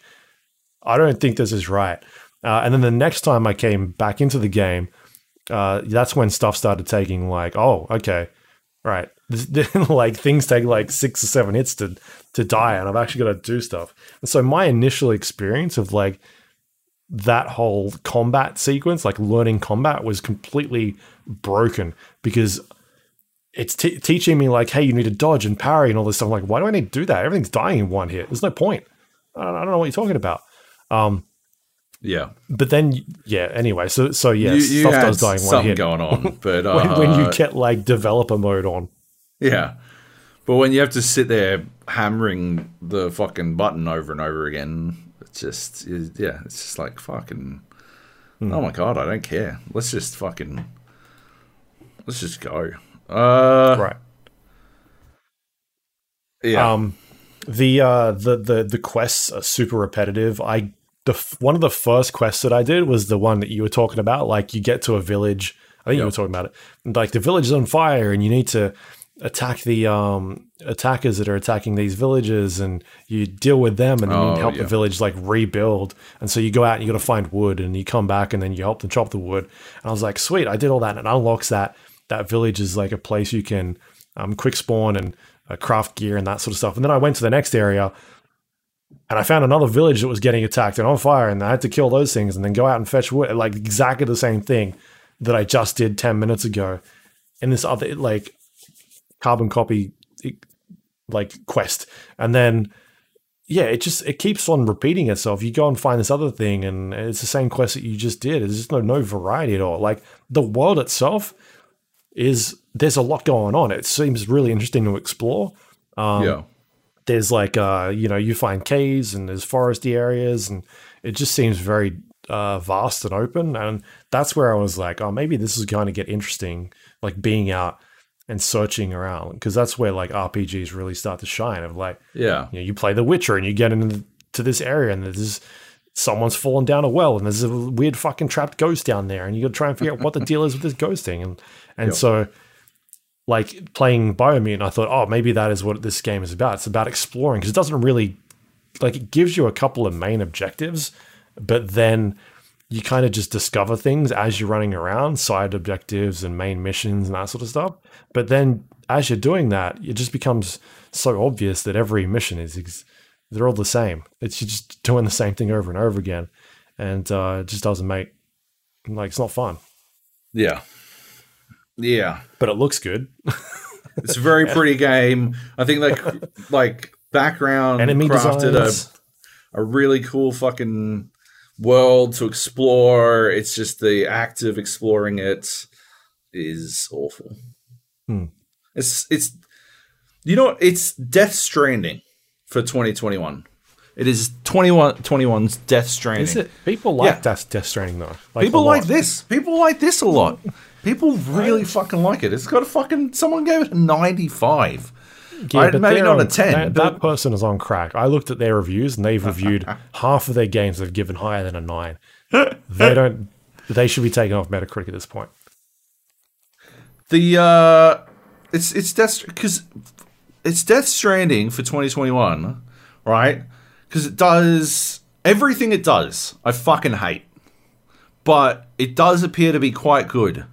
i don't think this is right. Uh, and then the next time i came back into the game uh, that's when stuff started taking like oh okay. Right like things take like six or seven hits to to die and i've actually got to do stuff. And so my initial experience of like that whole combat sequence like learning combat was completely broken because it's t- teaching me like hey you need to dodge and parry and all this stuff. I'm like why do i need to do that? Everything's dying in one hit. There's no point. I don't, I don't know what you're talking about. Um Yeah. but then yeah anyway so so yeah you, you stuff does die in one something hit. going on, but uh, when, when you get like developer mode on yeah, but when you have to sit there hammering the fucking button over and over again, it's just yeah, it's just like fucking. Hmm. Oh my god, I don't care. Let's just fucking. Let's just go. Uh, right Yeah. Um, the uh, the the the quests are super repetitive. I the one of the first quests that I did was the one that you were talking about. Like you get to a village. I think you were talking about it. Like the village is on fire, and you need to attack the um attackers that are attacking these villages, and you deal with them, and then you Oh, help yeah. the village like rebuild. And so you go out and you got to find wood, and you come back, and then you help them chop the wood. And I was like, sweet, I did all that, and it unlocks that that village is like a place you can um, quick spawn and uh, craft gear and that sort of stuff. And then I went to the next area and I found another village that was getting attacked and on fire, and I had to kill those things and then go out and fetch wood. Like exactly the same thing that I just did 10 minutes ago in this other, like, carbon copy, like, quest. And then, yeah, it just it keeps on repeating itself. You go and find this other thing, and it's the same quest that you just did. There's just no no variety at all. Like the world itself is there's a lot going on. It seems really interesting to explore. Um, yeah. there's like uh you know you find caves and there's foresty areas and it just seems very uh vast and open and that's where i was like oh maybe this is going to get interesting like being out and searching around because that's where like rpgs really start to shine of like Yeah. you know you play the witcher and you get into to this area and there's someone's fallen down a well and there's a weird fucking trapped ghost down there and you got to try and figure out what the deal is with this ghost thing and and Yep. so like playing Biomutant, I thought, oh, maybe that is what this game is about. It's about exploring because it doesn't really like it gives you a couple of main objectives, but then you kind of just discover things as you're running around, side objectives and main missions and that sort of stuff. But then as you're doing that, it just becomes so obvious that every mission is ex- they're all the same. It's you're just doing the same thing over and over again, and uh, it just doesn't make like it's not fun. Yeah. Yeah. But it looks good. It's a very pretty game. I think like like background Enemy crafted designs. a, a really cool fucking world to explore. It's just the act of exploring it is awful. Hmm. It's it's you know it's Death Stranding for 2021. It is 21 21's Death Stranding. Is it? People like Yeah. Death, Death Stranding though. People like this. People like this a lot. People really fucking like it. It's got a fucking. Someone gave it a 95. I- but maybe not a 10, That, but- that person is on crack. I looked at their reviews and they've reviewed half of their games they've given higher than a nine. They don't. They should be taken off Metacritic at this point. The uh, it's it's Death because it's Death Stranding for 2021, right? Because it does everything it does. I fucking hate, but it does appear to be quite good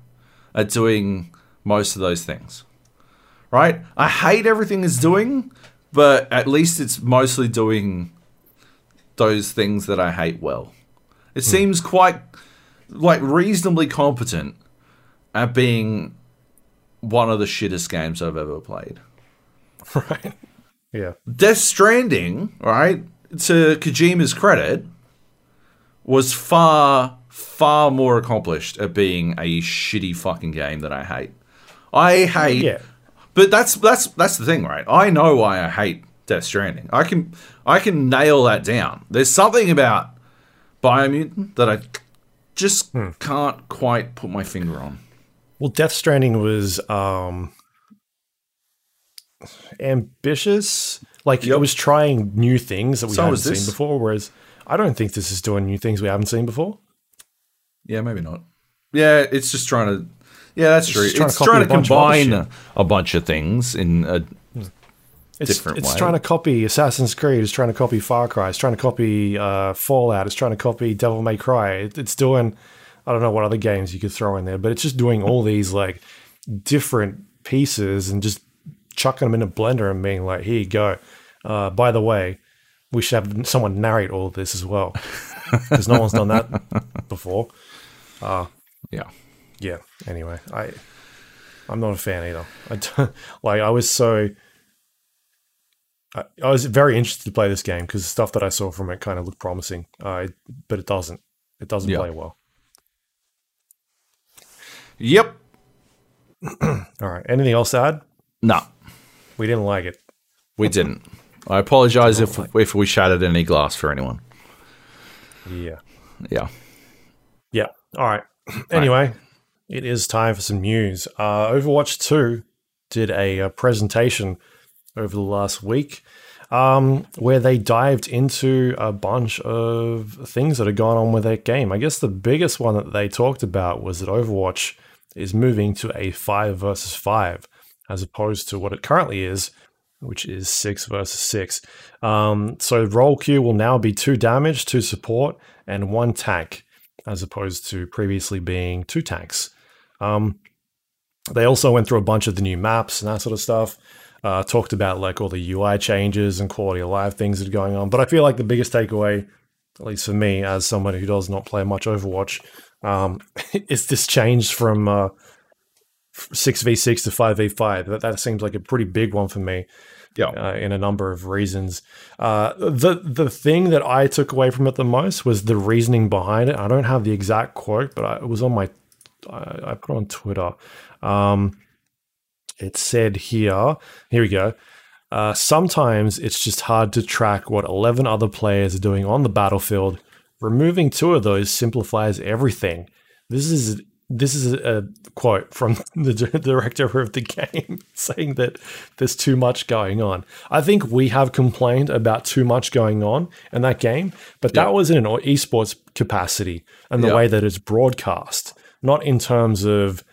at doing most of those things, right? I hate everything it's doing, but at least it's mostly doing those things that I hate well. It hmm. seems quite like reasonably competent at being one of the shittest games I've ever played. Right. Yeah. Death Stranding, right, to Kojima's credit, was far, far more accomplished at being a shitty fucking game that I hate. I hate Yeah. But that's that's that's the thing, right? I know why I hate Death Stranding. I can I can nail that down. There's something about Biomutant that I just can't quite put my finger on. Well, Death Stranding was um ambitious. Like Yep. it was trying new things that we So haven't seen before. Whereas I don't think this is doing new things we haven't seen before. Yeah, maybe not. Yeah, it's just trying to. Yeah, that's true. just trying It's to trying to combine a, a bunch of things in a It's, different it's way. trying to copy Assassin's Creed. It's trying to copy Far Cry. It's trying to copy uh, Fallout. It's trying to copy Devil May Cry. It, it's doing, I don't know what other games you could throw in there, but it's just doing all these like different pieces and just chucking them in a blender and being like, here you go. Uh, by the way, we should have someone narrate all of this as well because no one's done that before. yeah. Yeah. Anyway, I I'm not a fan either. I don't, like I was so I, I was very interested to play this game because the stuff that I saw from it kind of looked promising. Uh, but it doesn't. It doesn't Yeah. play well. Yep. All right. Anything else to add? No, We didn't like it. we didn't. I apologize if if we shattered any glass for anyone. Yeah. Yeah. Yeah. All right. Anyway, it is time for some news. Uh, Overwatch 2 did a, uh presentation over the last week, um, where they dived into a bunch of things that had gone on with that game. I guess the biggest one that they talked about was that Overwatch is moving to a five versus five, as opposed to what it currently is, which is six versus six. Um, so role queue will now be two damage, two support, and one tank, as opposed to previously being two tanks. Um, they also went through a bunch of the new maps and that sort of stuff. Uh, talked about like all the UI changes and quality of life things that are going on. But I feel like the biggest takeaway, at least for me, as someone who does not play much Overwatch, um, is this change from uh, six v six to five v five. That that seems like a pretty big one for me. Yeah. Uh, in a number of reasons. Uh, the the thing that I took away from it the most was the reasoning behind it. I don't have the exact quote, but I, it was on my I, I put on Twitter. Um, it said here, here we go. Uh, sometimes it's just hard to track what 11 other players are doing on the battlefield. Removing two of those simplifies everything. This is this is a quote from the director of the game saying that there's too much going on. I think we have complained about too much going on in that game, but that was in an esports capacity and the way that it's broadcast, not in terms of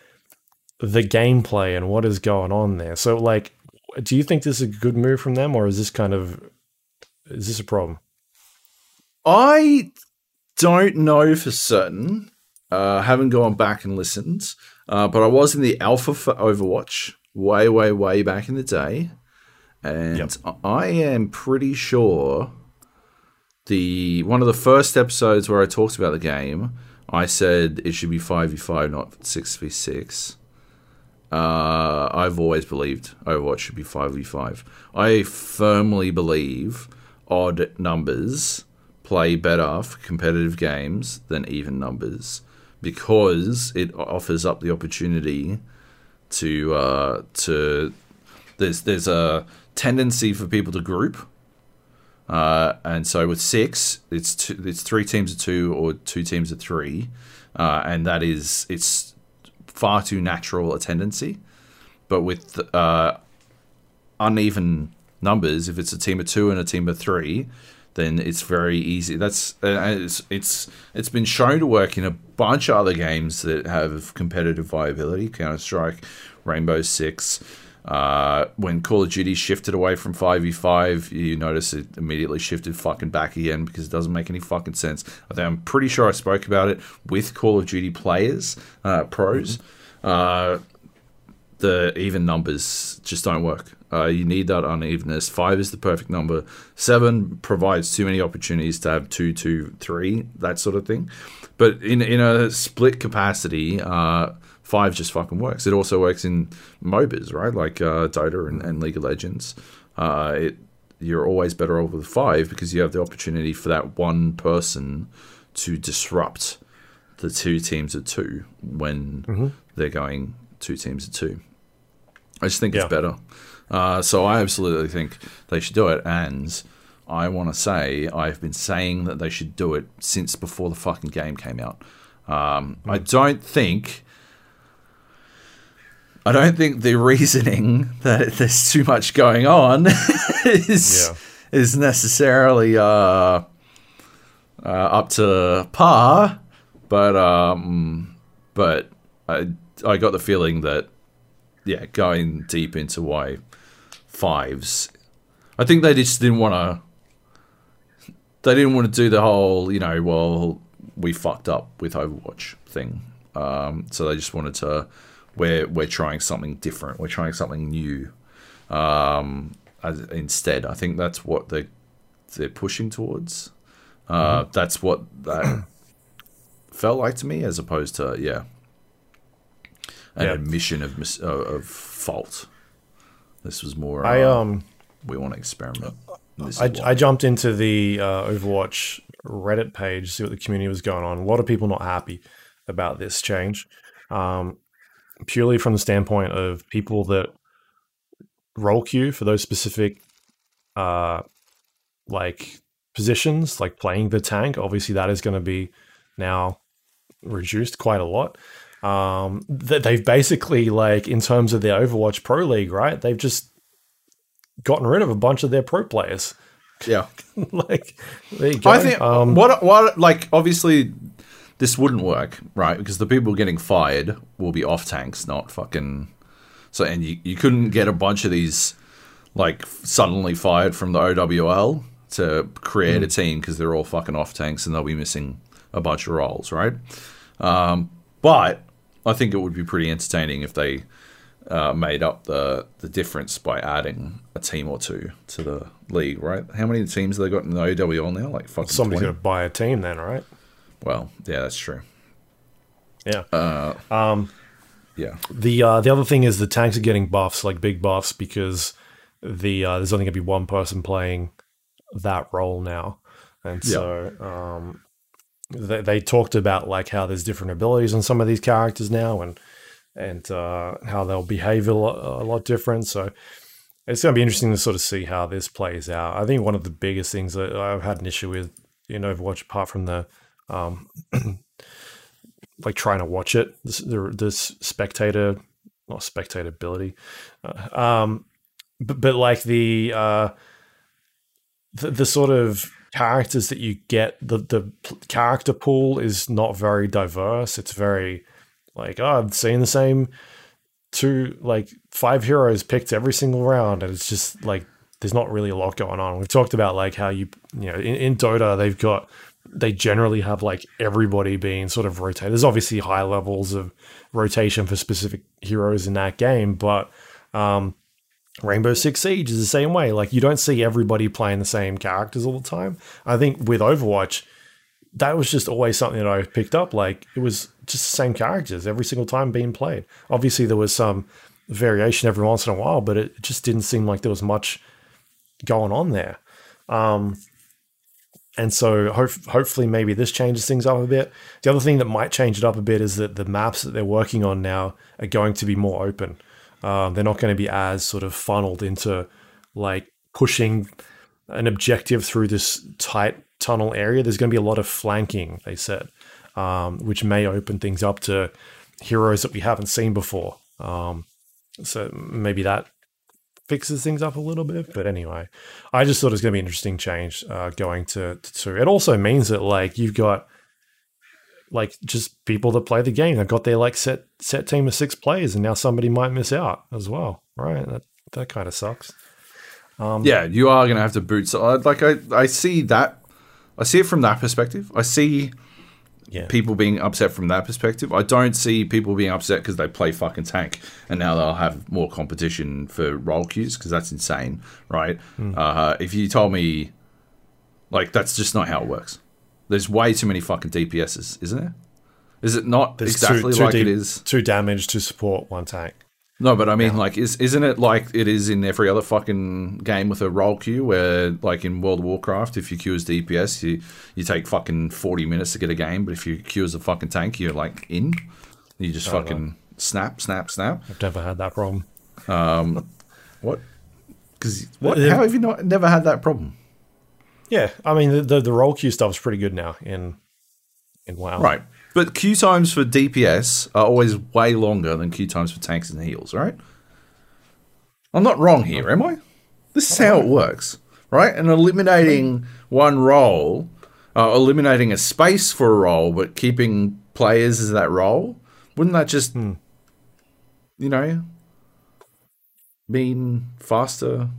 the gameplay and what is going on there. So, like, do you think this is a good move from them, or is this kind of is this a problem? I don't know for certain. Uh, haven't gone back and listened, uh, but I was in the alpha for Overwatch way, way, way back in the day, and Yep. I am pretty sure the one of the first episodes where I talked about the game, I said it should be five v five, not six v six. Uh, I've always believed Overwatch should be five v five. I firmly believe odd numbers play better for competitive games than even numbers because it offers up the opportunity to uh, to there's there's a tendency for people to group, uh, and so with six, it's two, it's three teams of two or two teams of three, uh, and that is it's far too natural a tendency. But with uh, uneven numbers, if it's a team of two and a team of three, then it's very easy. That's uh, it's it's it's been shown to work in a bunch of other games that have competitive viability. Counter Strike, Rainbow Six. Uh, when Call of Duty shifted away from 5v5, you notice it immediately shifted fucking back again because it doesn't make any fucking sense. I think I'm pretty sure I spoke about it with Call of Duty players, uh, pros. Uh, the even numbers just don't work. Uh, you need that unevenness. Five is the perfect number. Seven provides too many opportunities to have two, two, three, that sort of thing. But in in a split capacity, uh, five just fucking works. It also works in MOBAs, right? Like uh, Dota and, and League of Legends. Uh, it you're always better off with five because you have the opportunity for that one person to disrupt the two teams of two when they're going two teams of two. I just think Yeah. it's better. Uh, so I absolutely think they should do it, and I want to say I've been saying that they should do it since before the fucking game came out. Um, I don't think. I don't think the reasoning that there's too much going on is Yeah. is necessarily uh, uh, up to par, but um, but I I got the feeling that yeah, going deep into why fives, I think they just didn't want to. They didn't want to do the whole, you know, well, we fucked up with Overwatch thing. Um, so they just wanted to, we're we're trying something different. We're trying something new. Um, as, instead, I think that's what they they're pushing towards. Uh, That's what that felt like to me, as opposed to yeah, an Yeah. admission of mis- of, of fault. This was more. I uh, um we want to experiment. This I. I jumped into the uh, Overwatch Reddit page, to see what the community was going on. A lot of people not happy about this change, um, purely from the standpoint of people that role queue for those specific, uh, like positions, like playing the tank. Obviously, that is going to be now reduced quite a lot. Um, th- they've basically like in terms of their Overwatch Pro League, right? They've just gotten rid of a bunch of their pro players. Yeah. like there you go. I think um, what what like obviously this wouldn't work, right? Because the people getting fired will be off tanks, not fucking. So and you you couldn't get a bunch of these like suddenly fired from the OWL to create a team because they're all fucking off tanks and they'll be missing a bunch of roles, right? Um, but I think it would be pretty entertaining if they uh, made up the the difference by adding a team or two to the league, right? How many teams have they got in the OWL now? Like fucking somebody's 20? going to buy a team then, right? Well, yeah, that's true. Yeah. Yeah, The uh, the other thing is the tanks are getting buffs, like big buffs, because the uh, there's only going to be one person playing that role now, and so um, they, they talked about like how there's different abilities on some of these characters now, and and uh, how they'll behave a lot, a lot different. So it's going to be interesting to sort of see how this plays out. I think one of the biggest things that I've had an issue with in Overwatch, apart from the um, like trying to watch it, this, this spectator, not spectator ability, uh, um, but, but like the, uh, the the sort of characters that you get, the the character pool is not very diverse. It's very like oh, I've seen the same two like five heroes picked every single round, and it's just like there's not really a lot going on. We've talked about like how you you know in, in Dota they've got they generally have like everybody being sort of rotated. There's obviously high levels of rotation for specific heroes in that game, but um, Rainbow Six Siege is the same way. Like you don't see everybody playing the same characters all the time. I think with Overwatch, that was just always something that I picked up. Like it was just the same characters every single time being played. Obviously, there was some variation every once in a while, but it just didn't seem like there was much going on there. Um, and so hope, hopefully maybe this changes things up a bit. The other thing that might change it up a bit is that the maps that they're working on now are going to be more open. Um, they're not going to be as sort of funneled into like pushing an objective through this tight tunnel area. There's going to be a lot of flanking, they said, um, which may open things up to heroes that we haven't seen before. Um, so maybe that fixes things up a little bit. But anyway, I just thought it was going to be an interesting change uh, going to, to two. It also means that like you've got like just people that play the game. They've got their like set set team of six players, and now somebody might miss out as well. Right? That that kind of sucks. Um, yeah, you are gonna have to boot. So, like, I I see that. I see it from that perspective. I see Yeah. people being upset from that perspective. I don't see people being upset because they play fucking tank and now they'll have more competition for role queues because that's insane, right? Uh, if you told me, like, that's just not how it works. There's way too many fucking DPSs, isn't there? Is it not There's exactly two, two like deep- it is? two damage to support one tank. No, but I mean, like, is isn't it like it is in every other fucking game with a role queue? Where, like, in World of Warcraft, if you queue as DPS, you you take fucking forty minutes to get a game, but if you queue as a fucking tank, you're like in. You just fucking snap, snap, snap. I've never had that problem. Um, What? Because what? How have you not never had that problem? Yeah, I mean the the, the role queue stuff's pretty good now in in WoW. Right. But queue times for DPS are always way longer than queue times for tanks and heals, right? I'm not wrong here, am I? This is how it works, right? And eliminating one role, uh, eliminating a space for a role, but keeping players as that role, wouldn't that just, you know, mean faster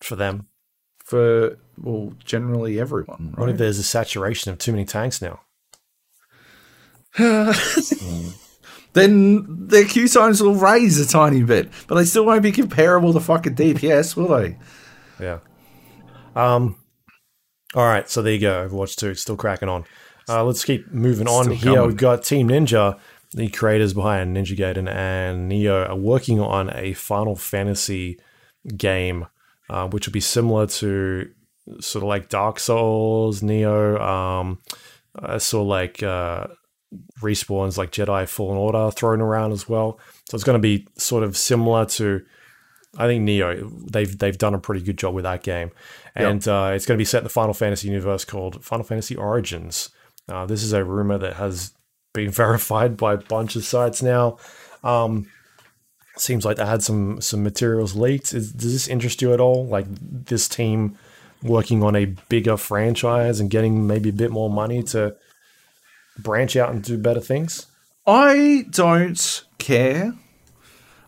for them. for, well, generally everyone, What if there's a saturation of too many tanks now? then their queue times will raise a tiny bit, but they still won't be comparable to fucking DPS, will they? Yeah. Um. All right, so there you go. Overwatch Two still cracking on. Uh, let's keep moving on Still here. going. We've got Team Ninja, the creators behind Ninja Gaiden and Nioh, are working on a Final Fantasy game, uh, which will be similar to sort of like Dark Souls, Nioh. Um, I saw like uh, respawns like Jedi Fallen Order thrown around as well. So it's going to be sort of similar to I think Nioh. They've they've done a pretty good job with that game, and uh, it's going to be set in the Final Fantasy universe called Final Fantasy Origins. Uh, this is a rumor that has been verified by a bunch of sites now. Um, seems like they had some some materials leaked. Is, does this interest you at all? Like this team working on a bigger franchise and getting maybe a bit more money to branch out and do better things? I don't care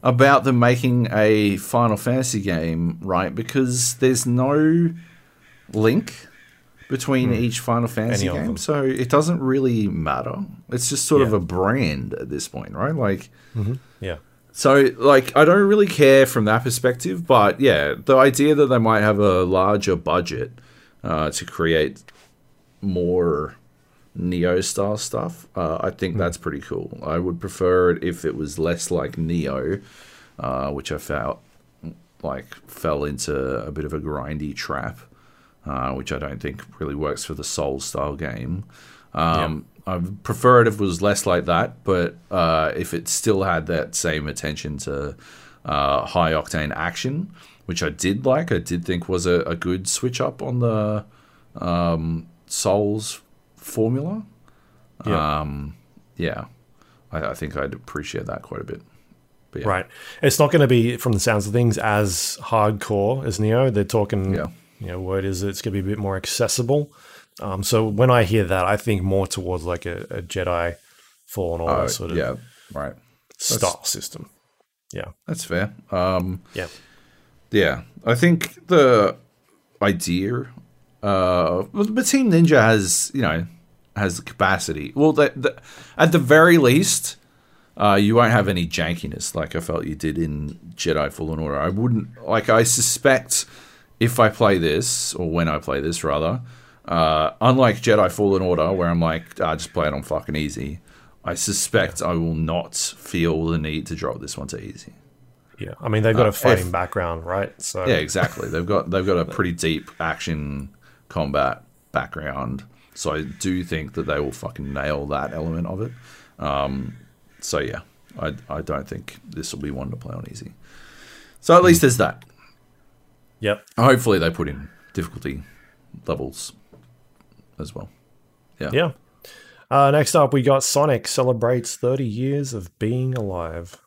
about them making a Final Fantasy game, right? Because there's no link between each Final Fantasy. Any game, so it doesn't really matter. It's just sort of a brand at this point, right? Like, Yeah. so like I don't really care from that perspective, but yeah, the idea that they might have a larger budget uh, to create more Nioh style stuff, uh, I think that's pretty cool. I would prefer it if it was less like Nioh, uh, which I felt like fell into a bit of a grindy trap, uh, which I don't think really works for the Soul style game. Um, I would prefer it if it was less like that, but uh, if it still had that same attention to uh, high octane action, which I did like, I did think was a, a good switch up on the um, Souls formula. Yeah. Um, yeah, I, I think I'd appreciate that quite a bit. But yeah. Right. It's not going to be, from the sounds of things, as hardcore as Nioh. They're talking, Yeah. you know, word is it's going to be a bit more accessible. Um, so when I hear that, I think more towards like a, a Jedi Fallen Order Uh, sort of yeah, right. style system. Yeah. That's fair. Um, Yeah. Yeah, I think the idea, uh, but Team Ninja has you know has the capacity. Well, the, the, at the very least, uh, you won't have any jankiness like I felt you did in Jedi Fallen Order. I wouldn't like. I suspect if I play this, or when I play this, rather, uh, unlike Jedi Fallen Order, where I'm like, I just play it on fucking easy. I suspect I will not feel the need to drop this one to easy. Yeah. I mean, they've got a fighting if- background, right? So Yeah, exactly. They've got they've got a pretty deep action combat background, so I do think that they will fucking nail that element of it. Um, so yeah, I I don't think this will be one to play on easy. So at least there's that. Yep. Hopefully they put in difficulty levels as well. Yeah. Yeah. Uh, next up, we got Sonic celebrates 30 years of being alive.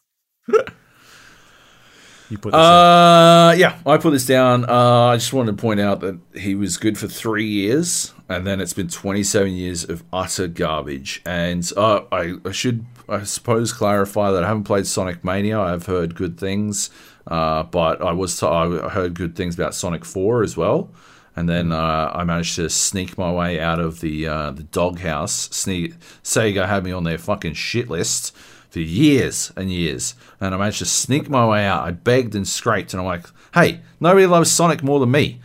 you put this. Uh, yeah, I put this down. Uh, I just wanted to point out that he was good for three years, and then it's been 27 years of utter garbage. And uh, I, I should, I suppose, clarify that I haven't played Sonic Mania. I've heard good things, uh, but I was, t- I heard good things about Sonic 4 as well. And then uh, I managed to sneak my way out of the uh, the doghouse. Sneak, Sega had me on their fucking shit list for years and years, and I managed to sneak my way out. I begged and scraped, and I'm like, "Hey, nobody loves Sonic more than me.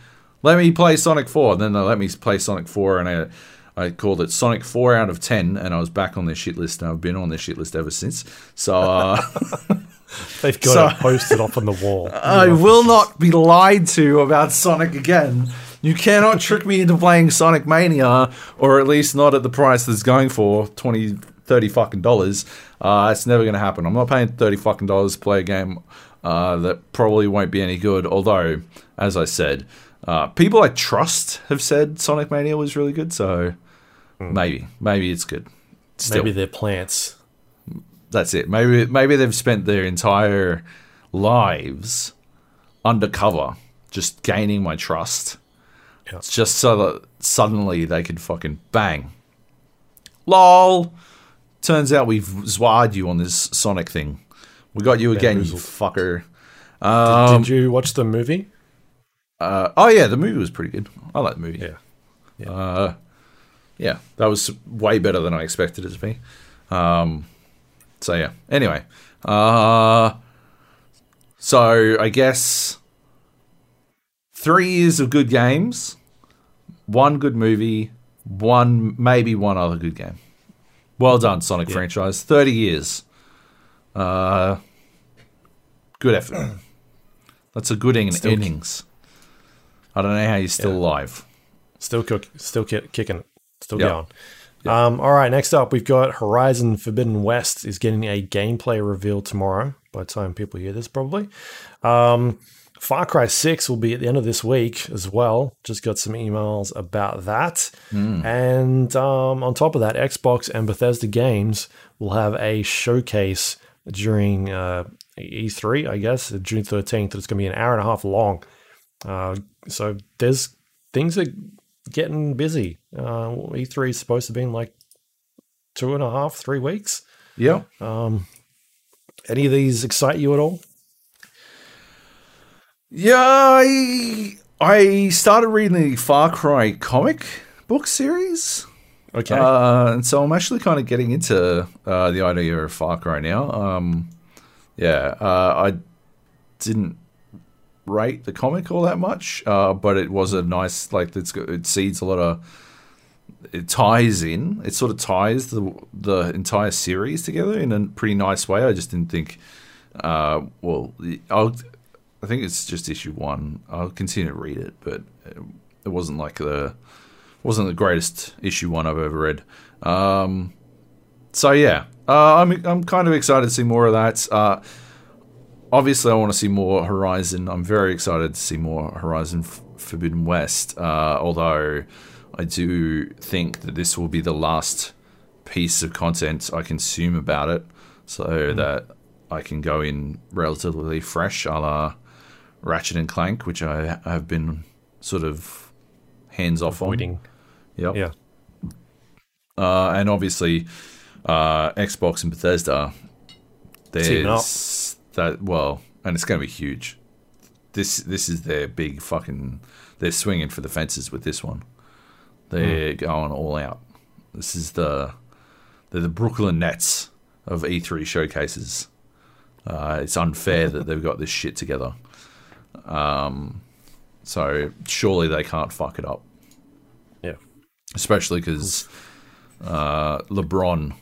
Let me play Sonic 4." And then they let me play Sonic 4, and I, I called it Sonic 4 out of 10, and I was back on their shit list, and I've been on their shit list ever since. So uh, They've got so- it posted up on the wall. I will not be lied to about Sonic again. You cannot trick me into playing Sonic Mania, or at least not at the price that's going for 20 30 fucking dollars. Uh, it's never going to happen. I'm not paying 30 fucking dollars to play a game uh, that probably won't be any good. Although, as I said, uh, people I trust have said Sonic Mania was really good, so maybe, maybe it's good. Still, Maybe they're plants. that's it. Maybe maybe they've spent their entire lives undercover, just gaining my trust. Yeah. Just so that suddenly they could fucking bang. Lol. Turns out we've zwad you on this Sonic thing. We got you again, you fucker. Um, Did you watch the movie? Uh, oh yeah, the movie was pretty good. I like the movie. Yeah. Uh, yeah, that was way better than I expected it to be. Um, so yeah. Anyway, uh, so I guess three years of good games, one good movie, one maybe one other good game. Well done, Sonic franchise. Thirty years. Uh, good effort. That's a good in- Still- innings. I don't know how you're still Yeah. alive. Still cook, still ki- kicking it, still Yeah. going. Um, all right, next up, we've got Horizon Forbidden West is getting a gameplay reveal tomorrow. By the time people hear this, probably. Um, Far Cry 6 will be at the end of this week as well. Just got some emails about that. And um, on top of that, Xbox and Bethesda Games will have a showcase during uh, E3, I guess, June 13th. It's going to be an hour and a half long. Uh, so there's things are getting busy. Uh, E3 is supposed to be in like two and a half, three weeks. Yeah. Um, any of these excite you at all? Yeah, I I started reading the Far Cry comic book series. Okay. Uh, and so I'm actually kind of getting into uh, the idea of Far Cry now. Um, yeah, uh, I didn't rate the comic all that much, uh, but it was a nice like it seeds a lot of it ties in. It sort of ties the the entire series together in a pretty nice way. I just didn't think. Uh, well, I'll, I think it's just issue one. I'll continue to read it, but it, it wasn't like the wasn't the greatest issue one I've ever read. Um, so yeah, uh, I'm I'm kind of excited to see more of that. Uh, obviously, I want to see more Horizon. I'm very excited to see more Horizon F- Forbidden West. Uh, although I do think that this will be the last piece of content I consume about it, so mm. that I can go in relatively fresh, a la Ratchet and Clank, which I have been sort of hands off on. Yep. Yeah. Uh, and obviously, uh, Xbox and Bethesda. There's that well, and it's going to be huge. This this is their big fucking. They're swinging for the fences with this one. They're mm. going all out. This is the they're the Brooklyn Nets of E3 showcases. Uh, it's unfair that they've got this shit together. Um, so surely they can't fuck it up. Yeah, especially because uh, LeBron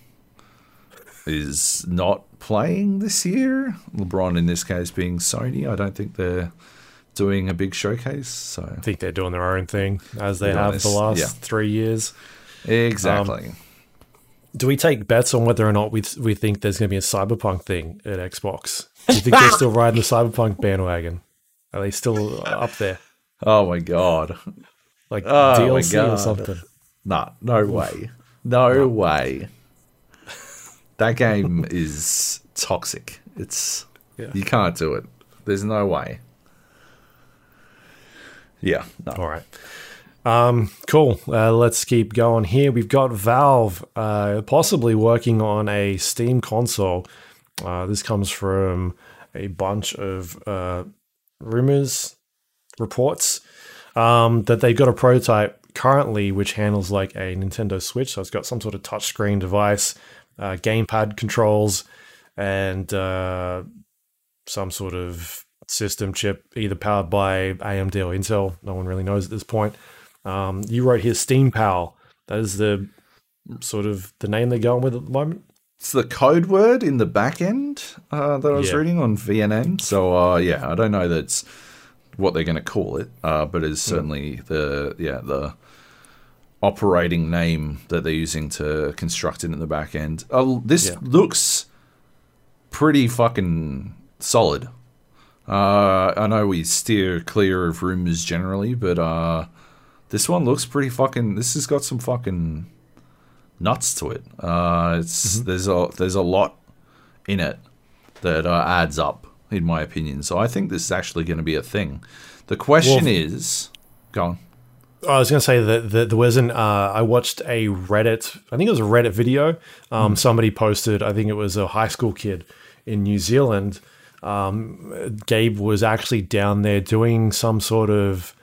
is not playing this year. LeBron, in this case, being Sony, I don't think they're doing a big showcase. So I think they're doing their own thing as they have honest, the last yeah. three years. Exactly. Um, do we take bets on whether or not we we think there's going to be a cyberpunk thing at Xbox? Do you think they're still riding the cyberpunk bandwagon? Are they still up there? Oh my god! Like oh DLC or something? Nah, no way. No, no way. That game is toxic. It's yeah. you can't do it. There's no way. Yeah. No. All right. Um, cool. Uh, let's keep going here. We've got Valve uh, possibly working on a Steam console. Uh, this comes from a bunch of uh, rumors, reports um, that they've got a prototype currently which handles like a Nintendo Switch. So it's got some sort of touchscreen device, uh, gamepad controls, and uh, some sort of system chip, either powered by AMD or Intel. No one really knows at this point. Um, you wrote here Steam Pal. That is the sort of the name they're going with at the moment. It's the code word in the back end uh, that I was yeah. reading on VNN. So uh, yeah, I don't know that's what they're going to call it, uh, but it's hmm. certainly mm. the yeah the operating name that they're using to construct it in the back end. Uh, this yeah. looks pretty fucking solid. Uh, I know we steer clear of rumors generally, but uh, this one looks pretty fucking. This has got some fucking nuts to it. Uh, it's mm-hmm. there's a there's a lot in it that uh, adds up, in my opinion. So I think this is actually going to be a thing. The question well, is, go on. I was going to say that, that there wasn't. Uh, I watched a Reddit. I think it was a Reddit video. Um, mm. Somebody posted. I think it was a high school kid in New Zealand um, Gabe was actually down there doing some sort of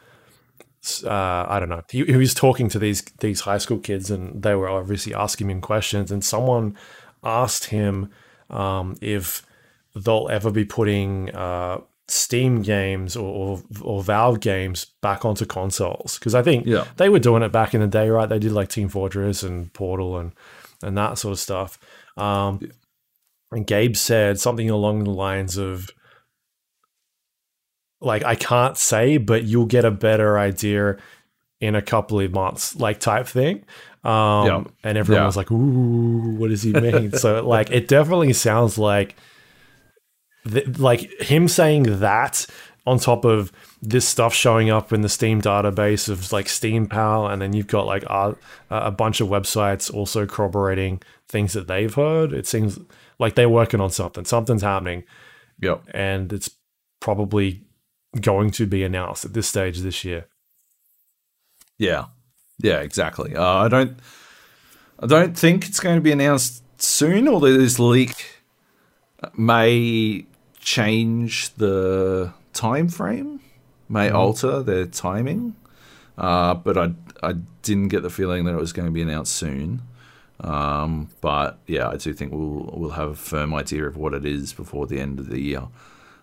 uh, I don't know. He, he, was talking to these these high school kids, and they were obviously asking him questions. And someone asked him um, if they'll ever be putting uh, Steam games or, or, or Valve games back onto consoles because I think yeah. they were doing it back in the day, right? They did like Team Fortress and Portal and and that sort of stuff. Um, yeah. And Gabe said something along the lines of, like, I can't say, but you'll get a better idea in a couple of months, like, type thing. Um, yeah. And everyone was like, ooh, what does he mean? so, like, it definitely sounds like, th- like, him saying that on top of this stuff showing up in the Steam database of like Steam Pal, and then you've got like a, a bunch of websites also corroborating things that they've heard. It seems Like they're working on something. Something's happening, Yep. and it's probably going to be announced at this stage this year. Yeah, yeah, exactly. Uh, I don't, I don't think it's going to be announced soon. Although this leak may change the time frame, may alter their timing. Uh, but I, I didn't get the feeling that it was going to be announced soon. Um, but yeah, I do think we'll we'll have a firm idea of what it is before the end of the year.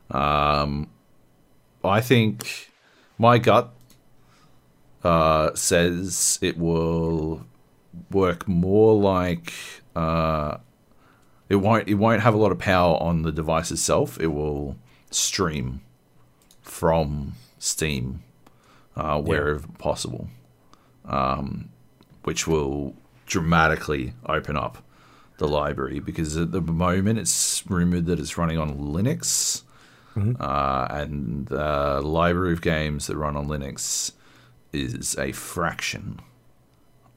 Um, I think my gut uh, says it will work more like uh, it won't it won't have a lot of power on the device itself. It will stream from Steam uh, wherever possible, um, which will dramatically open up the library because at the moment it's rumored that it's running on Linux. Uh, and the library of games that run on Linux is a fraction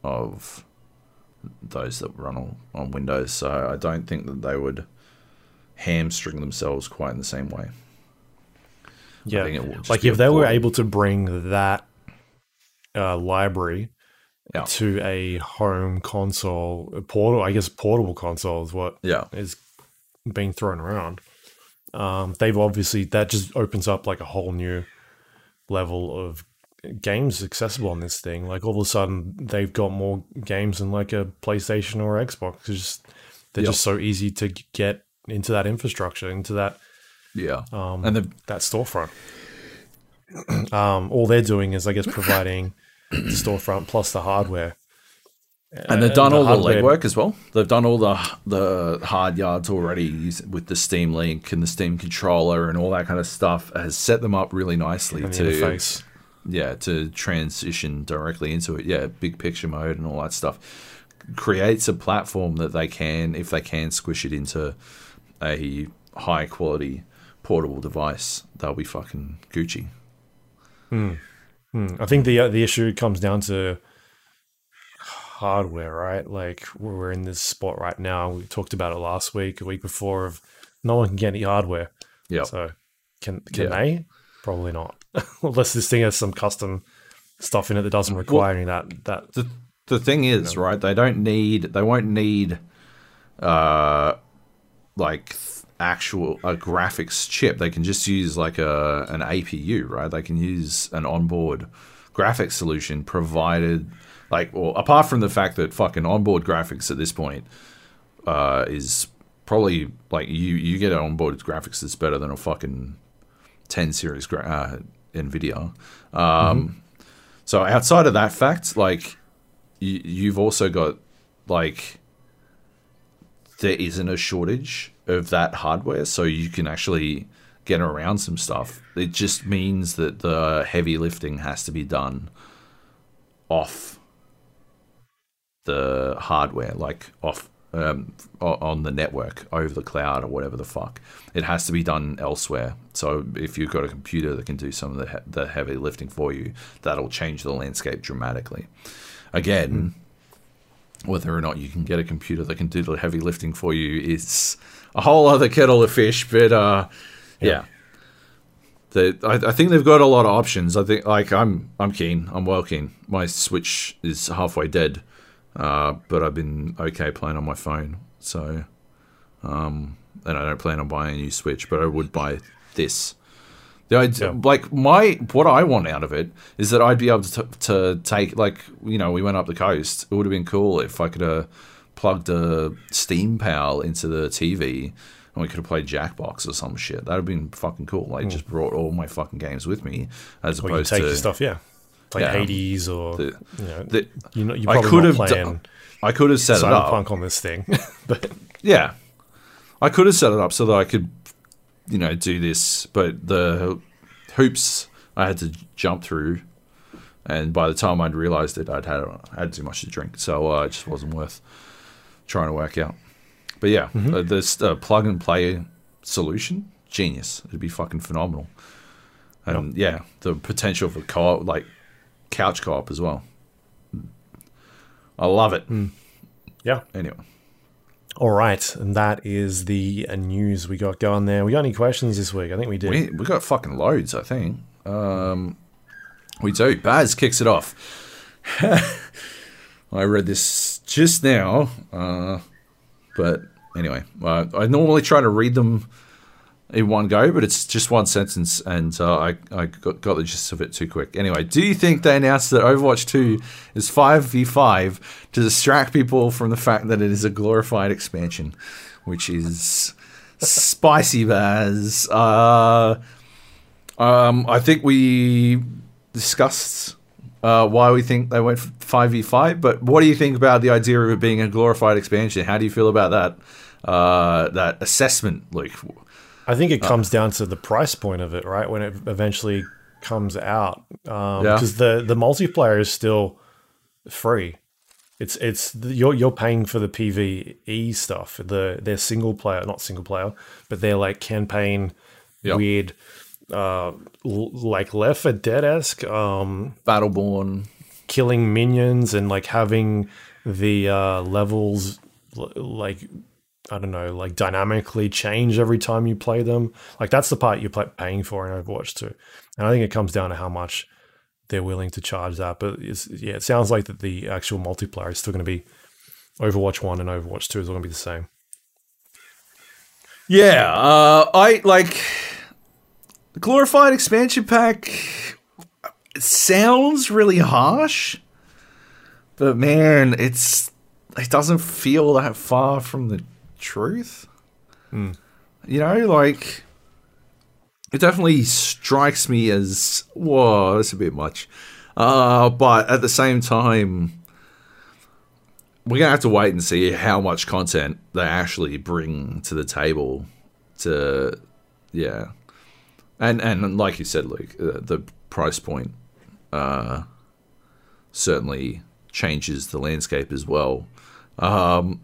of those that run on, on Windows. So I don't think that they would hamstring themselves quite in the same way. Yeah, think it will just like if they were able to bring that uh, library Yeah. to a home console, a portal, I guess portable console is what Yeah. is being thrown around. Um, they've obviously that just opens up like a whole new level of games accessible on this thing. Like all of a sudden, they've got more games than like a PlayStation or Xbox. It's just they're Yep. just so easy to get into that infrastructure, into that Yeah. um, and the that storefront. um, all they're doing is, I guess, providing the storefront plus the hardware. and they've done all the hardware- legwork as well. They've done all the the hard yards already with the Steam Link and the Steam controller and all that kind of stuff. Has set them up really nicely and the to interface. Yeah to transition directly into it. Yeah, big picture mode and all that stuff creates a platform that they can, if they can, squish it into a high quality portable device. They'll be fucking Gucci. Hmm. I think the uh, the issue comes down to hardware, right? Like we're in this spot right now. We talked about it last week, a week before, of no one can get any hardware. Yeah, So can can Yeah. they? Probably not, unless this thing has some custom stuff in it that doesn't require any that that the the thing is, right? They don't need. They won't need, uh, like actual a graphics chip. They can just use like a an APU, right? They can use an onboard graphics solution provided. Like, well, apart from the fact that fucking onboard graphics at this point uh, is probably like you you get an onboard graphics that's better than a fucking 10 series gra- uh, Nvidia. Um, So outside of that fact, like you, you've also got like there isn't a shortage of that hardware, so you can actually get around some stuff. It just means that the heavy lifting has to be done off the hardware, like off um, on the network, over the cloud, or whatever the fuck. It has to be done elsewhere. So if you've got a computer that can do some of the, he- the heavy lifting for you, that'll change the landscape dramatically. Again, whether or not you can get a computer that can do the heavy lifting for you is a whole other kettle of fish. But uh, yeah. The, I, I think they've got a lot of options. I think like I'm I'm keen. I'm well keen. My Switch is halfway dead, uh, but I've been okay playing on my phone. So, um, and I don't plan on buying a new Switch, but I would buy this. The idea, Yeah. like my what I want out of it is that I'd be able to, to take like you know we went up the coast. It would have been cool if I could have plugged a Steam Pal into the TV and we could have played Jackbox or some shit. That would have been fucking cool. Like just brought all my fucking games with me as you opposed take to your stuff, yeah, like Yeah. Hades or the- you know, the- you know, I probably could have playing done- I could have set it up. Cyberpunk on this thing, but Yeah, I could have set it up so that I could, you know, do this, but the hoops I had to jump through, and by the time I'd realised it, I'd had had too much to drink, so uh, it just wasn't worth trying to work out. But yeah, uh, this uh, plug and play solution, genius. It'd be fucking phenomenal. And yeah, the potential for co-op, like couch co-op as well. I love it. yeah, Anyway, All right, and that is the uh, news we got going there. We got any questions this week? I think we did. We we got fucking loads, I think. Um, we do. Baz kicks it off. I read this just now, uh, but anyway, uh, I normally try to read them in one go, but it's just one sentence, and uh, I, I got, got the gist of it too quick. Anyway, do you think they announced that Overwatch 2 is 5v5 to distract people from the fact that it is a glorified expansion, which is spicy, Baz? Uh, um, I think we discussed uh, why we think they went 5v5, but what do you think about the idea of it being a glorified expansion? How do you feel about that? Uh, that assessment, Luke. I think it comes down to the price point of it, right? When it eventually comes out, Yeah. because the the multiplayer is still free. It's it's you're you're paying for the PVE stuff. The their single player, not single player, but they're like campaign Yep. weird, uh, l- like Left 4 Dead esque, um, Battleborn. killing minions and like having the uh, levels l- like I don't know, like dynamically change every time you play them. Like that's the part you're paying for in Overwatch 2. And I think it comes down to how much they're willing to charge that. But yeah, it sounds like that the actual multiplayer is still going to be Overwatch 1 and Overwatch 2 is all going to be the same. Yeah, uh, I like glorified expansion pack. Sounds really harsh, but man, it's it doesn't feel that far from the truth. You know, like it definitely strikes me as whoa, that's a bit much. Uh, but at the same time, we're gonna have to wait and see how much content they actually bring to the table. To yeah, and and like you said, Luke, uh, the price point uh, certainly changes the landscape as well. Um,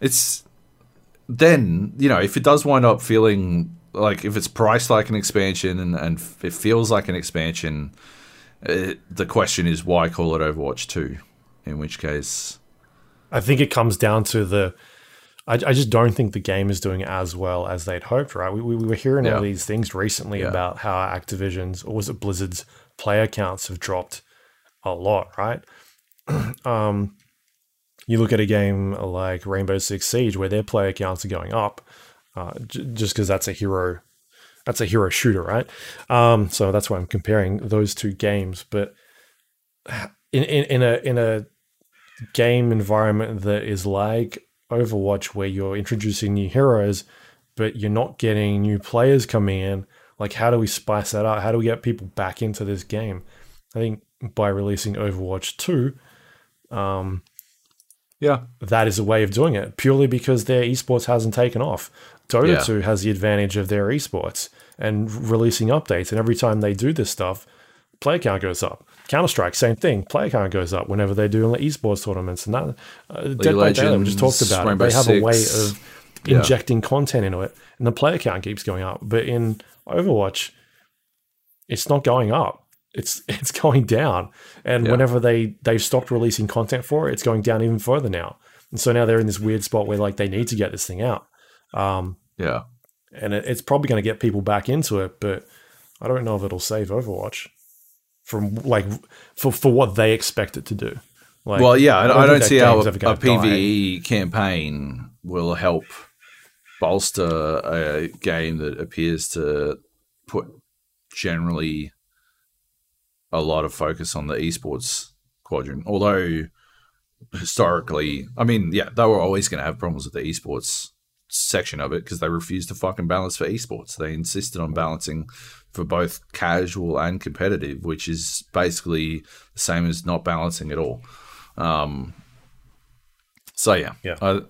it's then you know if it does wind up feeling like if it's priced like an expansion and, and it feels like an expansion, uh the question is why call it Overwatch Two? In which case, I think it comes down to the. I, I just don't think the game is doing as well as they'd hoped, right? We, we, we were hearing Yeah. all these things recently Yeah. about how Activision's, or was it Blizzard's, player counts have dropped a lot, right? um, you look at a game like Rainbow Six Siege, where their player counts are going up, uh, j- just because that's a hero, that's a hero shooter, right? Um, so that's why I'm comparing those two games. But in, in, in a in a game environment that is like Overwatch, where you're introducing new heroes, but you're not getting new players coming in. Like, how do we spice that up? How do we get people back into this game? I think by releasing Overwatch 2, um, yeah, that is a way of doing it purely because their esports hasn't taken off. Dota Yeah. 2 has the advantage of their esports and releasing updates. And every time they do this stuff, player count goes up. Counter Strike, same thing. Player count goes up whenever they do esports tournaments. And that, uh, Dead by Daylight, we just talked about it. They have a way of Yeah. injecting content into it, and the player count keeps going up. But in Overwatch, it's not going up. It's it's going down. And Yeah. whenever they they've stopped releasing content for it, it's going down even further now. And so now they're in this weird spot where like they need to get this thing out. Um, yeah. and it, it's probably going to get people back into it, but I don't know if it'll save Overwatch from like for for what they expect it to do. Like, well, yeah, I, I don't see how a, a die. PVE campaign will help bolster a game that appears to put generally a lot of focus on the esports quadrant. Although historically, I mean, yeah, they were always going to have problems with the esports section of it because they refused to fucking balance for esports. They insisted on balancing for both casual and competitive, which is basically the same as not balancing at all. Um, so yeah, Yeah. I,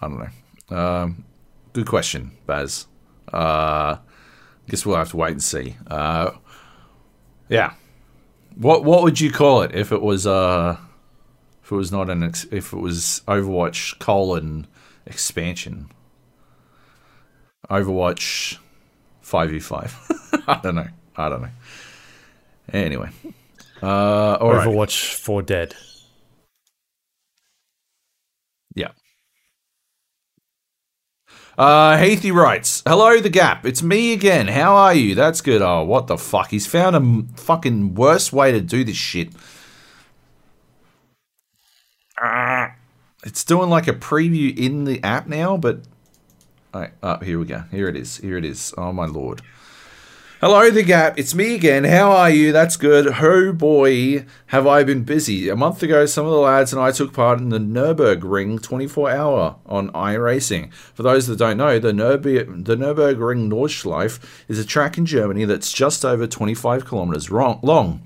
I don't know. Um, good question, Baz. Uh, I guess we'll have to wait and see. Uh, yeah, what what would you call it if it was uh if it was not an ex- if it was Overwatch colon expansion? Overwatch five v five. I don't know. I don't know. Anyway, uh, all right. Overwatch 4 Dead. Yeah. Uh, Heathy writes, Hello, The Gap. It's me again. How are you? That's good. Oh, what the fuck? He's found a fucking worse way to do this shit. It's doing like a preview in the app now, but. Alright, oh, here we go. Here it is. Here it is. Oh, my lord. Hello, The Gap. It's me again. How are you? That's good. Oh boy, have I been busy. A month ago, some of the lads and I took part in the Nürburgring 24 hour on iRacing. For those that don't know, the, Nürburg- the Nürburgring Nordschleife is a track in Germany that's just over 25 kilometers long.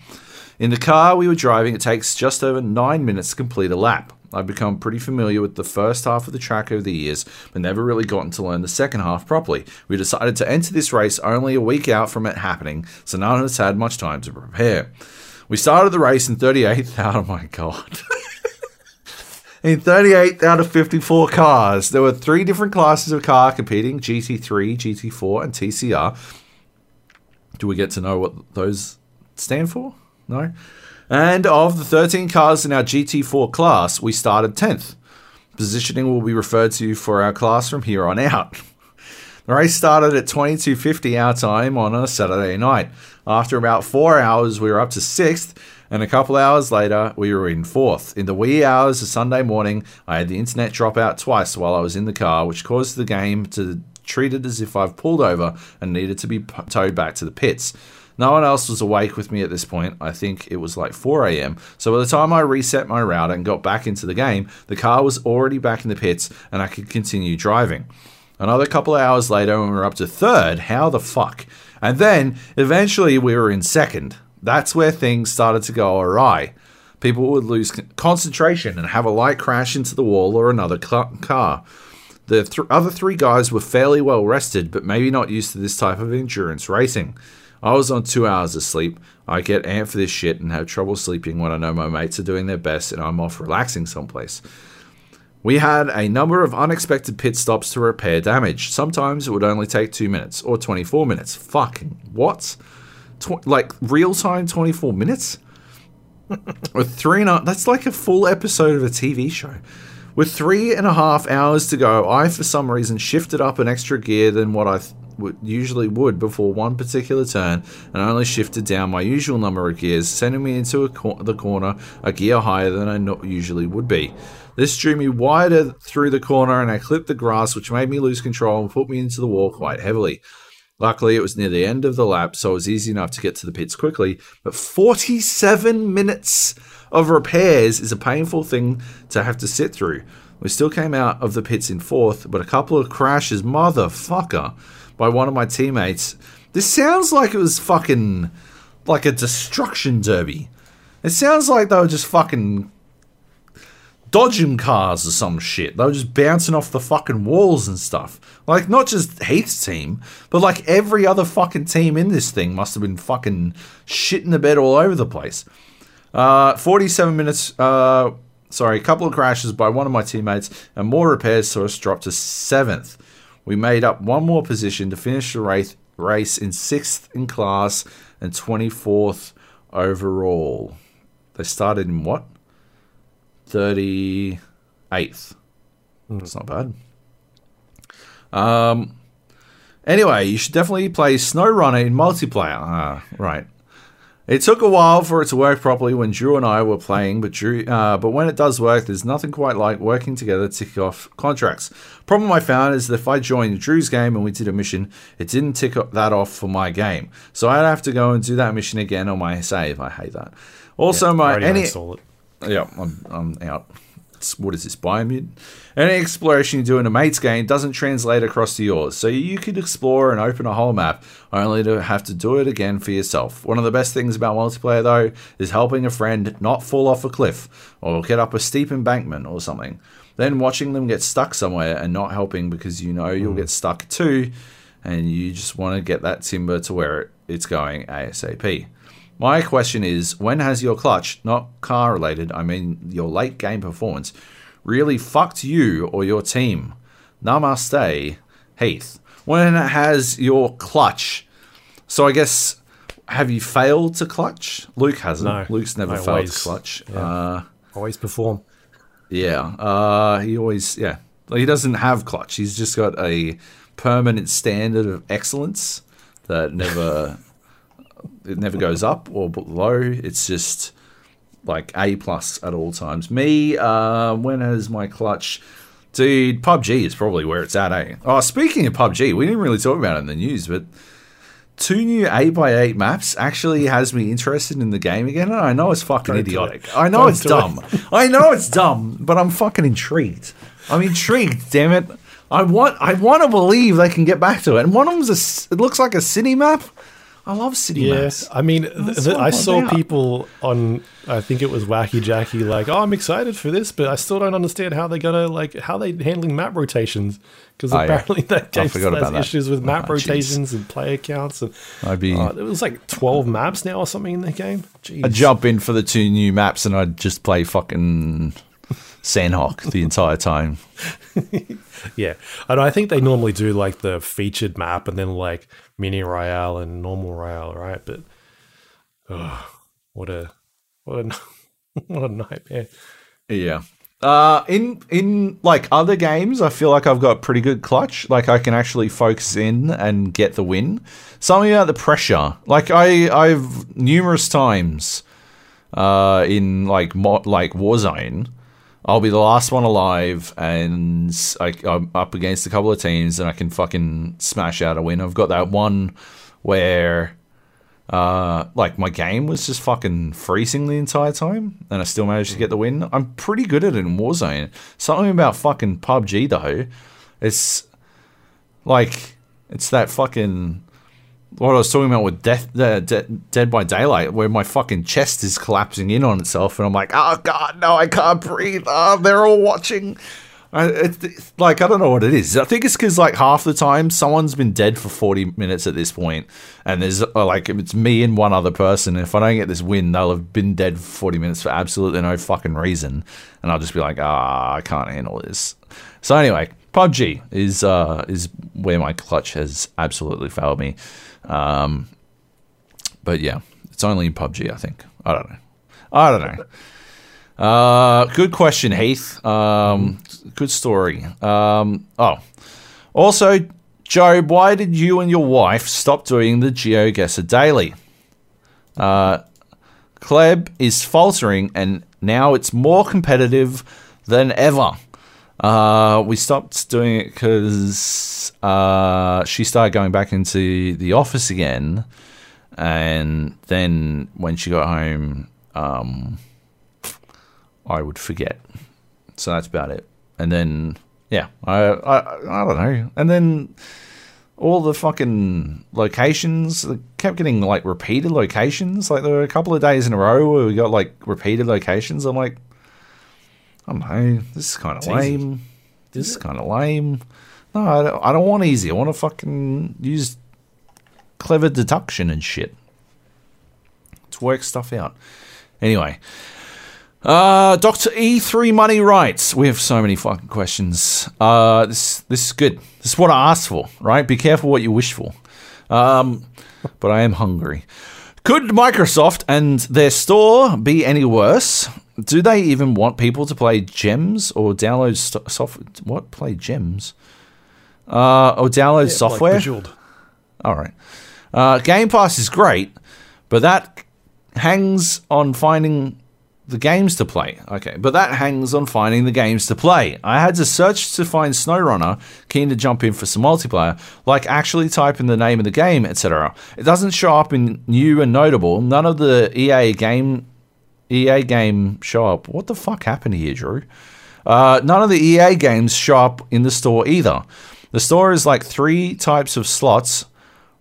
In the car we were driving, it takes just over nine minutes to complete a lap. I've become pretty familiar with the first half of the track over the years, but never really gotten to learn the second half properly. We decided to enter this race only a week out from it happening, so none of us had much time to prepare. We started the race in 38th. Oh my god. in 38 out of 54 cars, there were three different classes of car competing GT3, GT4, and TCR. Do we get to know what those stand for? No? And of the 13 cars in our GT4 class, we started 10th. Positioning will be referred to for our class from here on out. The race started at 22.50 our time on a Saturday night. After about four hours, we were up to 6th, and a couple hours later, we were in 4th. In the wee hours of Sunday morning, I had the internet drop out twice while I was in the car, which caused the game to treat it as if I've pulled over and needed to be towed back to the pits. No one else was awake with me at this point. I think it was like 4 a.m. So by the time I reset my router and got back into the game, the car was already back in the pits and I could continue driving. Another couple of hours later, we were up to third, how the fuck? And then eventually we were in second. That's where things started to go awry. People would lose concentration and have a light crash into the wall or another car. The th- other three guys were fairly well rested, but maybe not used to this type of endurance racing. I was on two hours of sleep. I get amped for this shit and have trouble sleeping when I know my mates are doing their best and I'm off relaxing someplace. We had a number of unexpected pit stops to repair damage. Sometimes it would only take 2 minutes or 24 minutes. Fucking what? Tw- like real time 24 minutes? With three and a, that's like a full episode of a TV show. With three and a half hours to go, I for some reason shifted up an extra gear than what I th- would, usually would before one particular turn, and only shifted down my usual number of gears, sending me into cor- the corner a gear higher than I no- usually would be. This drew me wider through the corner, and I clipped the grass, which made me lose control and put me into the wall quite heavily. Luckily, it was near the end of the lap, so it was easy enough to get to the pits quickly. But 47 minutes of repairs is a painful thing to have to sit through. We still came out of the pits in fourth, but a couple of crashes, motherfucker, by one of my teammates. This sounds like it was fucking like a destruction derby. It sounds like they were just fucking dodging cars or some shit. They were just bouncing off the fucking walls and stuff. Like, not just Heath's team, but like every other fucking team in this thing must have been fucking shitting the bed all over the place. Uh, 47 minutes, uh, sorry, a couple of crashes by one of my teammates and more repairs saw us drop to seventh. We made up one more position to finish the race, race in sixth in class and 24th overall. They started in what? 38th. That's not bad. Um. Anyway, you should definitely play SnowRunner in multiplayer. Ah, right. It took a while for it to work properly when Drew and I were playing, but Drew, uh, but when it does work, there's nothing quite like working together to tick off contracts. Problem I found is that if I joined Drew's game and we did a mission, it didn't tick that off for my game, so I'd have to go and do that mission again on my save. I hate that. Also, my Already any it. yeah, I'm, I'm out. What is this, Biomute? Any exploration you do in a mate's game doesn't translate across to yours, so you could explore and open a whole map, only to have to do it again for yourself. One of the best things about multiplayer, though, is helping a friend not fall off a cliff, or get up a steep embankment or something. Then watching them get stuck somewhere and not helping because you know you'll hmm. get stuck too, and you just want to get that timber to where it's going ASAP. My question is when has your clutch, not car related, I mean your late game performance, really fucked you or your team? Namaste, Heath. When has your clutch, so I guess, have you failed to clutch? Luke hasn't. No. Luke's never failed always- to clutch. yeah. Uh, Always perform. yeah. Uh, he always, yeah. He doesn't have clutch. He's just got a permanent standard of excellence that never it never goes up or below. It's just like A plus at all times. Me, uh, when has my clutch? Dude, PUBG is probably where it's at, eh? Oh, speaking of PUBG, we didn't really talk about it in the news, but two new 8x8 maps actually has me interested in the game again. And I know it's fucking Don't idiotic. it. I know Don't it's dumb. I know it's dumb, but I'm fucking intrigued. I'm intrigued, damn it. I want I want to believe they can get back to it. And one of them's a it looks like a city map. I love city Yeah, maps. I mean, th- th- I saw about. people on, I think it was Wacky Jackie, like, oh, I'm excited for this, but I still don't understand how they're gonna like how they handling map rotations because Oh, yeah. apparently that game forgot still has about that. issues with map Oh, jeez. rotations and player counts, and I'd be uh, it was like 12 maps now or something in the game. Jeez. I'd jump in for the two new maps and I'd just play fucking Sanhok the entire time. Yeah, and I think they normally do like the featured map and then like mini royale and normal royale, right? But oh, what a what a what a nightmare. Yeah. Uh, in in like other games, I feel like I've got pretty good clutch. Like I can actually focus in and get the win. Something about the pressure. Like I I've numerous times, uh, in like mo- like Warzone, I'll be the last one alive, and I, I'm up against a couple of teams, and I can fucking smash out a win. I've got that one where uh, like my game was just fucking freezing the entire time, and I still managed to get the win. I'm pretty good at it in Warzone. Something about fucking PUBG though, it's like it's that fucking what I was talking about with Death uh, De- Dead by Daylight, where my fucking chest is collapsing in on itself, and I'm like, oh god, no, I can't breathe. Oh, they're all watching. I, it's, like I don't know what it is. I think it's because like half the time someone's been dead for forty minutes at this point, and there's uh, like it's me and one other person. If I don't get this win, they'll have been dead for forty minutes for absolutely no fucking reason, and I'll just be like, ah, I can't handle this. So anyway, PUBG is uh, is where my clutch has absolutely failed me. Um, but yeah, it's only in PUBG, I think. I don't know. I don't know. Uh, good question, Heath. Um, good story. Um, oh, also, Joab, why did you and your wife stop doing the GeoGuessr daily? Uh, Kleb is faltering, and now it's more competitive than ever. Uh, we stopped doing it because uh, she started going back into the office again, and then when she got home, um, I would forget. So that's about it. And then, yeah, I, I, I don't know. And then all the fucking locations kept getting like repeated locations. Like there were a couple of days in a row where we got like repeated locations. I'm like, I don't know. This is kind of It's easy. lame. This is kind of lame. No, I don't, I don't want easy. I want to fucking use clever deduction and shit. Let's work stuff out. Anyway, uh, Doctor E3 Money Writes. We have so many fucking questions. Uh, this this is good. This is what I asked for, right? Be careful what you wish for. Um, but I am hungry. Could Microsoft and their store be any worse? Do they even want people to play gems or download st- software? What play gems? Uh, or download software? Like All right. Uh, Game Pass is great, but that hangs on finding the games to play. Okay, but that hangs on finding the games to play. I had to search to find SnowRunner, keen to jump in for some multiplayer, like actually type in the name of the game, etc. It doesn't show up in new and notable. None of the EA game EA game show up. What the fuck happened here, Drew? Uh, none of the EA games show up in the store either. The store is like three types of slots,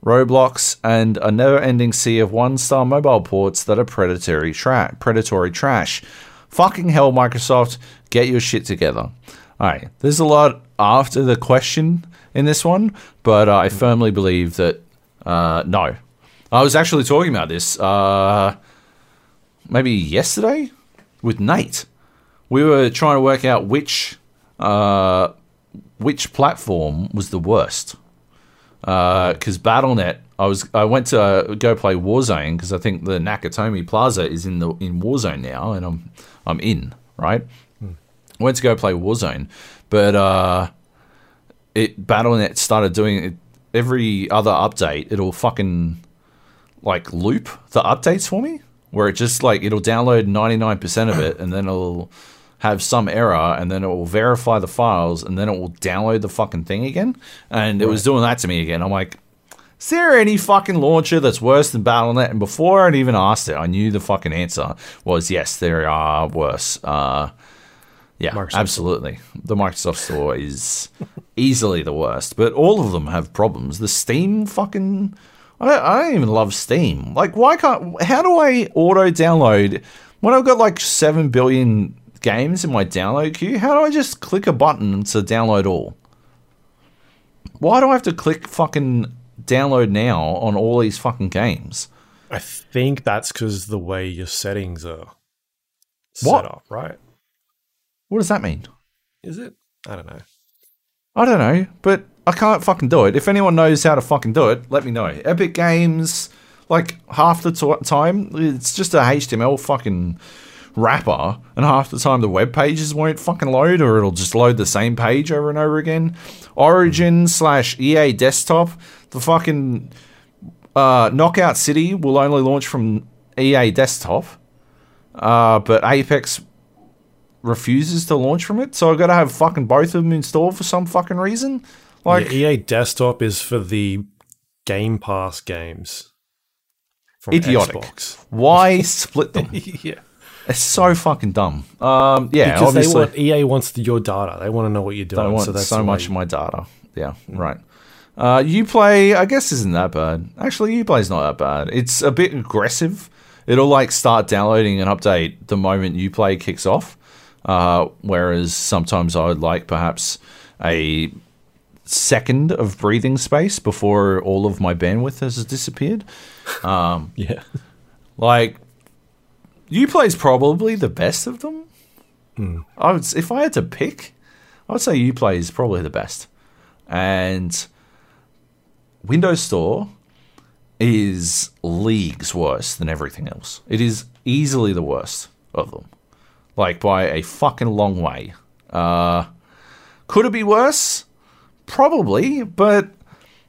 Roblox, and a never-ending sea of one-star mobile ports that are predatory, tra- predatory trash. Fucking hell, Microsoft, get your shit together. All right, there's a lot after the question in this one, but uh, I firmly believe that uh, no. I was actually talking about this uh, maybe yesterday with Nate. We were trying to work out which uh, which platform was the worst. Because Battle.net, I was I went to uh, go play Warzone because I think the Nakatomi Plaza is in the in Warzone now, and I'm I'm in right. went to go play Warzone, but uh, it Battle.net started doing it every other update. It'll fucking like loop the updates for me, where it just like it'll download ninety nine percent of it, and then it'll have some error, and then it will verify the files, and then it will download the fucking thing again. And it was doing that to me again. I'm like, is there any fucking launcher that's worse than Battle.net? And before I'd even asked it, I knew the fucking answer was yes, there are worse. Uh, yeah, Microsoft absolutely. The Microsoft Store is easily the worst, but all of them have problems. The Steam fucking. I don't, I don't even love Steam. Like, why can't. How do I auto download when I've got like 7 billion games in my download queue? How do I just click a button to download all? Why do I have to click fucking download now on all these fucking games? I think that's because the way your settings are What? set up, right? What does that mean? Is it? I don't know. I don't know, but I can't fucking do it. If anyone knows how to fucking do it, let me know. Epic Games, like half the time, it's just a HTML fucking wrapper, and half the time the web pages won't fucking load, or it'll just load the same page over and over again. Origin slash EA Desktop, the fucking uh, Knockout City will only launch from EA Desktop, uh, but Apex refuses to launch from it, so I've got to have fucking both of them installed for some fucking reason. Like, Yeah, EA Desktop is for the Game Pass games. From Idiotic. Xbox. why split them? yeah. It's so fucking dumb. Um, yeah, Because they obviously, want EA wants your data. They want to know what you're doing. I want so that's so much way- of my data. Yeah, right. Uh, Uplay, I guess, isn't that bad. Actually, you Uplay's not that bad. It's a bit aggressive. It'll like start downloading an update the moment Uplay kicks off. Uh, whereas sometimes I would like perhaps a second of breathing space before all of my bandwidth has disappeared. Yeah. Like, Uplay's probably the best of them. I would, if I had to pick, I would say Uplay is probably the best, and Windows Store is leagues worse than everything else. It is easily the worst of them, like by a fucking long way. Uh, could it be worse? Probably, but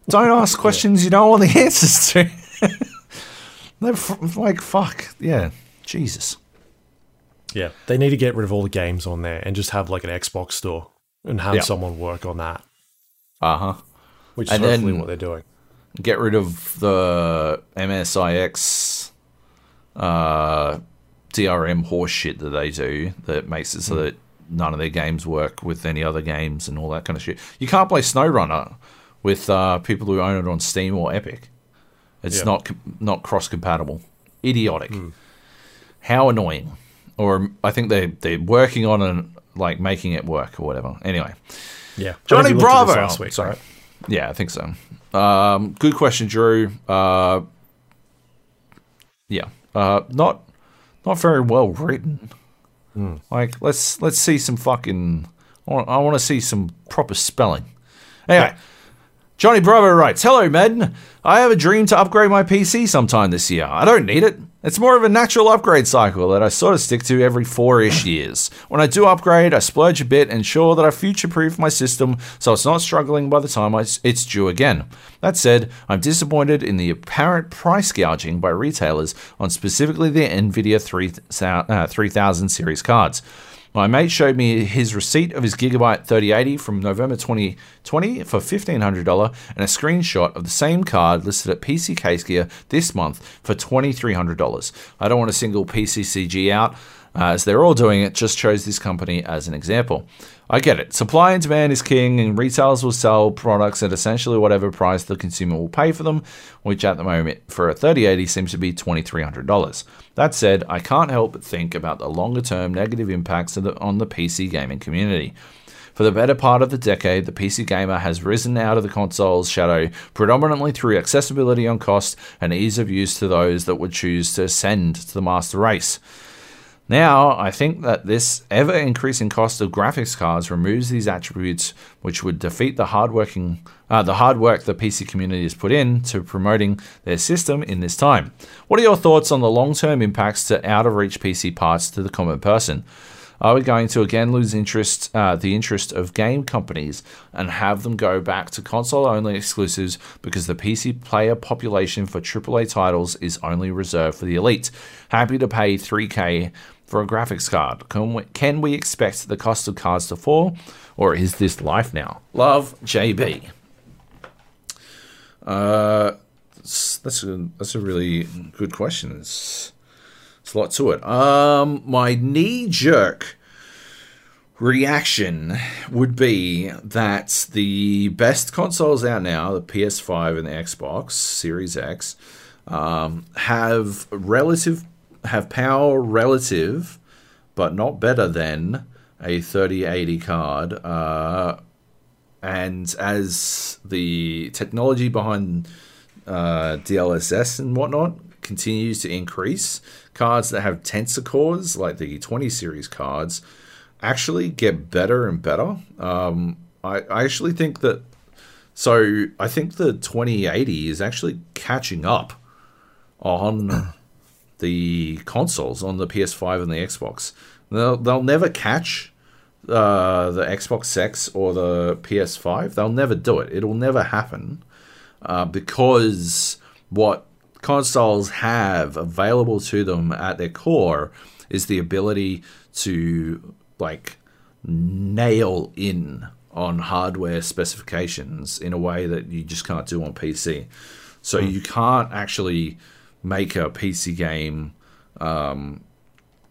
don't ask questions you don't want the answers to. They're like fuck, yeah, Jesus. Yeah. They need to get rid of all the games on there and just have like an Xbox store and have someone work on that, Uh huh. which is And hopefully what they're doing. Get rid of the MSIX uh, DRM horse shit that they do that makes it so Hmm. that none of their games work with any other games and all that kind of shit. You can't play SnowRunner with uh, people who own it on Steam or Epic. It's Yeah. not not cross compatible. Idiotic. Hmm. How annoying. Or I think they they're working on and like making it work or whatever. Anyway. Yeah. Johnny I think we looked at this Bravo. last week, Sorry. right? Yeah, I think so. Um, good question, Drew. Uh, yeah, uh, not not very well written. Like, let's let's see some fucking. I want, I want to see some proper spelling. Anyway, Johnny Bravo writes, Hello, Madden. I have a dream to upgrade my PC sometime this year. I don't need it. It's more of a natural upgrade cycle that I sort of stick to every four ish years. When I do upgrade, I splurge a bit, and ensure that I future proof my system so it's not struggling by the time it's due again. That said, I'm disappointed in the apparent price gouging by retailers on specifically the NVIDIA 3000, uh, 3000 series cards. My mate showed me his receipt of his Gigabyte 3080 from November 2020 for $1,500 and a screenshot of the same card listed at PC Case Gear this month for $2,300. I don't want to single PCCG out, uh, as they're all doing it, just chose this company as an example. I get it. Supply and demand is king, and retailers will sell products at essentially whatever price the consumer will pay for them, which at the moment for a 3080 seems to be $2,300. That said, I can't help but think about the longer term negative impacts on the PC gaming community. For the better part of the decade, the PC gamer has risen out of the console's shadow predominantly through accessibility on cost and ease of use to those that would choose to ascend to the master race. Now, I think that this ever increasing cost of graphics cards removes these attributes, which would defeat the hard working, uh, the hard work the PC community has put in to promoting their system in this time. What are your thoughts on the long term impacts to out of reach PC parts to the common person? Are we going to again lose interest, uh, the interest of game companies, and have them go back to console-only exclusives because the PC player population for AAA titles is only reserved for the elite? Happy to pay 3K for a graphics card. Can we, can we expect the cost of cards to fall, or is this life now? Love, JB. Uh, that's a that's a really good question. It's, it's a lot to it. Um, my knee jerk reaction would be that the best consoles out now, the PS5 and the Xbox Series X, um, have relative have power relative, but not better than a 3080 card. Uh, and as the technology behind uh, DLSS and whatnot continues to increase, cards that have tensor cores, like the 20 series cards, actually get better and better. Um, I, I actually think that. So I think the 2080 is actually catching up on the consoles, on the PS5 and the Xbox. They'll, they'll never catch uh, the Xbox X or the PS5. They'll never do it. It'll never happen uh, because what consoles have available to them at their core is the ability to like nail in on hardware specifications in a way that you just can't do on PC. So mm. you can't actually make a PC game. Um,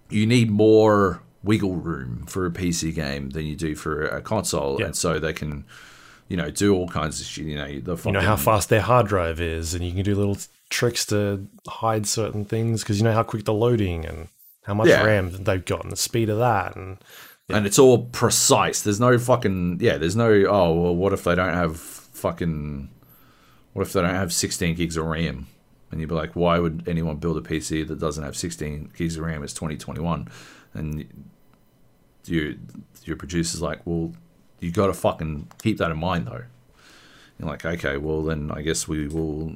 you need more wiggle room for a PC game than you do for a console, yeah. and so they can, you know, do all kinds of shit. You know, the fucking, you know how fast their hard drive is, and you can do little tricks to hide certain things because you know how quick the loading and how much yeah. RAM they've got and the speed of that, and yeah. and it's all precise. There's no fucking yeah. There's no oh well. What if they don't have fucking? What if they don't have 16 gigs of RAM? And you'd be like, why would anyone build a PC that doesn't have 16 gigs of RAM? It's 2021, and your your producer's like, well, you got to fucking keep that in mind though. You're like, okay, well then I guess we will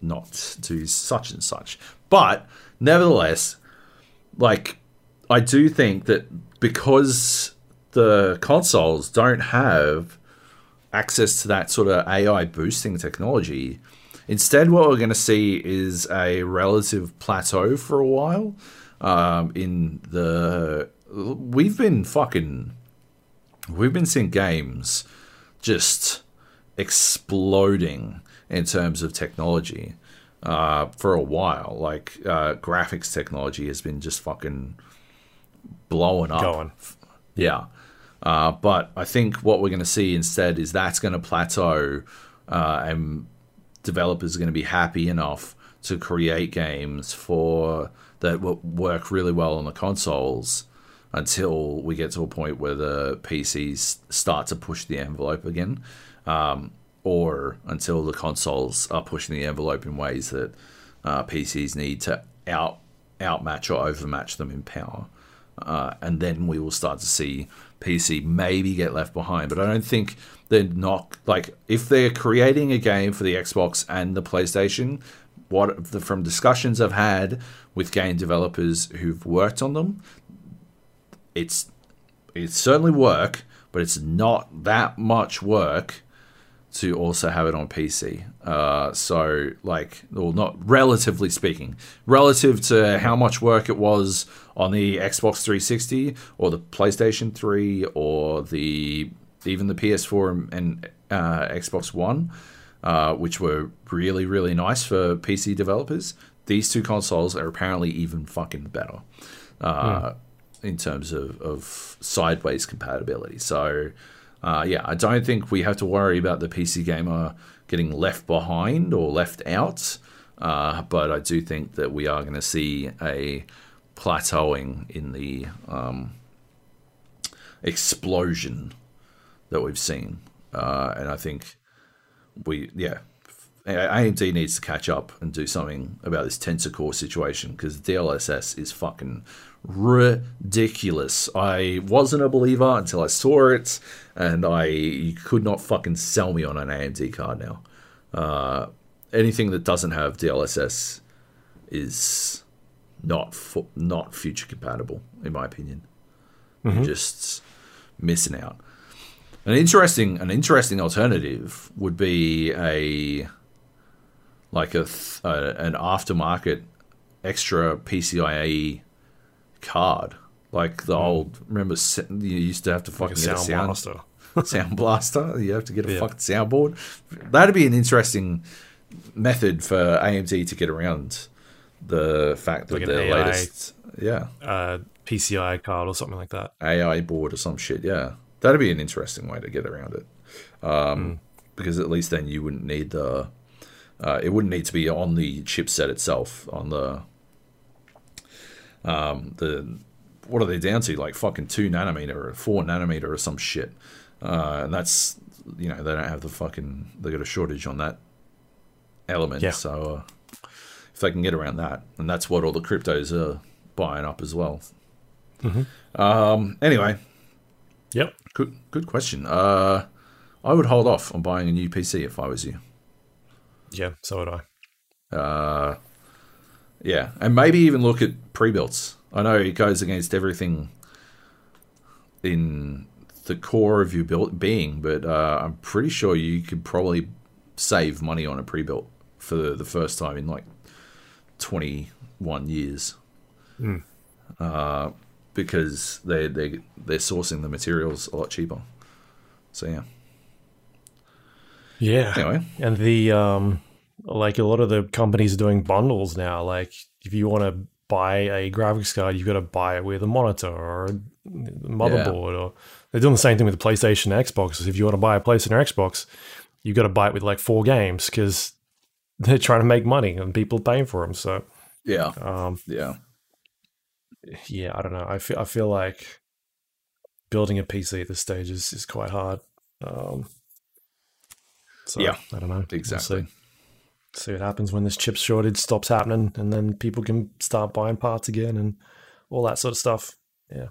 not do such and such. But nevertheless, like I do think that because the consoles don't have access to that sort of AI boosting technology, instead what we're going to see is a relative plateau for a while um, in the we've been fucking we've been seeing games just exploding in terms of technology uh, for a while. Like uh, graphics technology has been just fucking blowing up. Going. Yeah. Uh, but I think what we're going to see instead is that's going to plateau uh, and developers are going to be happy enough to create games for that work really well on the consoles until we get to a point where the PCs start to push the envelope again, um, or until the consoles are pushing the envelope in ways that uh, PCs need to out outmatch or overmatch them in power. Uh, and then we will start to see PC maybe get left behind. But I don't think they're not like if they're creating a game for the Xbox and the PlayStation. What from discussions I've had with game developers who've worked on them, it's it's certainly work, but it's not that much work to also have it on PC. Uh, so, like, well, not relatively speaking, relative to how much work it was on the Xbox 360 or the PlayStation 3 or the even the PS4 and uh, Xbox One, uh, which were really really nice for PC developers. These two consoles are apparently even fucking better. Mm in terms of, of sideways compatibility. So, uh, yeah, I don't think we have to worry about the PC gamer getting left behind or left out. Uh, but I do think that we are going to see a plateauing in the um, explosion that we've seen. Uh, and I think we, yeah, AMD needs to catch up and do something about this tensor core situation because DLSS is fucking ridiculous. I wasn't a believer until I saw it, and I you could not fucking sell me on an AMD card now. Uh, anything that doesn't have DLSS is not not future compatible, in my opinion. You're just missing out. An interesting, an interesting alternative would be a like a, th- an aftermarket extra PCIe card, like the old. Remember, you used to have to. Like fucking a sound sound blaster. sound blaster. You have to get a Yeah. fucking soundboard. That'd be an interesting method for AMD to get around the fact that Like an their AI. latest, yeah, Uh, PCI card or something like that. AI board or some shit. Yeah, that'd be an interesting way to get around it. Um, Because at least then you wouldn't need the. Uh, it wouldn't need to be on the chipset itself on the. Um, the what are they down to? Like fucking two nanometer or four nanometer or some shit. Uh, and that's you know they don't have the fucking they got a shortage on that element. Yeah. So uh, if they can get around that, and that's what all the cryptos are buying up as well. Hmm. Um, anyway, Yep. Good good question. Uh, I would hold off on buying a new PC if I was you. Yeah, so would I. Uh, yeah, and maybe even look at pre-builts. I know it goes against everything in the core of your built being, but uh, I'm pretty sure you could probably save money on a pre-built for the, first time in like 21 years. Uh, because they they they're sourcing the materials a lot cheaper. So yeah. Yeah. Anyway, And the um like a lot of the companies are doing bundles now. Like if you want to buy a graphics card, you've got to buy it with a monitor or a motherboard or they're doing the same thing with the PlayStation and Xbox. If you want to buy a PlayStation or Xbox, you've got to buy it with like four games because they're trying to make money and people are paying for them. So yeah, um yeah, yeah, I don't know. I feel I feel like building a PC at this stage is, is quite hard. Um, so Yeah, I don't know. We'll see. exactly. see what happens when this chip shortage stops happening, and then people can start buying parts again and all that sort of stuff. Yeah,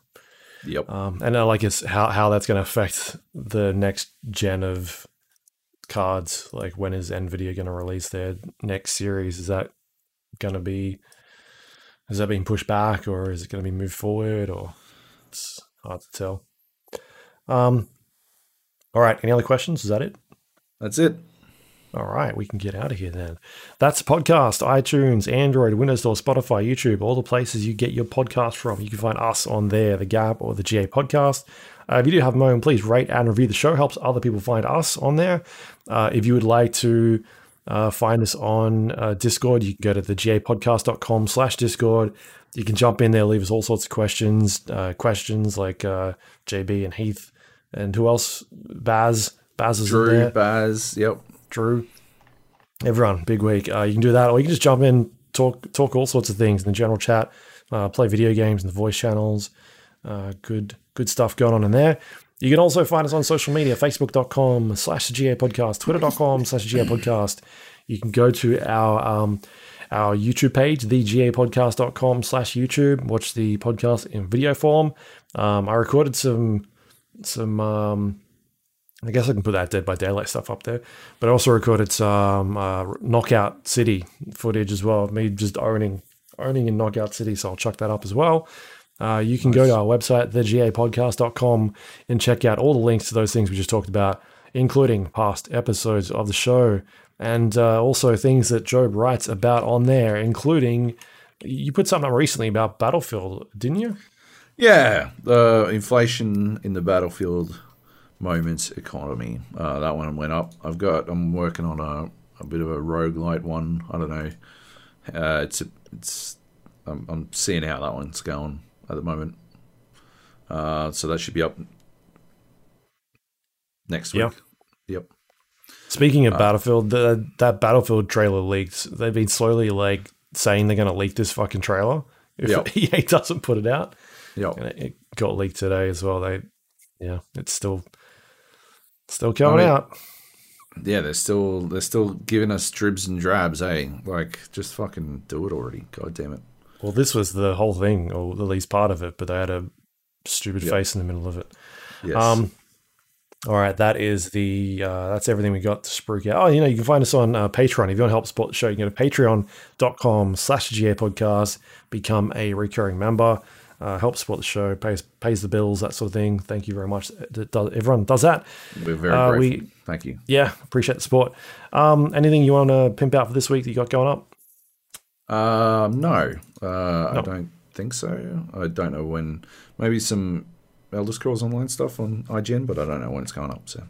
Yep. um, and I like it's how how that's going to affect the next gen of cards. Like when is Nvidia going to release their next series? Is that going to be has that been pushed back, or is it going to be moved forward, or it's hard to tell. Um, all right. Any other questions? Is that it? That's it. All right, we can get out of here then. That's podcast, iTunes, Android, Windows Store, Spotify, YouTube, all the places you get your podcast from. You can find us on there, the Gap or the GA Podcast. Uh, if you do have a moment, please rate and review the show. Helps other people find us on there. Uh, if you would like to uh, find us on uh, Discord, you can go to the gapodcast.com slash Discord. You can jump in there, leave us all sorts of questions, uh, questions like uh, JB and Heath and who else? Baz. Baz is in Drew, there. Baz. Yep. Drew, everyone, big week. Uh, you can do that, or you can just jump in, talk, talk all sorts of things in the general chat, uh, play video games in the voice channels. Uh, good, good stuff going on in there. You can also find us on social media: facebook.com slash GA podcast, twitter.com slash GA podcast. You can go to our um, our YouTube page, thegapodcast.com slash YouTube. Watch the podcast in video form. Um, I recorded some some um, I guess I can put that Dead by Daylight stuff up there. But I also recorded some uh, Knockout City footage as well. Me just owning owning in Knockout City, so I'll chuck that up as well. Uh, you can go to our website, thegapodcast.com, and check out all the links to those things we just talked about, including past episodes of the show, and uh, also things that Joab writes about on there, including you put something up recently about Battlefield, didn't you? Yeah, the inflation in the battlefield moments economy. Uh, that one went up. I've got. I'm working on a, a bit of a roguelite one. I don't know. Uh, it's it's. I'm, I'm seeing how that one's going at the moment. Uh, so that should be up next week. Yeah. Yep. Speaking of Battlefield, the, that Battlefield trailer leaked. They've been slowly like saying they're going to leak this fucking trailer if Yep. EA doesn't put it out. Yep. It, it got leaked today as well. They, yeah, it's still still coming I mean- out. Yeah, they're still they're still giving us dribs and drabs, eh? Like just fucking do it already. God damn it. Well, this was the whole thing, or at least part of it, but they had a stupid Yep. face in the middle of it. Yes. Um, all right, that is the uh, that's everything we got to spruik out. Oh, you know, you can find us on uh, Patreon. If you want to help support the show, you can go to patreon.com slash GA podcast, become a recurring member. uh, helps support the show, pays pays the bills, that sort of thing. Thank you very much. Does- Everyone does that. We're very Uh, grateful. we- Thank you. Yeah, appreciate the support. Um, anything you want to pimp out for this week that you got going up? Um, no, uh, No. I don't think so. I don't know when. Maybe some Elder Scrolls Online stuff on IGN, but I don't know when it's going up. So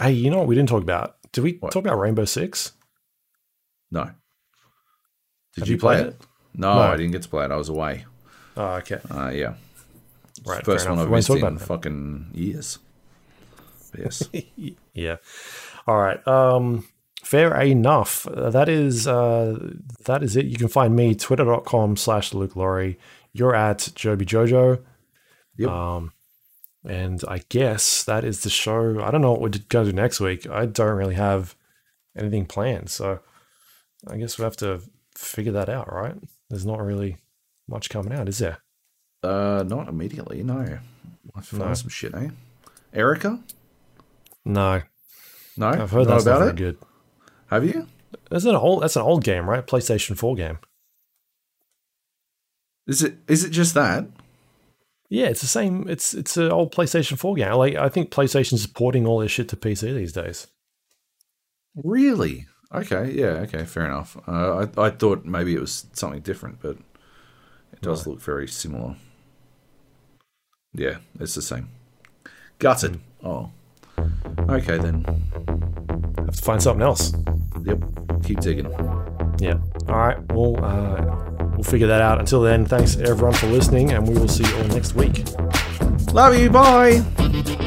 Hey, you know what we didn't talk about? Did we What? talk about Rainbow Six? no. Did Have you, play it? No, No. I didn't get to play it. I was away. Oh, okay. Uh, yeah, Right. first one. I've missed in about fucking years. But yes. Yeah. All right. Um, fair enough. That is uh, that is it. You can find me twitter.com slash Luke Lawrie. You're at Joby Jojo. Yep. Um, and I guess that is the show. I don't know what we're going to do next week. I don't really have anything planned. So I guess we have to figure that out, right? There's not really much coming out, is there? Uh, not immediately. No. I found No. some shit, eh? Erica? No. No, I've heard Not that's not about very it. good. Have you? That's an old that's an old game, right? PlayStation 4 game. Is it? Is it just that? Yeah, it's the same. It's it's an old PlayStation 4 game. Like I think PlayStation's porting all their shit to PC these days. Really? Okay. Yeah. Okay. Fair enough. Uh, I I thought maybe it was something different, but it does look very similar. Yeah, it's the same. Gutted. Oh. Okay then. Have to find something else. Yep. Keep digging. Yeah. All right. Well, uh, we'll figure that out. Until then, thanks everyone for listening, and we will see you all next week. Love you. Bye.